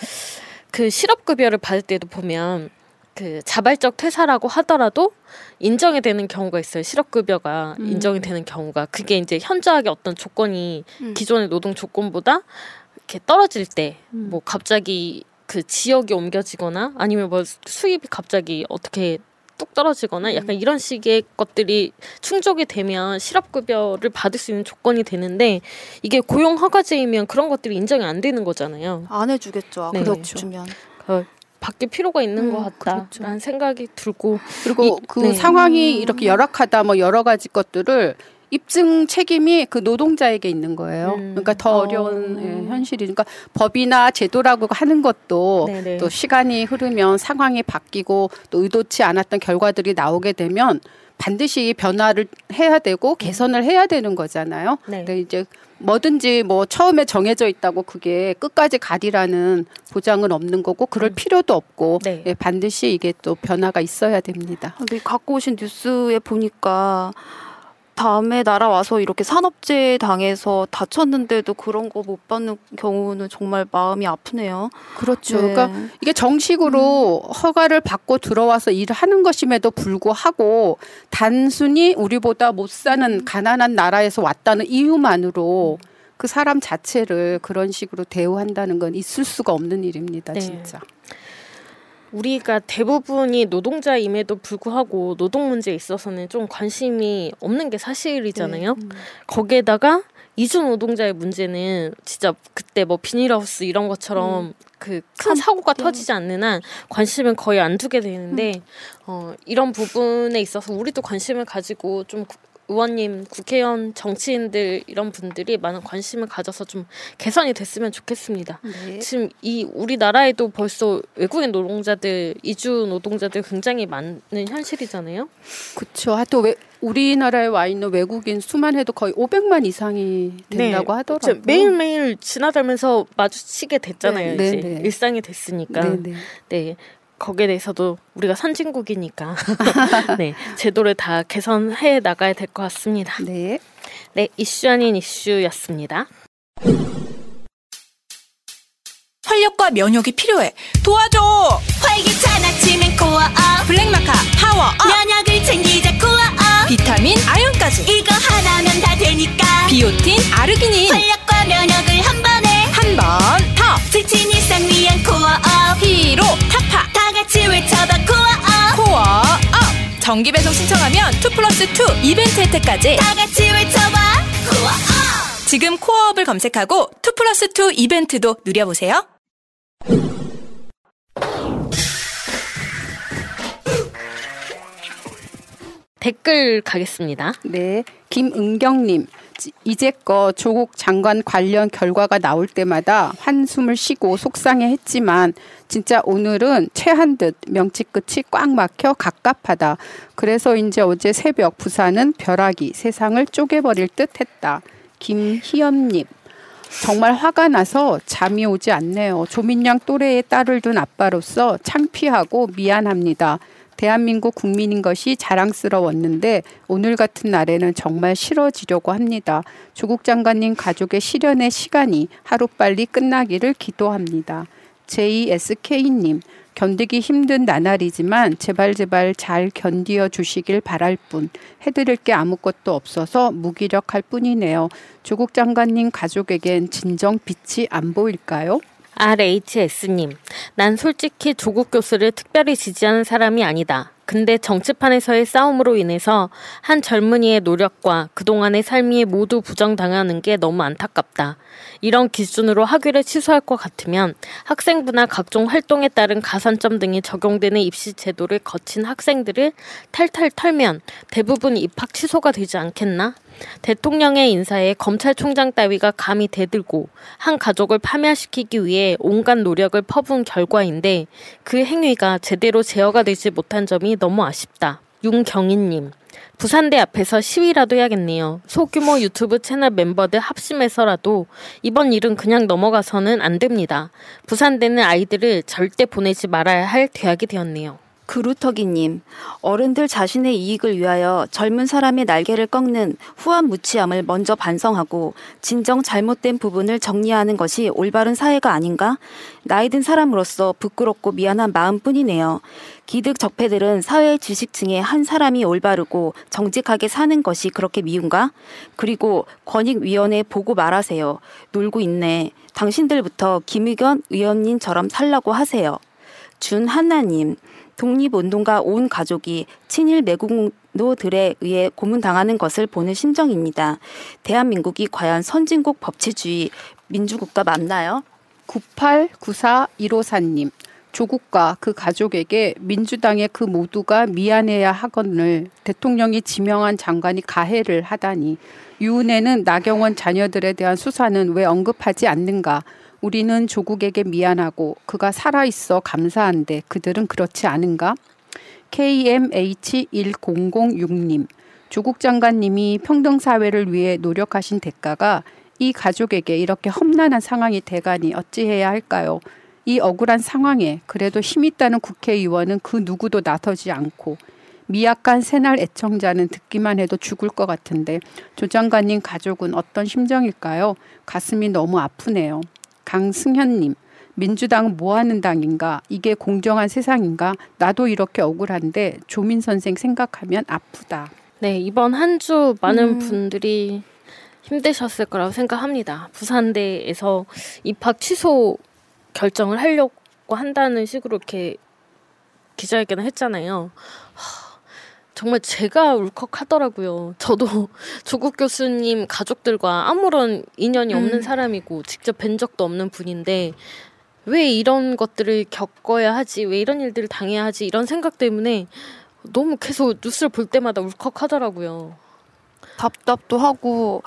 R: 그 실업급여를 받을 때도 보면, 그 자발적 퇴사라고 하더라도 인정이 되는 경우가 있어요. 실업급여가 음. 인정이 되는 경우가 그게 이제 현저하게 어떤 조건이 음. 기존의 노동 조건보다 이렇게 떨어질 때뭐 음. 갑자기 그 지역이 옮겨지거나 아니면 뭐 수입이 갑자기 어떻게 뚝 떨어지거나 약간 음. 이런 식의 것들이 충족이 되면 실업급여를 받을 수 있는 조건이 되는데 이게 고용 허가제이면 그런 것들이 인정이 안 되는 거잖아요.
T: 안 해주겠죠. 네. 그렇죠. 주면.
R: 그 바뀔 필요가 있는 음, 것 같다라는 그렇죠. 생각이 들고
S: 그리고 이, 그 네. 상황이 이렇게 열악하다 뭐 여러 가지 것들을 입증 책임이 그 노동자에게 있는 거예요. 음. 그러니까 더 어려운 어. 예, 현실이. 그러니까 법이나 제도라고 하는 것도 네네. 또 시간이 흐르면 상황이 바뀌고 또 의도치 않았던 결과들이 나오게 되면 반드시 변화를 해야 되고 개선을 해야 되는 거잖아요. 네. 근데 이제 뭐든지 뭐 처음에 정해져 있다고 그게 끝까지 가리라는 보장은 없는 거고 그럴 음. 필요도 없고 네. 예, 반드시 이게 또 변화가 있어야 됩니다.
T: 근데 갖고 오신 뉴스에 보니까 다음에 날아와서 이렇게 산업재해 당해서 다쳤는데도 그런 거 못 받는 경우는 정말 마음이 아프네요.
S: 그렇죠. 네. 그러니까 이게 정식으로 음. 허가를 받고 들어와서 일을 하는 것임에도 불구하고 단순히 우리보다 못 사는 음. 가난한 나라에서 왔다는 이유만으로 그 사람 자체를 그런 식으로 대우한다는 건 있을 수가 없는 일입니다, 네. 진짜.
R: 우리가 대부분이 노동자임에도 불구하고 노동 문제에 있어서는 좀 관심이 없는 게 사실이잖아요. 네. 음. 거기에다가 이주 노동자의 문제는 진짜 그때 뭐 비닐하우스 이런 것처럼 음. 그큰 사고가 네. 터지지 않는 한 관심은 거의 안 두게 되는데 음. 어 이런 부분에 있어서 우리도 관심을 가지고 좀 의원님, 국회의원, 정치인들 이런 분들이 많은 관심을 가져서 좀 개선이 됐으면 좋겠습니다. 네. 지금 이 우리나라에도 벌써 외국인 노동자들, 이주 노동자들 굉장히 많은 현실이잖아요.
S: 그렇죠. 또 왜, 우리나라에 와 있는 외국인 수만 해도 거의 500만 이상이 된다고 네. 하더라고요.
R: 매일매일 지나다면서 마주치게 됐잖아요. 네. 이제 네, 네. 일상이 됐으니까. 네. 거기에 대해서도 우리가 선진국이니까 <laughs> <laughs> 네 제도를 다 개선해 나가야 될 것 같습니다. 네, 네 이슈 아닌 이슈였습니다.
U: 활력과 면역이 필요해. 도와줘.
V: 활기찬 아침엔 코어업
U: 블랙마카 파워업
V: 면역을 챙기자 코어업
U: 비타민 아연까지 정기 배송 신청하면 2 플러스 2 이벤트 혜택까지
V: 다 같이 외쳐봐 코어업
U: 지금 코어업을 검색하고 2 플러스 2 이벤트도 누려보세요
R: 댓글 가겠습니다.
S: 네. 김은경님. 이제껏 조국 장관 관련 결과가 나올 때마다 한숨을 쉬고 속상해 했지만 진짜 오늘은 체한 듯 명치 끝이 꽉 막혀 갑갑하다. 그래서 이제 어제 새벽 부산은 벼락이 세상을 쪼개버릴 듯 했다. 김희연님. 정말 화가 나서 잠이 오지 않네요. 조민양 또래의 딸을 둔 아빠로서 창피하고 미안합니다. 대한민국 국민인 것이 자랑스러웠는데 오늘 같은 날에는 정말 싫어지려고 합니다. 조국 장관님 가족의 실현의 시간이 하루빨리 끝나기를 기도합니다. JSK님, 견디기 힘든 나날이지만 제발 제발 잘 견디어 주시길 바랄 뿐 해드릴 게 아무것도 없어서 무기력할 뿐이네요. 조국 장관님 가족에겐 진정 빛이 안 보일까요?
R: RHS님, 난 솔직히 조국 교수를 특별히 지지하는 사람이 아니다. 근데 정치판에서의 싸움으로 인해서 한 젊은이의 노력과 그동안의 삶이 모두 부정당하는 게 너무 안타깝다. 이런 기준으로 학위를 취소할 것 같으면 학생부나 각종 활동에 따른 가산점 등이 적용되는 입시 제도를 거친 학생들을 탈탈 털면 대부분 입학 취소가 되지 않겠나? 대통령의 인사에 검찰총장 따위가 감히 대들고 한 가족을 파멸시키기 위해 온갖 노력을 퍼부은 결과인데 그 행위가 제대로 제어가 되지 못한 점이 너무 아쉽다. 윤경희님. 부산대 앞에서 시위라도 해야겠네요. 소규모 유튜브 채널 멤버들 합심해서라도 이번 일은 그냥 넘어가서는 안 됩니다. 부산대는 아이들을 절대 보내지 말아야 할 대학이 되었네요.
T: 그루터기님, 어른들 자신의 이익을 위하여 젊은 사람의 날개를 꺾는 후한 무치함을 먼저 반성하고 진정 잘못된 부분을 정리하는 것이 올바른 사회가 아닌가? 나이 든 사람으로서 부끄럽고 미안한 마음뿐이네요. 기득 적폐들은 사회 지식층의 한 사람이 올바르고 정직하게 사는 것이 그렇게 미운가? 그리고 권익위원회 보고 말하세요. 놀고 있네. 당신들부터 김의견 의원님처럼 살라고 하세요. 준하나님,
W: 독립운동가 온 가족이 친일 매국노들에 의해 고문당하는 것을 보는 심정입니다. 대한민국이 과연 선진국 법치주의 민주국가 맞나요?
S: 989415사님. 조국과 그 가족에게 민주당의 그 모두가 미안해야 하거늘 대통령이 지명한 장관이 가해를 하다니 유은혜는 나경원 자녀들에 대한 수사는 왜 언급하지 않는가? 우리는 조국에게 미안하고 그가 살아있어 감사한데 그들은 그렇지 않은가? KMH1006님. 조국 장관님이 평등사회를 위해 노력하신 대가가 이 가족에게 이렇게 험난한 상황이 대가니 어찌해야 할까요? 이 억울한 상황에 그래도 힘있다는 국회의원은 그 누구도 나서지 않고 미약한 새날 애청자는 듣기만 해도 죽을 것 같은데 조 장관님 가족은 어떤 심정일까요? 가슴이 너무 아프네요. 강승현님, 민주당은 뭐 하는 당인가? 이게 공정한 세상인가? 나도 이렇게 억울한데 조민 선생 생각하면 아프다.
R: 네, 이번 한 주 많은 음. 분들이 힘드셨을 거라고 생각합니다. 부산대에서 입학 취소 결정을 하려고 한다는 식으로 이렇게 기자회견을 했잖아요. 하, 정말 제가 울컥하더라고요. 저도 <laughs> 조국 교수님 가족들과 아무런 인연이 없는 음. 사람이고 직접 뵌 적도 없는 분인데 왜 이런 것들을 겪어야 하지? 왜 이런 일들을 당해야 하지? 이런 생각 때문에 너무 계속 뉴스를 볼 때마다 울컥하더라고요.
T: 답답도 하고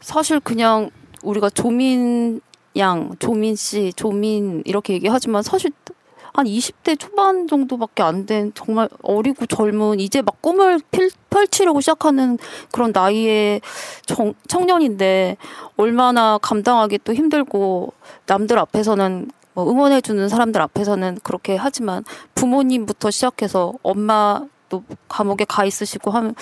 T: 사실 그냥 우리가 조민 양, 조민 씨, 조민 이렇게 얘기하지만 사실 한 20대 초반 정도밖에 안 된 정말 어리고 젊은 이제 막 꿈을 필, 펼치려고 시작하는 그런 나이의 청, 청년인데 얼마나 감당하기 또 힘들고 남들 앞에서는 뭐 응원해주는 사람들 앞에서는 그렇게 하지만 부모님부터 시작해서 엄마도 감옥에 가 있으시고 하면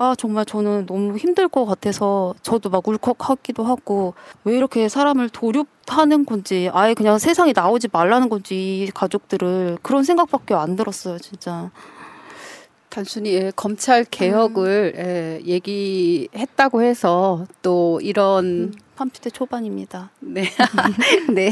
T: 아, 정말 저는 너무 힘들 것 같아서 저도 막 울컥하기도 하고 왜 이렇게 사람을 도륙하는 건지 아예 그냥 세상에 나오지 말라는 건지 가족들을 그런 생각밖에 안 들었어요, 진짜.
S: 단순히 예, 검찰 개혁을 음. 예, 얘기했다고 해서 또 이런
T: 30대 음, 초반입니다.
S: 네. <laughs> 네.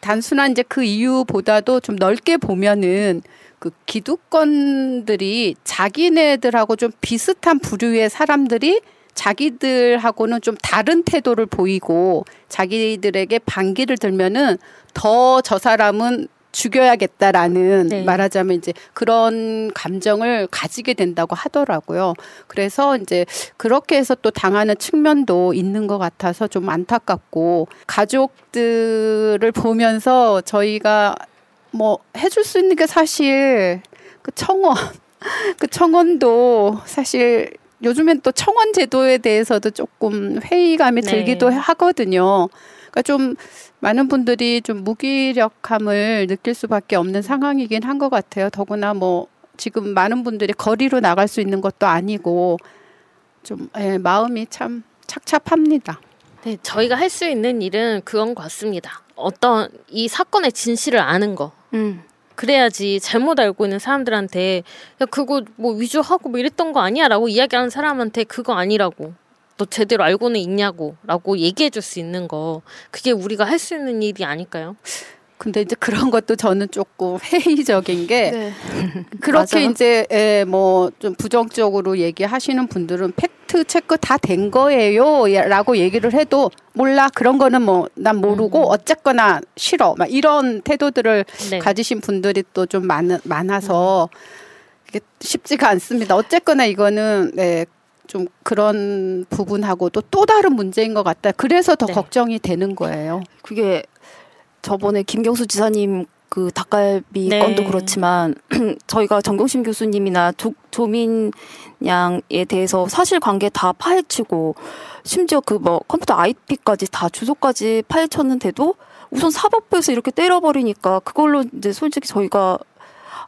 S: 단순한 이제 그 이유보다도 좀 넓게 보면은 그 기득권들이 자기네들하고 좀 비슷한 부류의 사람들이 자기들하고는 좀 다른 태도를 보이고 자기들에게 반기를 들면은 더 저 사람은 죽여야겠다라는 네. 말하자면 이제 그런 감정을 가지게 된다고 하더라고요. 그래서 이제 그렇게 해서 또 당하는 측면도 있는 것 같아서 좀 안타깝고 가족들을 보면서 저희가 뭐 해줄 수 있는 게 사실 그 청원 <laughs> 그 청원도 사실 요즘엔 또 청원 제도에 대해서도 조금 회의감이 네. 들기도 하거든요. 그러니까 좀 많은 분들이 좀 무기력함을 느낄 수밖에 없는 상황이긴 한 것 같아요. 더구나 뭐 지금 많은 분들이 거리로 나갈 수 있는 것도 아니고 좀 예, 마음이 참 착잡합니다.
R: 네, 저희가 할 수 있는 일은 그건 같습니다. 어떤 이 사건의 진실을 아는 거. 음. 그래야지 잘못 알고 있는 사람들한테 야 그거 뭐 위조하고 뭐 이랬던 거 아니야라고 이야기하는 사람한테 그거 아니라고 너 제대로 알고는 있냐고라고 얘기해 줄 수 있는 거 그게 우리가 할 수 있는 일이 아닐까요?
S: 근데 이제 그런 것도 저는 조금 <laughs> 회의적인 게 네. 그렇게. 이제 예, 뭐좀 부정적으로 얘기하시는 분들은 팩트 체크 다 된 거예요라고 얘기를 해도 몰라 그런 거는 뭐 난 모르고 음. 어쨌거나 싫어 막 이런 태도들을 네. 가지신 분들이 또 좀 많, 많아서 이게 쉽지가 않습니다. 어쨌거나 이거는 네, 좀 그런 부분하고도 또 다른 문제인 것 같다. 그래서 더 네. 걱정이 되는 거예요.
T: 그게 저번에 김경수 지사님 그 닭갈비 네. 건도 그렇지만 <clears throat> 저희가 정경심 교수님이나 조, 조민 양에 대해서 사실관계 다 파헤치고 심지어 그 뭐 컴퓨터 IP까지 다 주소까지 파헤쳤는데도 우선 사법부에서 이렇게 때려버리니까 그걸로 이제 솔직히 저희가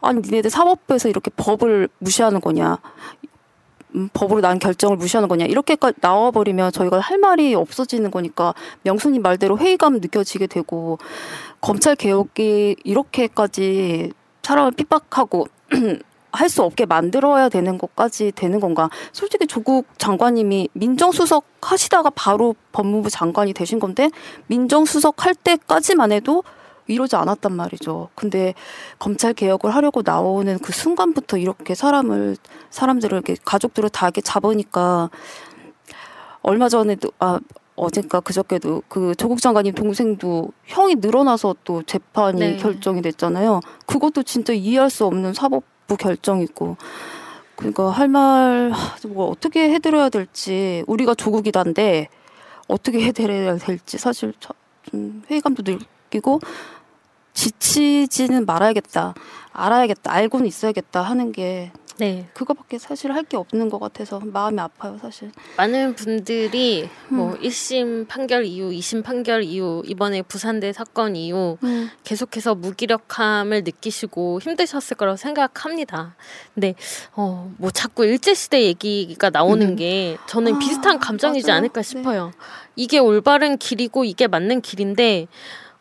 T: 아니 니네들 사법부에서 이렇게 법을 무시하는 거냐 음, 법으로 난 결정을 무시하는 거냐 이렇게까지 나와버리면 저희가 할 말이 없어지는 거니까 명수님 말대로 회의감 느껴지게 되고 검찰 개혁이 이렇게까지 사람을 핍박하고 <clears throat> 할 수 없게 만들어야 되는 것까지 되는 건가? 솔직히 조국 장관님이 민정수석 하시다가 바로 법무부 장관이 되신 건데 민정수석 할 때까지만 해도 이러지 않았단 말이죠. 근데 검찰 개혁을 하려고 나오는 그 순간부터 이렇게 사람을 사람들을 이렇게 가족들을 다 이렇게 잡으니까 얼마 전에도 아 어젠가 그저께도 그 조국 장관님 동생도 형이 늘어나서 또 재판이
R: 네.
T: 결정이 됐잖아요. 그것도 진짜 이해할 수 없는 사법부 결정이고. 그러니까 할 말 뭐 어떻게 해드려야 될지 우리가 조국이단데 어떻게 해드려야 될지 사실 참좀 회의감도 느끼고 지치지는 말아야겠다 알아야겠다 알고는 있어야겠다 하는 게
R: 네.
T: 그거밖에 사실 할 게 없는 것 같아서 마음이 아파요 사실.
R: 많은 분들이 뭐
T: 음.
R: 1심 판결 이후, 2심 판결 이후, 이번에 부산대 사건 이후
T: 음.
R: 계속해서 무기력함을 느끼시고 힘드셨을 거라고 생각합니다. 근데 어, 뭐 자꾸 일제시대 얘기가 나오는
T: 음.
R: 게 저는
T: 아,
R: 비슷한 감정이지
T: 맞아요.
R: 않을까 싶어요. 이게 올바른 길이고 이게 맞는 길인데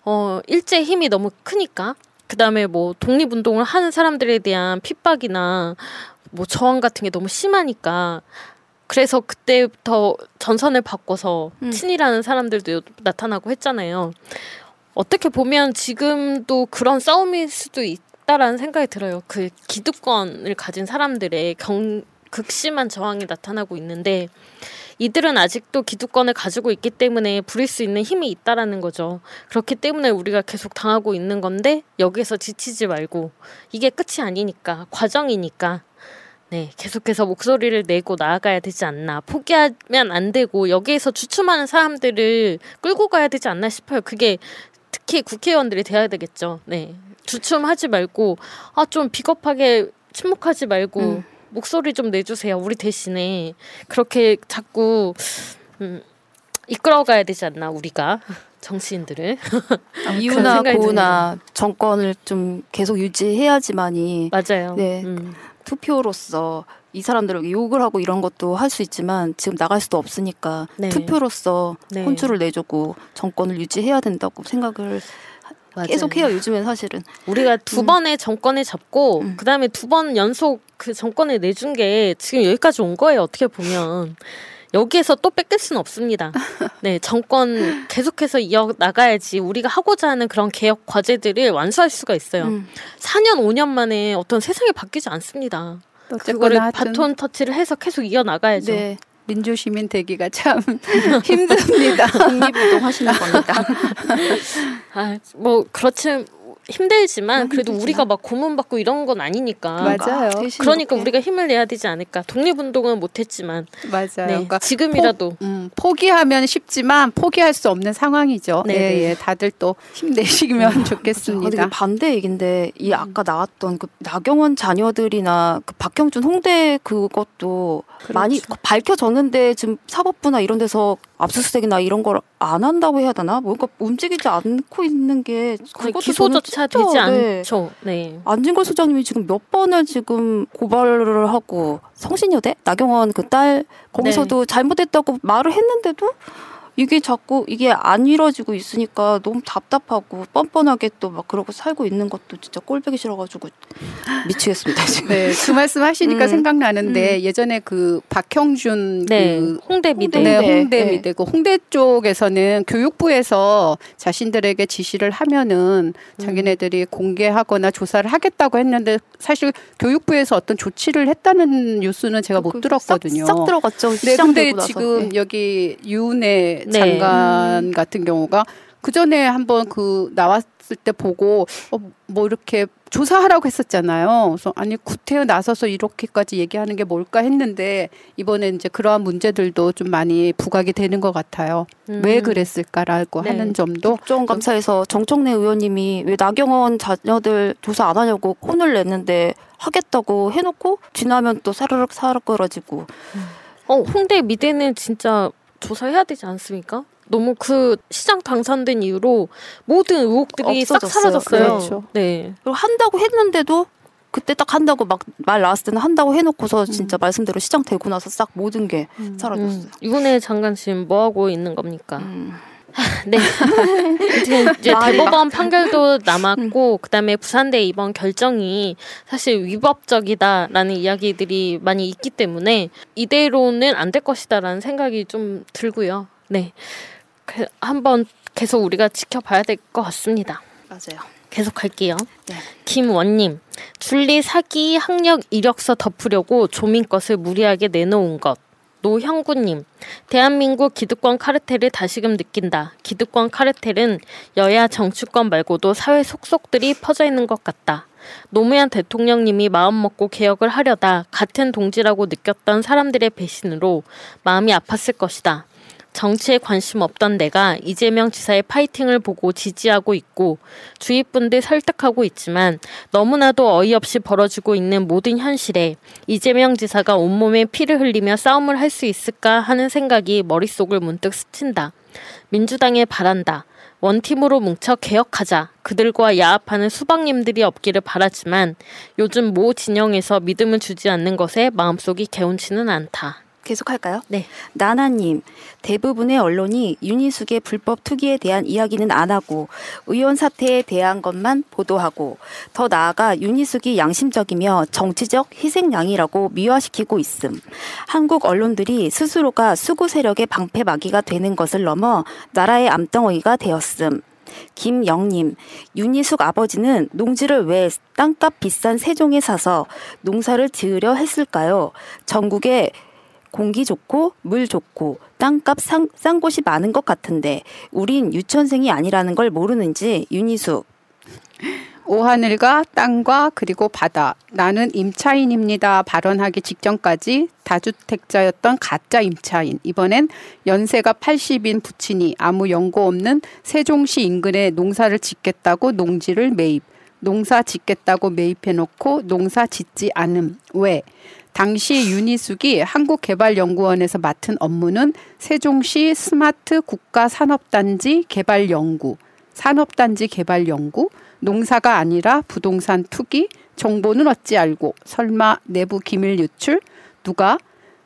R: 어, 일제 힘이 너무 크니까 그다음에 뭐 독립운동을 하는 사람들에 대한 핍박이나 뭐 저항 같은 게 너무 심하니까 그래서 그때부터 전선을 바꿔서
T: 음.
R: 친이라는 사람들도 나타나고 했잖아요. 어떻게 보면 지금도 그런 싸움일 수도 있다라는 생각이 들어요. 그 기득권을 가진 사람들의 경, 극심한 저항이 나타나고 있는데 이들은 아직도 기득권을 가지고 있기 때문에 부릴 수 있는 힘이 있다라는 거죠. 그렇기 때문에 우리가 계속 당하고 있는 건데 여기에서 지치지 말고 이게 끝이 아니니까 과정이니까 네, 계속해서 목소리를 내고 나아가야 되지 않나. 포기하면 안 되고 여기에서 주춤하는 사람들을 끌고 가야 되지 않나 싶어요. 그게 특히 국회의원들이 돼야 되겠죠. 네. 주춤하지 말고 아 좀 비겁하게 침묵하지 말고
T: 음.
R: 목소리 좀 내주세요. 우리 대신에 그렇게 자꾸 음, 이끌어가야 되지 않나 우리가 <laughs> 정치인들을 그런
T: 이유나 고우나 정권을 좀 계속 유지해야지만이
R: 맞아요.
T: 네
R: 음.
T: 투표로서 이 사람들을 욕을 하고 이런 것도 할 수 있지만 지금 나갈 수도 없으니까
R: 네.
T: 투표로서
R: 네.
T: 혼주를 내주고 정권을 유지해야 된다고 생각을
R: 맞아요.
T: 계속 해요 요즘엔 사실은
R: 우리가 두
T: 음.
R: 번의 정권을 잡고 그다음에 두 번 연속 그 정권을 내준 게 지금 여기까지 온 거예요. 어떻게 보면 여기에서 또 뺏길 수는 없습니다. <laughs> 네, 정권 계속해서 이어 나가야지 우리가 하고자 하는 그런 개혁 과제들을 완수할 수가 있어요.
S: 음.
R: 4년 5년 만에 어떤 세상이 바뀌지 않습니다. 그거를 바톤 터치를 해서 계속 이어 나가야죠.
S: 네. 민주시민 되기가 참 <laughs> 힘듭니다.
T: 독립운동 하시는 겁니다. <laughs>
R: 아, 뭐 그렇지 힘들지만 그래도 우리가 막 고문받고 이런 건 아니니까.
S: 맞아요.
R: 그러니까 우리가 힘을 내야 되지 않을까. 독립운동은 못했지만.
S: 맞아요.
R: 네,
S: 그러니까
R: 지금이라도.
S: 포, 음, 포기하면 쉽지만 포기할 수 없는 상황이죠.
T: 네,
S: 예,
T: 네.
S: 예, 다들 또 힘내시면
T: 근데
S: 좋겠습니다.
T: 그 반대 얘긴데 이 아까 나왔던 그 나경원 자녀들이나 그 박형준 홍대 그것도 많이 밝혀졌는데 지금 사법부나 이런 데서 압수수색이나 이런 걸 안 한다고 해야 되나? 뭔가 움직이지 않고 있는 게 그것도
R: 기소조차
T: 저는
R: 되지
T: 네.
R: 않죠. 네.
T: 안진걸 소장님이 지금 몇 번을 지금 고발을 하고 성신여대 나경원 그 딸 거기서도
R: 네.
T: 잘못했다고 말을 했는데도 이게 자꾸 이게 안 이뤄지고 있으니까 너무 답답하고 뻔뻔하게 또 막 그러고 살고 있는 것도 진짜 꼴보기 싫어가지고 미치겠습니다 지금.
S: 네, 그 말씀 하시니까
T: 음.
S: 생각나는데 예전에 그 박형준
R: 네,
S: 그
R: 홍대 미대.
S: 네,
R: 홍대.
S: 홍대
R: 네.
S: 미대 그 홍대 쪽에서는 교육부에서 자신들에게 지시를 하면은 자기네들이 공개하거나 조사를 하겠다고 했는데 사실 교육부에서 어떤 조치를 했다는 뉴스는 제가 못 들었거든요.
T: 싹 들어갔죠.
S: 네, 근데. 지금
T: 네.
S: 여기 유은혜
R: 네.
S: 장관 같은 경우가 그 전에 한번 그 나왔을 때 보고 어, 뭐 이렇게 조사하라고 했었잖아요. 그래서 아니 구태여 나서서 이렇게까지 얘기하는 게 뭘까 했는데 이번에 이제 그러한 문제들도 좀 많이 부각이 되는 것 같아요.
T: 음.
S: 왜 그랬을까라고
T: 네.
S: 하는 점도
T: 국정감사에서 정청래 의원님이 왜 나경원 자녀들 조사 안 하냐고 혼을 냈는데 하겠다고 해놓고 지나면 또 사르륵 사르끄러지고
R: 어, 홍대 미대는 진짜 조사해야 되지 않습니까? 너무 그 시장 당선된 이후로 모든 의혹들이 싹
T: 없어졌어요.
R: 사라졌어요.
T: 그렇죠.
R: 네.
T: 그리고 한다고 했는데도 그때 딱 한다고 막 말 나왔을 때는 한다고 해놓고서 진짜 말씀대로 시장 되고 나서 싹 모든 게 사라졌어요.
R: 음, 유은혜 장관 지금 뭐 하고 있는 겁니까? 하, <laughs> 네. 이제, 이제
T: 말이
R: 대법원 판결도 남았고 그다음에 부산대 이번 결정이 사실 위법적이다라는 이야기들이 많이 있기 때문에 이대로는 안 될 것이다라는 생각이 좀 들고요. 네. 그, 한번 계속 우리가 지켜봐야 될 것 같습니다.
T: 맞아요.
R: 계속 할게요. 네. 김원님, 줄리 사기 학력 이력서 덮으려고 조민 것을 무리하게 내놓은 것. 노형구님, 대한민국 기득권 카르텔을 다시금 느낀다. 기득권 카르텔은 여야 정치권 말고도 사회 속속들이 퍼져 있는 것 같다. 노무현 대통령님이 마음먹고 개혁을 하려다 같은 동지라고 느꼈던 사람들의 배신으로 마음이 아팠을 것이다. 정치에 관심 없던 내가 이재명 지사의 파이팅을 보고 지지하고 있고 주위 분들 설득하고 있지만 너무나도 어이없이 벌어지고 있는 모든 현실에 이재명 지사가 온몸에 피를 흘리며 싸움을 할 수 있을까 하는 생각이 머릿속을 문득 스친다. 민주당에 바란다. 원팀으로 뭉쳐 개혁하자. 그들과 야합하는 수박님들이 없기를 바라지만 요즘 모 진영에서 믿음을 주지 않는 것에 마음속이 개운치는 않다.
T: 계속 할까요?
R: 네.
T: 나나님, 대부분의 언론이 윤희숙의 불법 투기에 대한 이야기는 안 하고 의원 사태에 대한 것만 보도하고 더 나아가 윤희숙이 양심적이며 정치적 희생양이라고 미화시키고 있음. 한국 언론들이 스스로가 수구 세력의 방패막이가 되는 것을 넘어 나라의 암덩어리가 되었음. 김영님, 윤희숙 아버지는 농지를 왜 땅값 비싼 세종에 사서 농사를 지으려 했을까요? 전국에 공기 좋고 물 좋고 땅값 상, 싼 곳이 많은 것 같은데 우린 유치원생이 아니라는 걸 모르는지 윤희숙
S: 오하늘과 땅과 그리고 바다. 나는 임차인입니다. 발언하기 직전까지 다주택자였던 가짜 임차인. 이번엔 연세가 80인 부친이 아무 연고 없는 세종시 인근에 농사를 짓겠다고 농지를 매입. 농사 짓겠다고 매입해놓고 농사 짓지 않음. 왜 당시 윤희숙이 한국개발연구원에서 맡은 업무는 세종시 스마트 국가산업단지 개발연구, 산업단지 개발연구, 농사가 아니라 부동산 투기, 정보는 어찌 알고 설마 내부 기밀 유출, 누가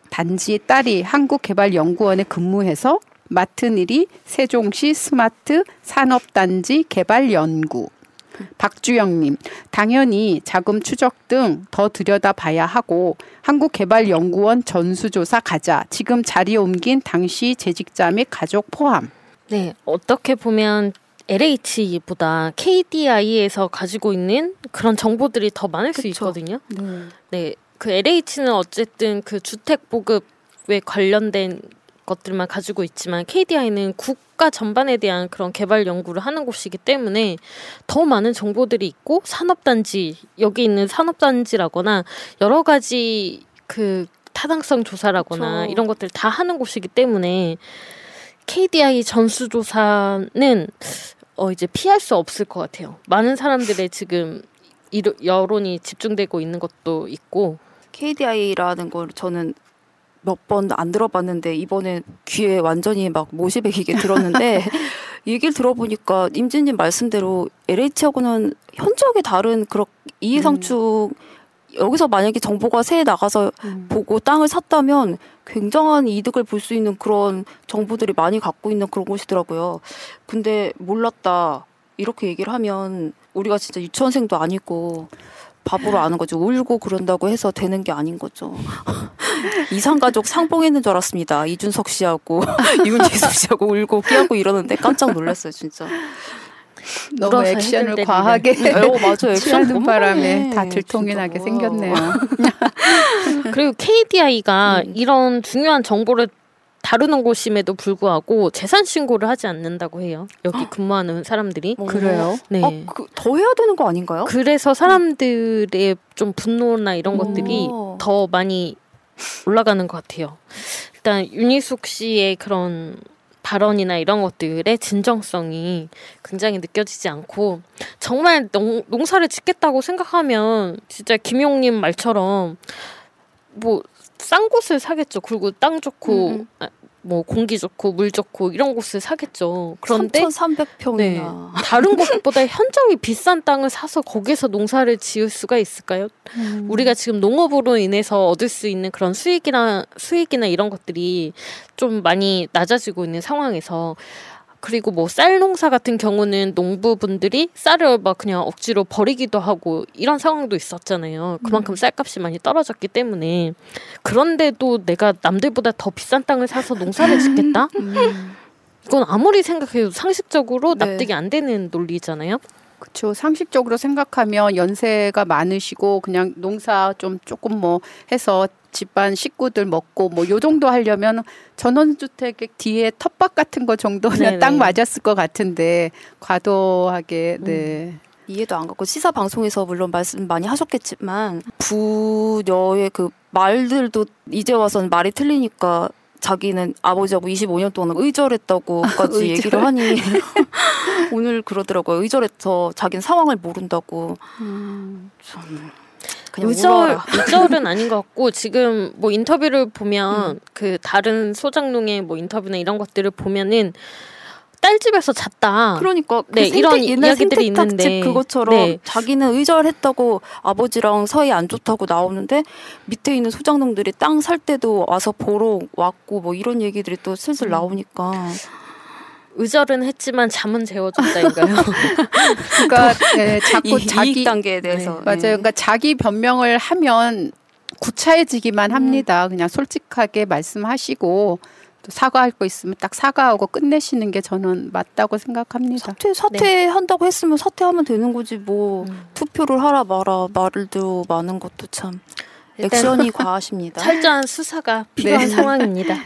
S: 단지 딸이 한국개발연구원에 근무해서 맡은 일이 세종시 스마트 산업단지 개발연구. 박주영님, 당연히 자금 추적 등 더 들여다봐야 하고 한국개발연구원 전수조사 가자. 지금 자리 옮긴 당시 재직자 및 가족 포함.
R: 네, 어떻게 보면 LH보다 KDI에서 가지고 있는 그런 정보들이 더 많을 그쵸. 수 있거든요. 네. 네. 그 LH는 어쨌든 그 주택 보급에 관련된 것들만 가지고 있지만 KDI는 국 가 전반에 대한 그런 개발 연구를 하는 곳이기 때문에 더 많은 정보들이 있고 산업단지 여기 있는 산업단지라거나 여러 가지 그 타당성 조사라거나 그렇죠. 이런 것들 다 하는 곳이기 때문에 KDI 전수조사는 어 이제 피할 수 없을 것 같아요. 많은 사람들의 지금 여론이 집중되고 있는 것도 있고
T: KDI라는 걸 저는 몇 번 안 들어봤는데 이번에 귀에 완전히 막 모시백이게 들었는데 <laughs> 얘기를 들어보니까 임진님 말씀대로 LH하고는 현저하게 다른 그런 이해상충 음. 여기서 만약에 정보가 새에 나가서 음. 보고 땅을 샀다면 굉장한 이득을 볼 수 있는 그런 정보들이 많이 갖고 있는 그런 곳이더라고요. 근데 몰랐다. 이렇게 얘기를 하면 우리가 진짜 유치원생도 아니고 바보로 아는 거죠. 울고 그런다고 해서 되는 게 아닌 거죠. <laughs> 이상가족 상봉했는 줄 알았습니다. 이준석 씨하고 <laughs> 윤희숙 씨하고 울고 끼하고 이러는데 깜짝 놀랐어요, 진짜.
S: 너무 액션을 과하게 어, 맞아 액션 바람에 다 들통이 나게 생겼네요.
R: 그리고 KDI가 음. 이런 중요한 정보를 다루는 곳임에도 불구하고 재산 신고를 하지 않는다고 해요. 여기 근무하는 사람들이.
S: 어, 그래요?
T: 네. 아, 그, 더 해야 되는 거 아닌가요?
R: 그래서 사람들의 좀 분노나 이런 것들이 더 많이 올라가는 것 같아요. 일단 윤희숙 씨의 그런 발언이나 이런 것들의 진정성이 굉장히 느껴지지 않고 정말 농, 농사를 짓겠다고 생각하면 진짜 김용님 말처럼 뭐 싼 곳을 사겠죠. 그리고 땅 좋고 음. 음. 아, 뭐 공기 좋고 물 좋고 이런 곳을 사겠죠. 그런데
T: 3,300평이나 네,
R: 다른 곳보다 현저히 비싼 땅을 사서 거기서 농사를 지을 수가 있을까요? 음. 우리가 지금 농업으로 인해서 얻을 수 있는 그런 수익이나 수익이나 이런 것들이 좀 많이 낮아지고 있는 상황에서 그리고 뭐 쌀 농사 같은 경우는 농부분들이 쌀을 막 그냥 억지로 버리기도 하고 이런 상황도 있었잖아요. 그만큼 음. 쌀값이 많이 떨어졌기 때문에 그런데도 내가 남들보다 더 비싼 땅을 사서 농사를 짓겠다? 음. 이건 아무리 생각해도 상식적으로 네. 납득이 안 되는 논리잖아요.
S: 그렇죠. 상식적으로 생각하면 연세가 많으시고 그냥 농사 좀 조금 뭐 해서 집안 식구들 먹고 뭐 요 정도 하려면 전원주택 뒤에 텃밭 같은 거 정도는
T: 네네.
S: 딱 맞았을 것 같은데 과도하게 네.
T: 음. 이해도 안 갔고 시사 방송에서 물론 말씀 많이 하셨겠지만 부녀의 그 말들도 이제 와서는 말이 틀리니까 자기는 아버지하고 25년 동안 의절했다고까지
S: 의절.
T: 얘기를 하니 <laughs> 오늘 그러더라고요. 의절해서 자기는 상황을 모른다고.
S: 음.
T: 저는 그냥
R: 의절. 의절은 아닌 것 같고 <laughs> 지금 뭐 인터뷰를 보면 그 다른 소장농의 뭐 인터뷰나 이런 것들을 보면은 딸 집에서 잤다.
T: 그러니까 그
R: 네
T: 생태-
R: 이런
T: 옛날
R: 이야기들이 있는데
T: 그것처럼
R: 네.
T: 자기는 의절했다고 아버지랑 사이 안 좋다고 나오는데 밑에 있는 소장농들이 땅 살 때도 와서 보러 왔고 뭐 이런 얘기들이 또
R: 음.
T: 슬슬 나오니까
R: 의절은 했지만 잠은 재워줬다 이거요. <laughs>
S: 그러니까 네, 자꾸
T: 이-
S: 자기
T: 이익 단계에 대해서
S: 네, 맞아요. 그러니까 자기 변명을 하면 구차해지기만 합니다. 그냥 솔직하게 말씀하시고 또 사과할 거 있으면 딱 사과하고 끝내시는 게 저는 맞다고 생각합니다.
T: 사퇴 사퇴한다고 했으면 사퇴하면 되는 거지 뭐
R: 음.
T: 투표를 하라 마라 말도 많은 것도 참 액션이 <laughs> 과하십니다.
R: 철저한 수사가 필요한
T: 네.
R: 상황입니다.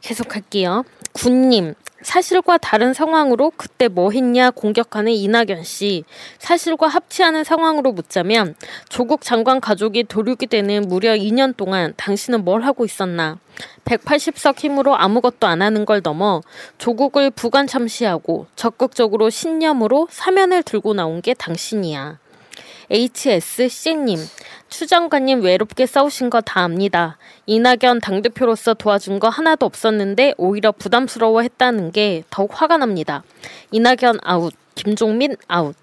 R: 계속 할게요. 군님. 사실과 다른 상황으로 그때 뭐 했냐 공격하는 이낙연 씨. 사실과 합치하는 상황으로 묻자면 조국 장관 가족이 도륙이 되는 무려 2년 동안 당신은 뭘 하고 있었나? 180석 힘으로 아무것도 안 하는 걸 넘어 조국을 부관 참시하고 적극적으로 신념으로 사면을 들고 나온 게 당신이야. HSC님, 추 장관님 외롭게 싸우신 거 다 압니다. 이낙연 당대표로서 도와준 거 하나도 없었는데 오히려 부담스러워 했다는 게 더욱 화가 납니다. 이낙연 아웃, 김종민 아웃.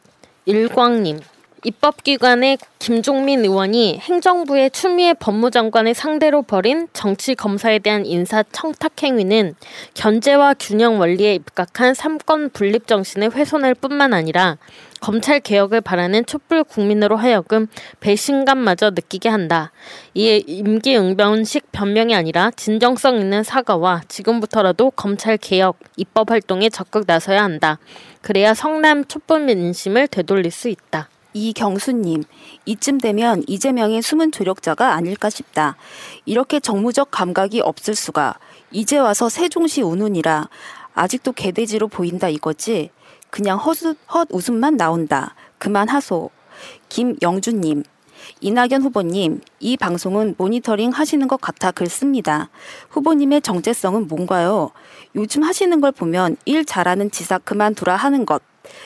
R: 일광님, 입법기관의 김종민 의원이 행정부의 추미애 법무장관을 상대로 벌인 정치 검사에 대한 인사 청탁 행위는 견제와 균형 원리에 입각한 삼권 분립 정신의 훼손일 뿐만 아니라 검찰 개혁을 바라는 촛불 국민으로 하여금 배신감마저 느끼게 한다. 이에 임기응변식 변명이 아니라 진정성 있는 사과와 지금부터라도 검찰 개혁 입법 활동에 적극 나서야 한다. 그래야 성남 촛불 민심을 되돌릴 수 있다.
T: 이경수님, 이쯤 되면 이재명의 숨은 조력자가 아닐까 싶다. 이렇게 정무적 감각이 없을 수가. 이제 와서 세종시 운운이라 아직도 개돼지로 보인다 이거지. 그냥 헛웃, 헛웃음만 나온다. 그만 하소. 김영준님, 이낙연 후보님, 이 방송은 모니터링 하시는 것 같아 글 씁니다. 후보님의 정체성은 뭔가요? 요즘 하시는 걸 보면 일 잘하는 지사 그만두라 하는 것,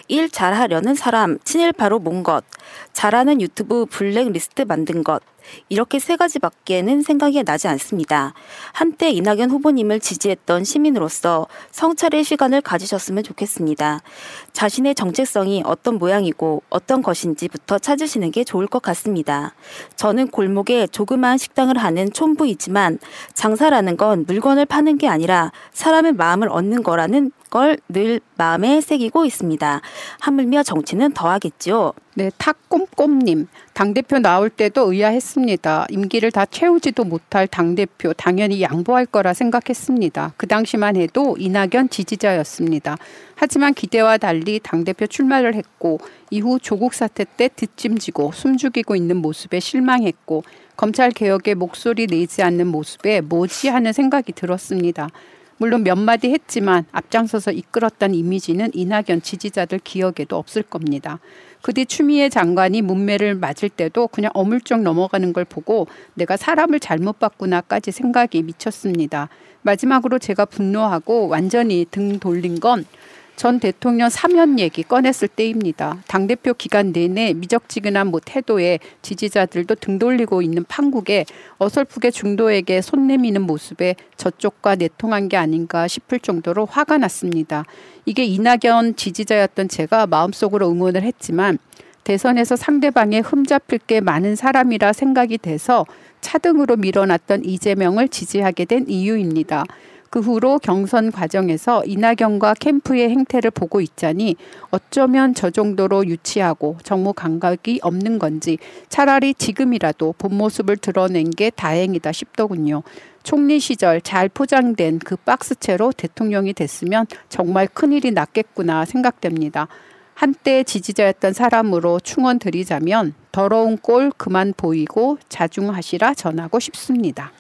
T: 일 잘하려는 사람 친일파로 몬 것, 잘하는 유튜브 블랙리스트 만든 것, 이렇게 세 가지밖에는 생각이 나지 않습니다. 한때 이낙연 후보님을 지지했던 시민으로서 성찰의 시간을 가지셨으면 좋겠습니다. 자신의 정체성이 어떤 모양이고 어떤 것인지부터 찾으시는 게 좋을 것 같습니다. 저는 골목에 조그마한 식당을 하는 촌부이지만 장사라는 건 물건을 파는 게 아니라 사람의 마음을 얻는 거라는 걸 늘 마음에 새기고 있습니다. 하물며 정치는 더하겠지요.
S: 네, 탁꼼꼼님. 당대표 나올 때도 의아했습니다. 임기를 다 채우지도 못할 당대표 당연히 양보할 거라 생각했습니다. 그 당시만 해도 이낙연 지지자였습니다. 하지만 기대와 달리 당대표 출마를 했고 이후 조국 사태 때 뒷짐지고 숨죽이고 있는 모습에 실망했고 검찰 개혁에 목소리 내지 않는 모습에 뭐지 하는 생각이 들었습니다. 물론 몇 마디 했지만 앞장서서 이끌었다는 이미지는 이낙연 지지자들 기억에도 없을 겁니다. 그 뒤 추미애 장관이 문매를 맞을 때도 그냥 어물쩍 넘어가는 걸 보고 내가 사람을 잘못 봤구나까지 생각이 미쳤습니다. 마지막으로 제가 분노하고 완전히 등 돌린 건 전 대통령 사면 얘기 꺼냈을 때입니다. 당대표 기간 내내 미적지근한 뭐 태도에 지지자들도 등 돌리고 있는 판국에 어설프게 중도에게 손 내미는 모습에 저쪽과 내통한 게 아닌가 싶을 정도로 화가 났습니다. 이게 이낙연 지지자였던 제가 마음속으로 응원을 했지만 대선에서 상대방의 흠잡힐 게 많은 사람이라 생각이 돼서 차등으로 밀어놨던 이재명을 지지하게 된 이유입니다. 그 후로 경선 과정에서 이낙연과 캠프의 행태를 보고 있자니 어쩌면 저 정도로 유치하고 정무 감각이 없는 건지 차라리 지금이라도 본 모습을 드러낸 게 다행이다 싶더군요. 총리 시절 잘 포장된 그 박스채로 대통령이 됐으면 정말 큰일이 났겠구나 생각됩니다. 한때 지지자였던 사람으로 충원 드리자면 더러운 꼴 그만 보이고 자중하시라 전하고 싶습니다.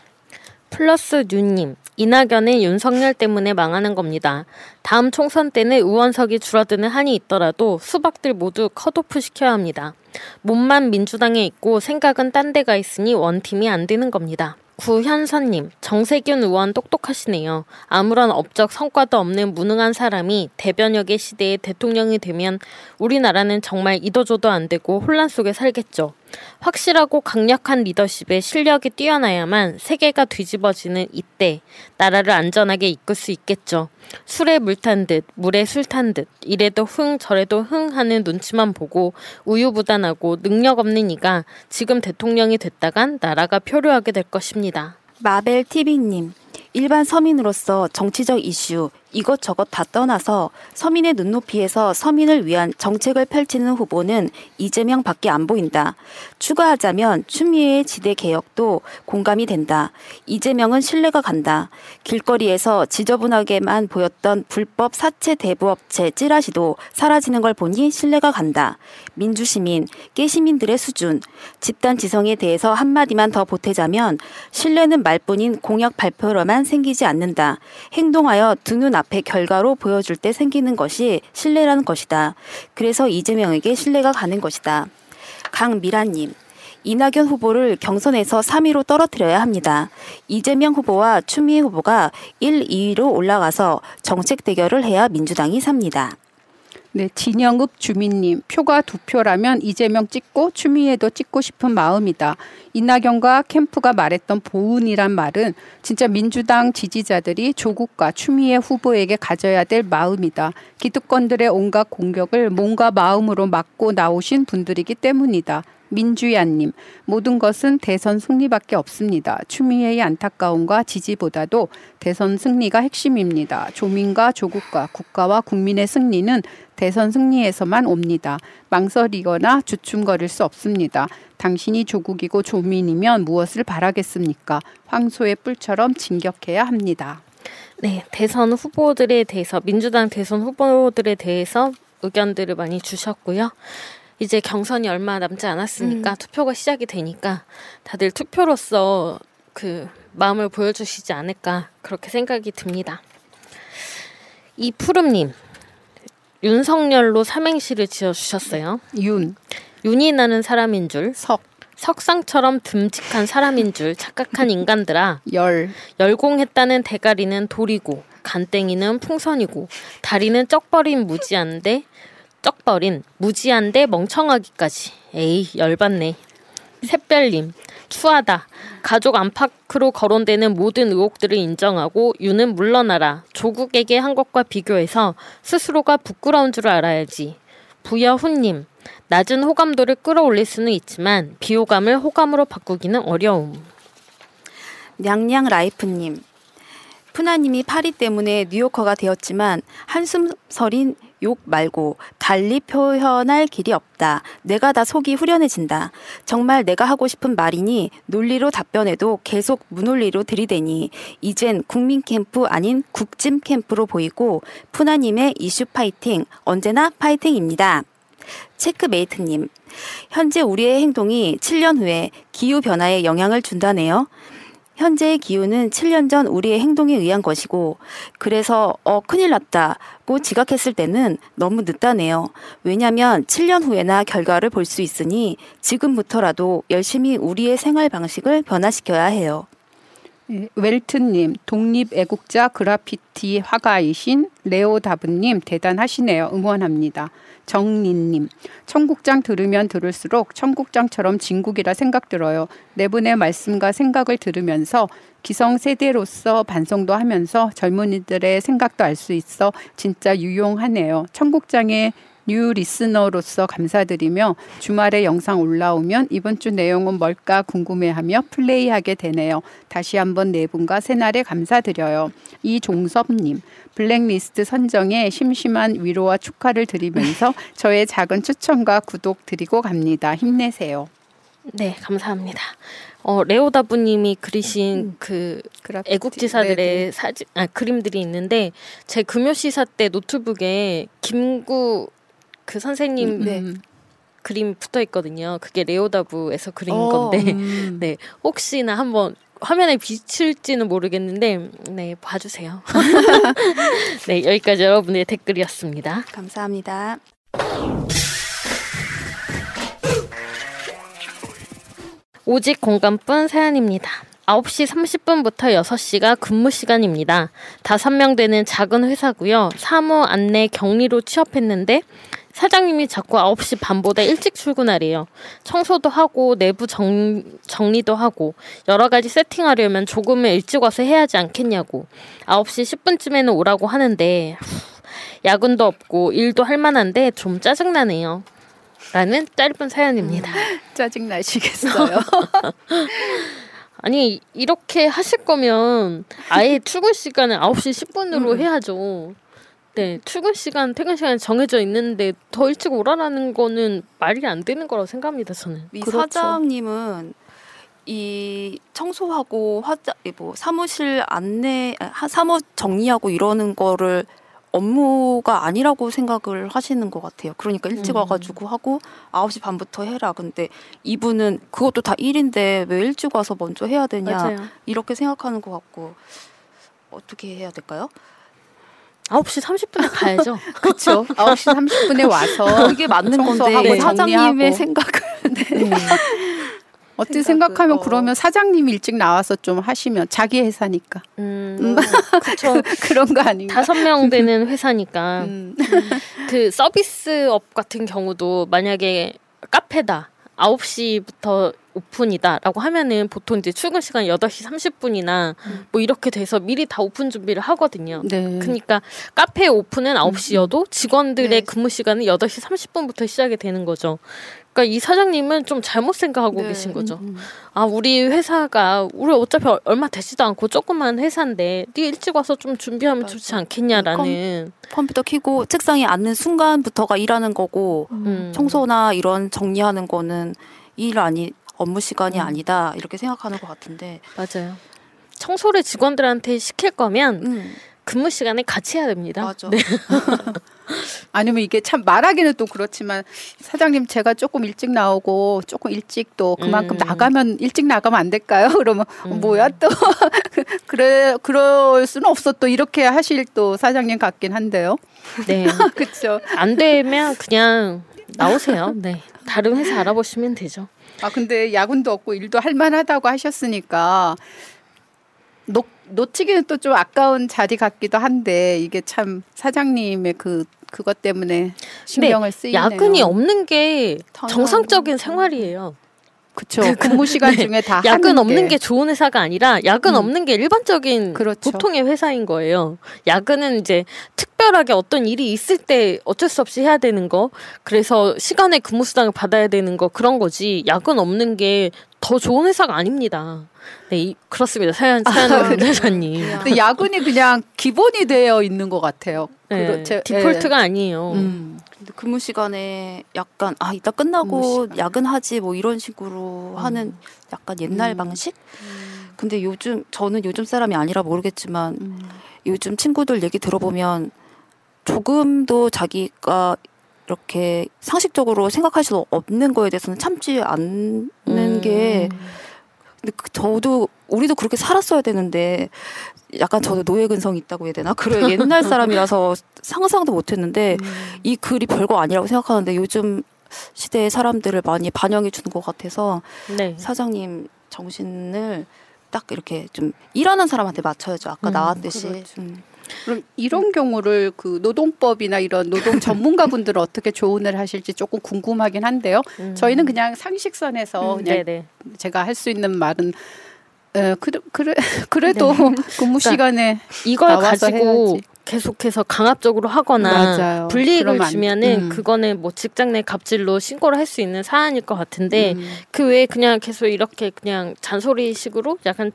R: 플러스 뉴님, 이낙연은 윤석열 때문에 망하는 겁니다. 다음 총선 때는 의원석이 줄어드는 한이 있더라도 수박들 모두 컷오프 시켜야 합니다. 몸만 민주당에 있고 생각은 딴 데가 있으니 원팀이 안 되는 겁니다. 구현선님, 정세균 의원 똑똑하시네요. 아무런 업적 성과도 없는 무능한 사람이 대변역의 시대에 대통령이 되면 우리나라는 정말 이도저도 안 되고 혼란 속에 살겠죠. 확실하고 강력한 리더십에 실력이 뛰어나야만 세계가 뒤집어지는 이때 나라를 안전하게 이끌 수 있겠죠. 술에 물 탄 듯, 물에 술 탄 듯, 이래도 흥, 저래도 흥 하는 눈치만 보고 우유부단하고 능력 없는 이가 지금 대통령이 됐다간 나라가 표류하게 될 것입니다.
T: 마벨 TV님, 일반 서민으로서 정치적 이슈, 이것저것 다 떠나서 서민의 눈높이에서 서민을 위한 정책을 펼치는 후보는 이재명 밖에 안 보인다. 추가하자면 추미애의 지대 개혁도 공감이 된다. 이재명은 신뢰가 간다. 길거리에서 지저분하게만 보였던 불법 사채 대부업체 찌라시도 사라지는 걸 보니 신뢰가 간다. 민주시민, 깨시민들의 수준, 집단 지성에 대해서 한마디만 더 보태자면 신뢰는 말뿐인 공약 발표로만 생기지 않는다. 행동하여 두눈 앞에 결과로 보여줄 때 생기는 것이 신뢰라는 것이다. 그래서 이재명에게 신뢰가 가는 것이다. 강미라님. 이낙연 후보를 경선에서 3위로 떨어뜨려야 합니다. 이재명 후보와 추미애 후보가 1, 2위로 올라가서 정책 대결을 해야 민주당이 삽니다.
S: 네, 진영읍 주민님 표가 두 표라면 이재명 찍고 추미애도 찍고 싶은 마음이다. 이낙연과 캠프가 말했던 보은이란 말은 진짜 민주당 지지자들이 조국과 추미애 후보에게 가져야 될 마음이다. 기득권들의 온갖 공격을 몸과 마음으로 막고 나오신 분들이기 때문이다. 민주야님, 모든 것은 대선 승리밖에 없습니다. 추미애의 안타까움과 지지보다도 대선 승리가 핵심입니다. 조민과 조국과 국가와 국민의 승리는 대선 승리에서만 옵니다. 망설이거나 주춤거릴 수 없습니다. 당신이 조국이고 조민이면 무엇을 바라겠습니까? 황소의 뿔처럼 진격해야 합니다.
R: 네, 대선 후보들에 대해서 민주당 대선 후보들에 대해서 의견들을 많이 주셨고요. 이제 경선이 얼마 남지 않았으니까 음. 투표가 시작이 되니까 다들 투표로서 그 마음을 보여주시지 않을까 그렇게 생각이 듭니다. 이 푸름님 윤석열로 삼행시를 지어주셨어요.
S: 윤
R: 윤이 나는 사람인 줄
S: 석.
R: 석상처럼 듬직한 사람인 줄 착각한 인간들아. <laughs>
S: 열.
R: 열공했다는 대가리는 돌이고 간땡이는 풍선이고 다리는 쩍버린 무지한데 쩍버린 무지한데 멍청하기까지. 에이 열받네. 샛별님 추하다. 가족 안팎으로 거론되는 모든 의혹들을 인정하고 유는 물러나라. 조국에게 한 것과 비교해서 스스로가 부끄러운 줄 알아야지. 부여훈님 낮은 호감도를 끌어올릴 수는 있지만 비호감을 호감으로 바꾸기는 어려움.
T: 냥냥 라이프님 푸나님이 파리 때문에 뉴요커가 되었지만 한숨 서린 욕 말고 달리 표현할 길이 없다. 내가 다 속이 후련해진다. 정말 내가 하고 싶은 말이니 논리로 답변해도 계속 무논리로 들이대니 이젠 국민 캠프 아닌 국짐 캠프로 보이고 푸나님의 이슈 파이팅 언제나 파이팅입니다. 체크메이트님, 현재 우리의 행동이 7년 후에 기후 변화에 영향을 준다네요. 현재의 기후는 7년 전 우리의 행동에 의한 것이고, 그래서, 어, 큰일 났다고 지각했을 때는 너무 늦다네요. 왜냐면 7년 후에나 결과를 볼 수 있으니 지금부터라도 열심히 우리의 생활 방식을 변화시켜야 해요.
S: 예, 웰트님, 독립애국자 그라피티 화가이신 레오다브님 대단하시네요. 응원합니다. 정린님, 청국장 들으면 들을수록 청국장처럼 진국이라 생각 들어요. 네 분의 말씀과 생각을 들으면서 기성세대로서 반성도 하면서 젊은이들의 생각도 알 수 있어 진짜 유용하네요. 청국장의 new listener로서 감사드리며 주말에 영상 올라오면 이번 주 내용은 뭘까 궁금해하며 플레이하게 되네요. 다시 한번 네 분과 새날에 감사드려요. 이종섭님, 블랙리스트 선정에 심심한 위로와 축하를 드리면서 <laughs> 저의 작은 추천과 구독 드리고 갑니다. 힘내세요.
R: 네, 감사합니다. 어, 레오다부님이 그리신 음, 그. 애국지사들의 네네. 사진, 아, 그림들이 있는데 제 금요시사 때 노트북에 김구 그 선생님 네. 그림 붙어 있거든요. 그게 레오다브에서 그린 어, 건데, 음. <laughs> 네 혹시나 한번 화면에 비칠지는 모르겠는데, 네 봐주세요. <laughs> 네 여기까지 여러분의 댓글이었습니다.
T: 감사합니다.
R: 오직 공감뿐 사연입니다. 9시 30분부터 6시가 근무 시간입니다. 5명 되는 작은 회사고요. 사무 안내 격리로 취업했는데 사장님이 자꾸 9시 반보다 일찍 출근하래요. 청소도 하고 내부 정, 정리도 하고 여러 가지 세팅하려면 조금은 일찍 와서 해야 하지 않겠냐고. 9시 10분쯤에는 오라고 하는데 야근도 없고 일도 할 만한데 좀 짜증나네요. 라는 짧은 사연입니다. 음,
S: 짜증 나시겠어요?
R: 아니 이렇게 하실 거면 아예 출근 시간을 9시 10분으로 음. 해야죠. 네, 출근 시간, 퇴근 시간 정해져 있는데 더 일찍 오라라는 거는 말이 안 되는 거라고 생각합니다. 저는.
T: 이 그렇죠. 사장님은 이 청소하고 화자 뭐 사무실 안내 사무 정리하고 이러는 거를 업무가 아니라고 생각을 하시는 것 같아요. 그러니까 일찍 음. 와가지고 하고 9시 반부터 해라. 근데 이분은 그것도 다 일인데 왜 일찍 와서 먼저 해야 되냐. 맞아요. 이렇게 생각하는 것 같고 어떻게 해야 될까요?
R: 9시 30분에 가야죠.
S: 그렇죠. 9시 30분에 와서
T: 그게 맞는 건데 네. 사장님의 생각을 <laughs> 네. 네.
S: 어떻게 생각하면 어. 그러면 사장님 일찍 나와서 좀 하시면 자기 회사니까. 음, 음. 그렇죠. <laughs> 그런 거 아닌가?
R: 다섯 명 되는 회사니까. 음. 그 서비스업 같은 경우도 만약에 카페다. 9시부터 오픈이다라고 하면은 보통 이제 출근 시간 8시 30분이나 음. 뭐 이렇게 돼서 미리 다 오픈 준비를 하거든요. 네. 그러니까 카페 오픈은 9시여도 음. 직원들의 네. 근무 시간은 8시 30분부터 시작이 되는 거죠. 그러니까 이 사장님은 좀 잘못 생각하고 네. 계신 거죠. 음, 음. 아, 우리 회사가 우리 어차피 얼마 되지도 않고 조그만 회사인데 네 일찍 와서 좀 준비하면 맞아. 좋지 않겠냐라는
T: 컴, 퓨터 켜고 책상에 앉는 순간부터가 일하는 거고 음. 청소나 이런 정리하는 거는 일 아니 업무 시간이 음. 아니다 이렇게 생각하는 것 같은데
R: 맞아요. 청소를 직원들한테 시킬 거면 음. 근무 시간에 같이 해야 됩니다.
S: 맞아. 네. <laughs> 아니면 이게 참 말하기는 또 그렇지만 사장님 제가 조금 일찍 나오고 조금 일찍 또 그만큼 음. 나가면 일찍 나가면 안 될까요? <laughs> 그러면 음. 뭐야 또 <laughs> 그래 그럴 수는 없어 또 이렇게 하실 또 사장님 같긴 한데요.
R: 네. <laughs>
S: 그렇죠.
R: 안 되면 그냥 나오세요. 네. 다른 회사 알아보시면 되죠.
S: 아 근데 야근도 없고 일도 할 만하다고 하셨으니까 놓, 놓치기는 또 좀 아까운 자리 같기도 한데 이게 참 사장님의 그 그것 때문에 신경을 쓰이네요.
R: 야근이 없는 게 정상적인 생활이에요.
S: 그렇죠. <laughs> 근무 시간 네. 중에 다
R: 야근 없는 게 좋은 회사가 아니라 야근 음. 없는 게 일반적인 그렇죠. 보통의 회사인 거예요. 야근은 이제 특별하게 어떤 일이 있을 때 어쩔 수 없이 해야 되는 거. 그래서 시간에 근무 수당을 받아야 되는 거 그런 거지. 야근 없는 게더 좋은 회사가 아닙니다. 네, 이, 그렇습니다. 사연 사연 회사님.
S: 아, 근데 야근이 그냥 기본이 되어 있는 것 같아요.
R: 네, 그렇 디폴트가 네. 아니에요. 음.
T: 근데 근무 시간에 약간 아 이따 끝나고 야근하지 뭐 이런 식으로 음. 하는 약간 옛날 음. 방식. 음. 근데 요즘 저는 요즘 사람이 아니라 모르겠지만 음. 요즘 친구들 얘기 들어보면 조금도 자기가 이렇게 상식적으로 생각할 수 없는 거에 대해서는 참지 않는 음. 게 근데 그 저도 우리도 그렇게 살았어야 되는데 약간 저도 노예 근성이 있다고 해야 되나? 그래 옛날 사람이라서 상상도 못했는데 음. 이 글이 별거 아니라고 생각하는데 요즘 시대의 사람들을 많이 반영해 주는 것 같아서 네. 사장님 정신을 딱 이렇게 좀 일하는 사람한테 맞춰야죠. 아까 음, 나왔듯이. 그렇죠. 음.
S: 그럼 이런 경우를 그 노동법이나 이런 노동 전문가분들은 어떻게 조언을 하실지 조금 궁금하긴 한데요. 음. 저희는 그냥 상식선에서 음, 그냥 네네. 제가 할 수 있는 말은 에, 그래, 그래, <laughs> 그래도 네. 근무 그러니까 시간에
R: 이걸 가지고 해야지. 계속해서 강압적으로 하거나 맞아요. 불이익을 주면은 음. 그거는 뭐 직장 내 갑질로 신고를 할 수 있는 사안일 것 같은데 음. 그 외에 그냥 계속 이렇게 그냥 잔소리식으로 약간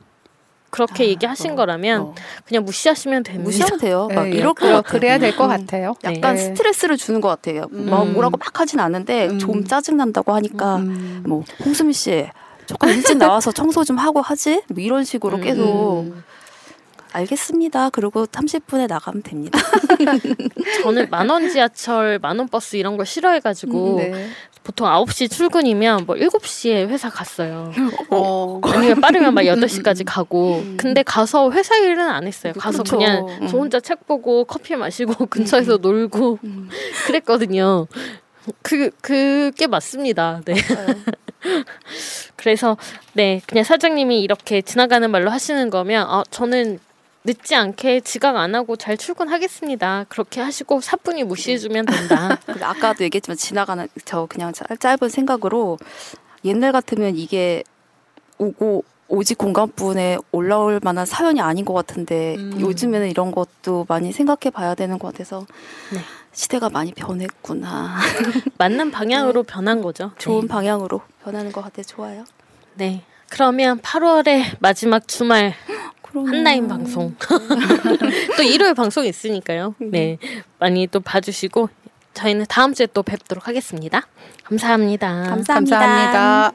R: 그렇게 아, 얘기하신 어, 거라면 어. 그냥 무시하시면 됩니다.
T: 무시하면 돼요.
S: 막 네, 이렇게 그래야 될 것 같아요.
T: 약간 네. 스트레스를 주는 것 같아요. 음. 뭐 뭐라고 막 하진 않는데 음. 좀 짜증 난다고 하니까 음. 뭐 홍수미 씨 조금 일찍 나와서 청소 좀 하고 하지 뭐 이런 식으로 음. 계속 알겠습니다. 그리고 30분에 나가면 됩니다. <laughs>
R: 저는 만원 지하철, 만원 버스 이런 걸 싫어해가지고 네. 보통 9시 출근이면 뭐 7시에 회사 갔어요. 어. 아니면 빠르면 막 8시까지 가고. 음. 근데 가서 회사 일은 안 했어요. 가서 그쵸. 그냥 음. 저 혼자 책 보고 커피 마시고 <laughs> 근처에서 음. 놀고 그랬거든요. 그, 그게 맞습니다. 네. <laughs> 그래서, 네, 그냥 사장님이 이렇게 지나가는 말로 하시는 거면, 아, 저는 늦지 않게 지각 안 하고 잘 출근하겠습니다. 그렇게 하시고 사뿐히 무시해주면 된다. <laughs>
T: 아까도 얘기했지만 지나가는 저 그냥 짧은 생각으로 옛날 같으면 이게 오고 오직 공간분에 올라올 만한 사연이 아닌 것 같은데 음. 요즘에는 이런 것도 많이 생각해 봐야 되는 것 같아서 네. 시대가 많이 변했구나. <laughs>
R: 맞는 방향으로 네. 변한 거죠.
T: 좋은 네. 방향으로 변하는 것 같아 좋아요.
R: 네. 그러면 8월의 마지막 주말 <laughs> 한라인 방송. <laughs> 또 일요일 방송 있으니까요. 네. 많이 또 봐주시고 저희는 다음 주에 또 뵙도록 하겠습니다 감사합니다.
T: 감사합니다. 감사합니다.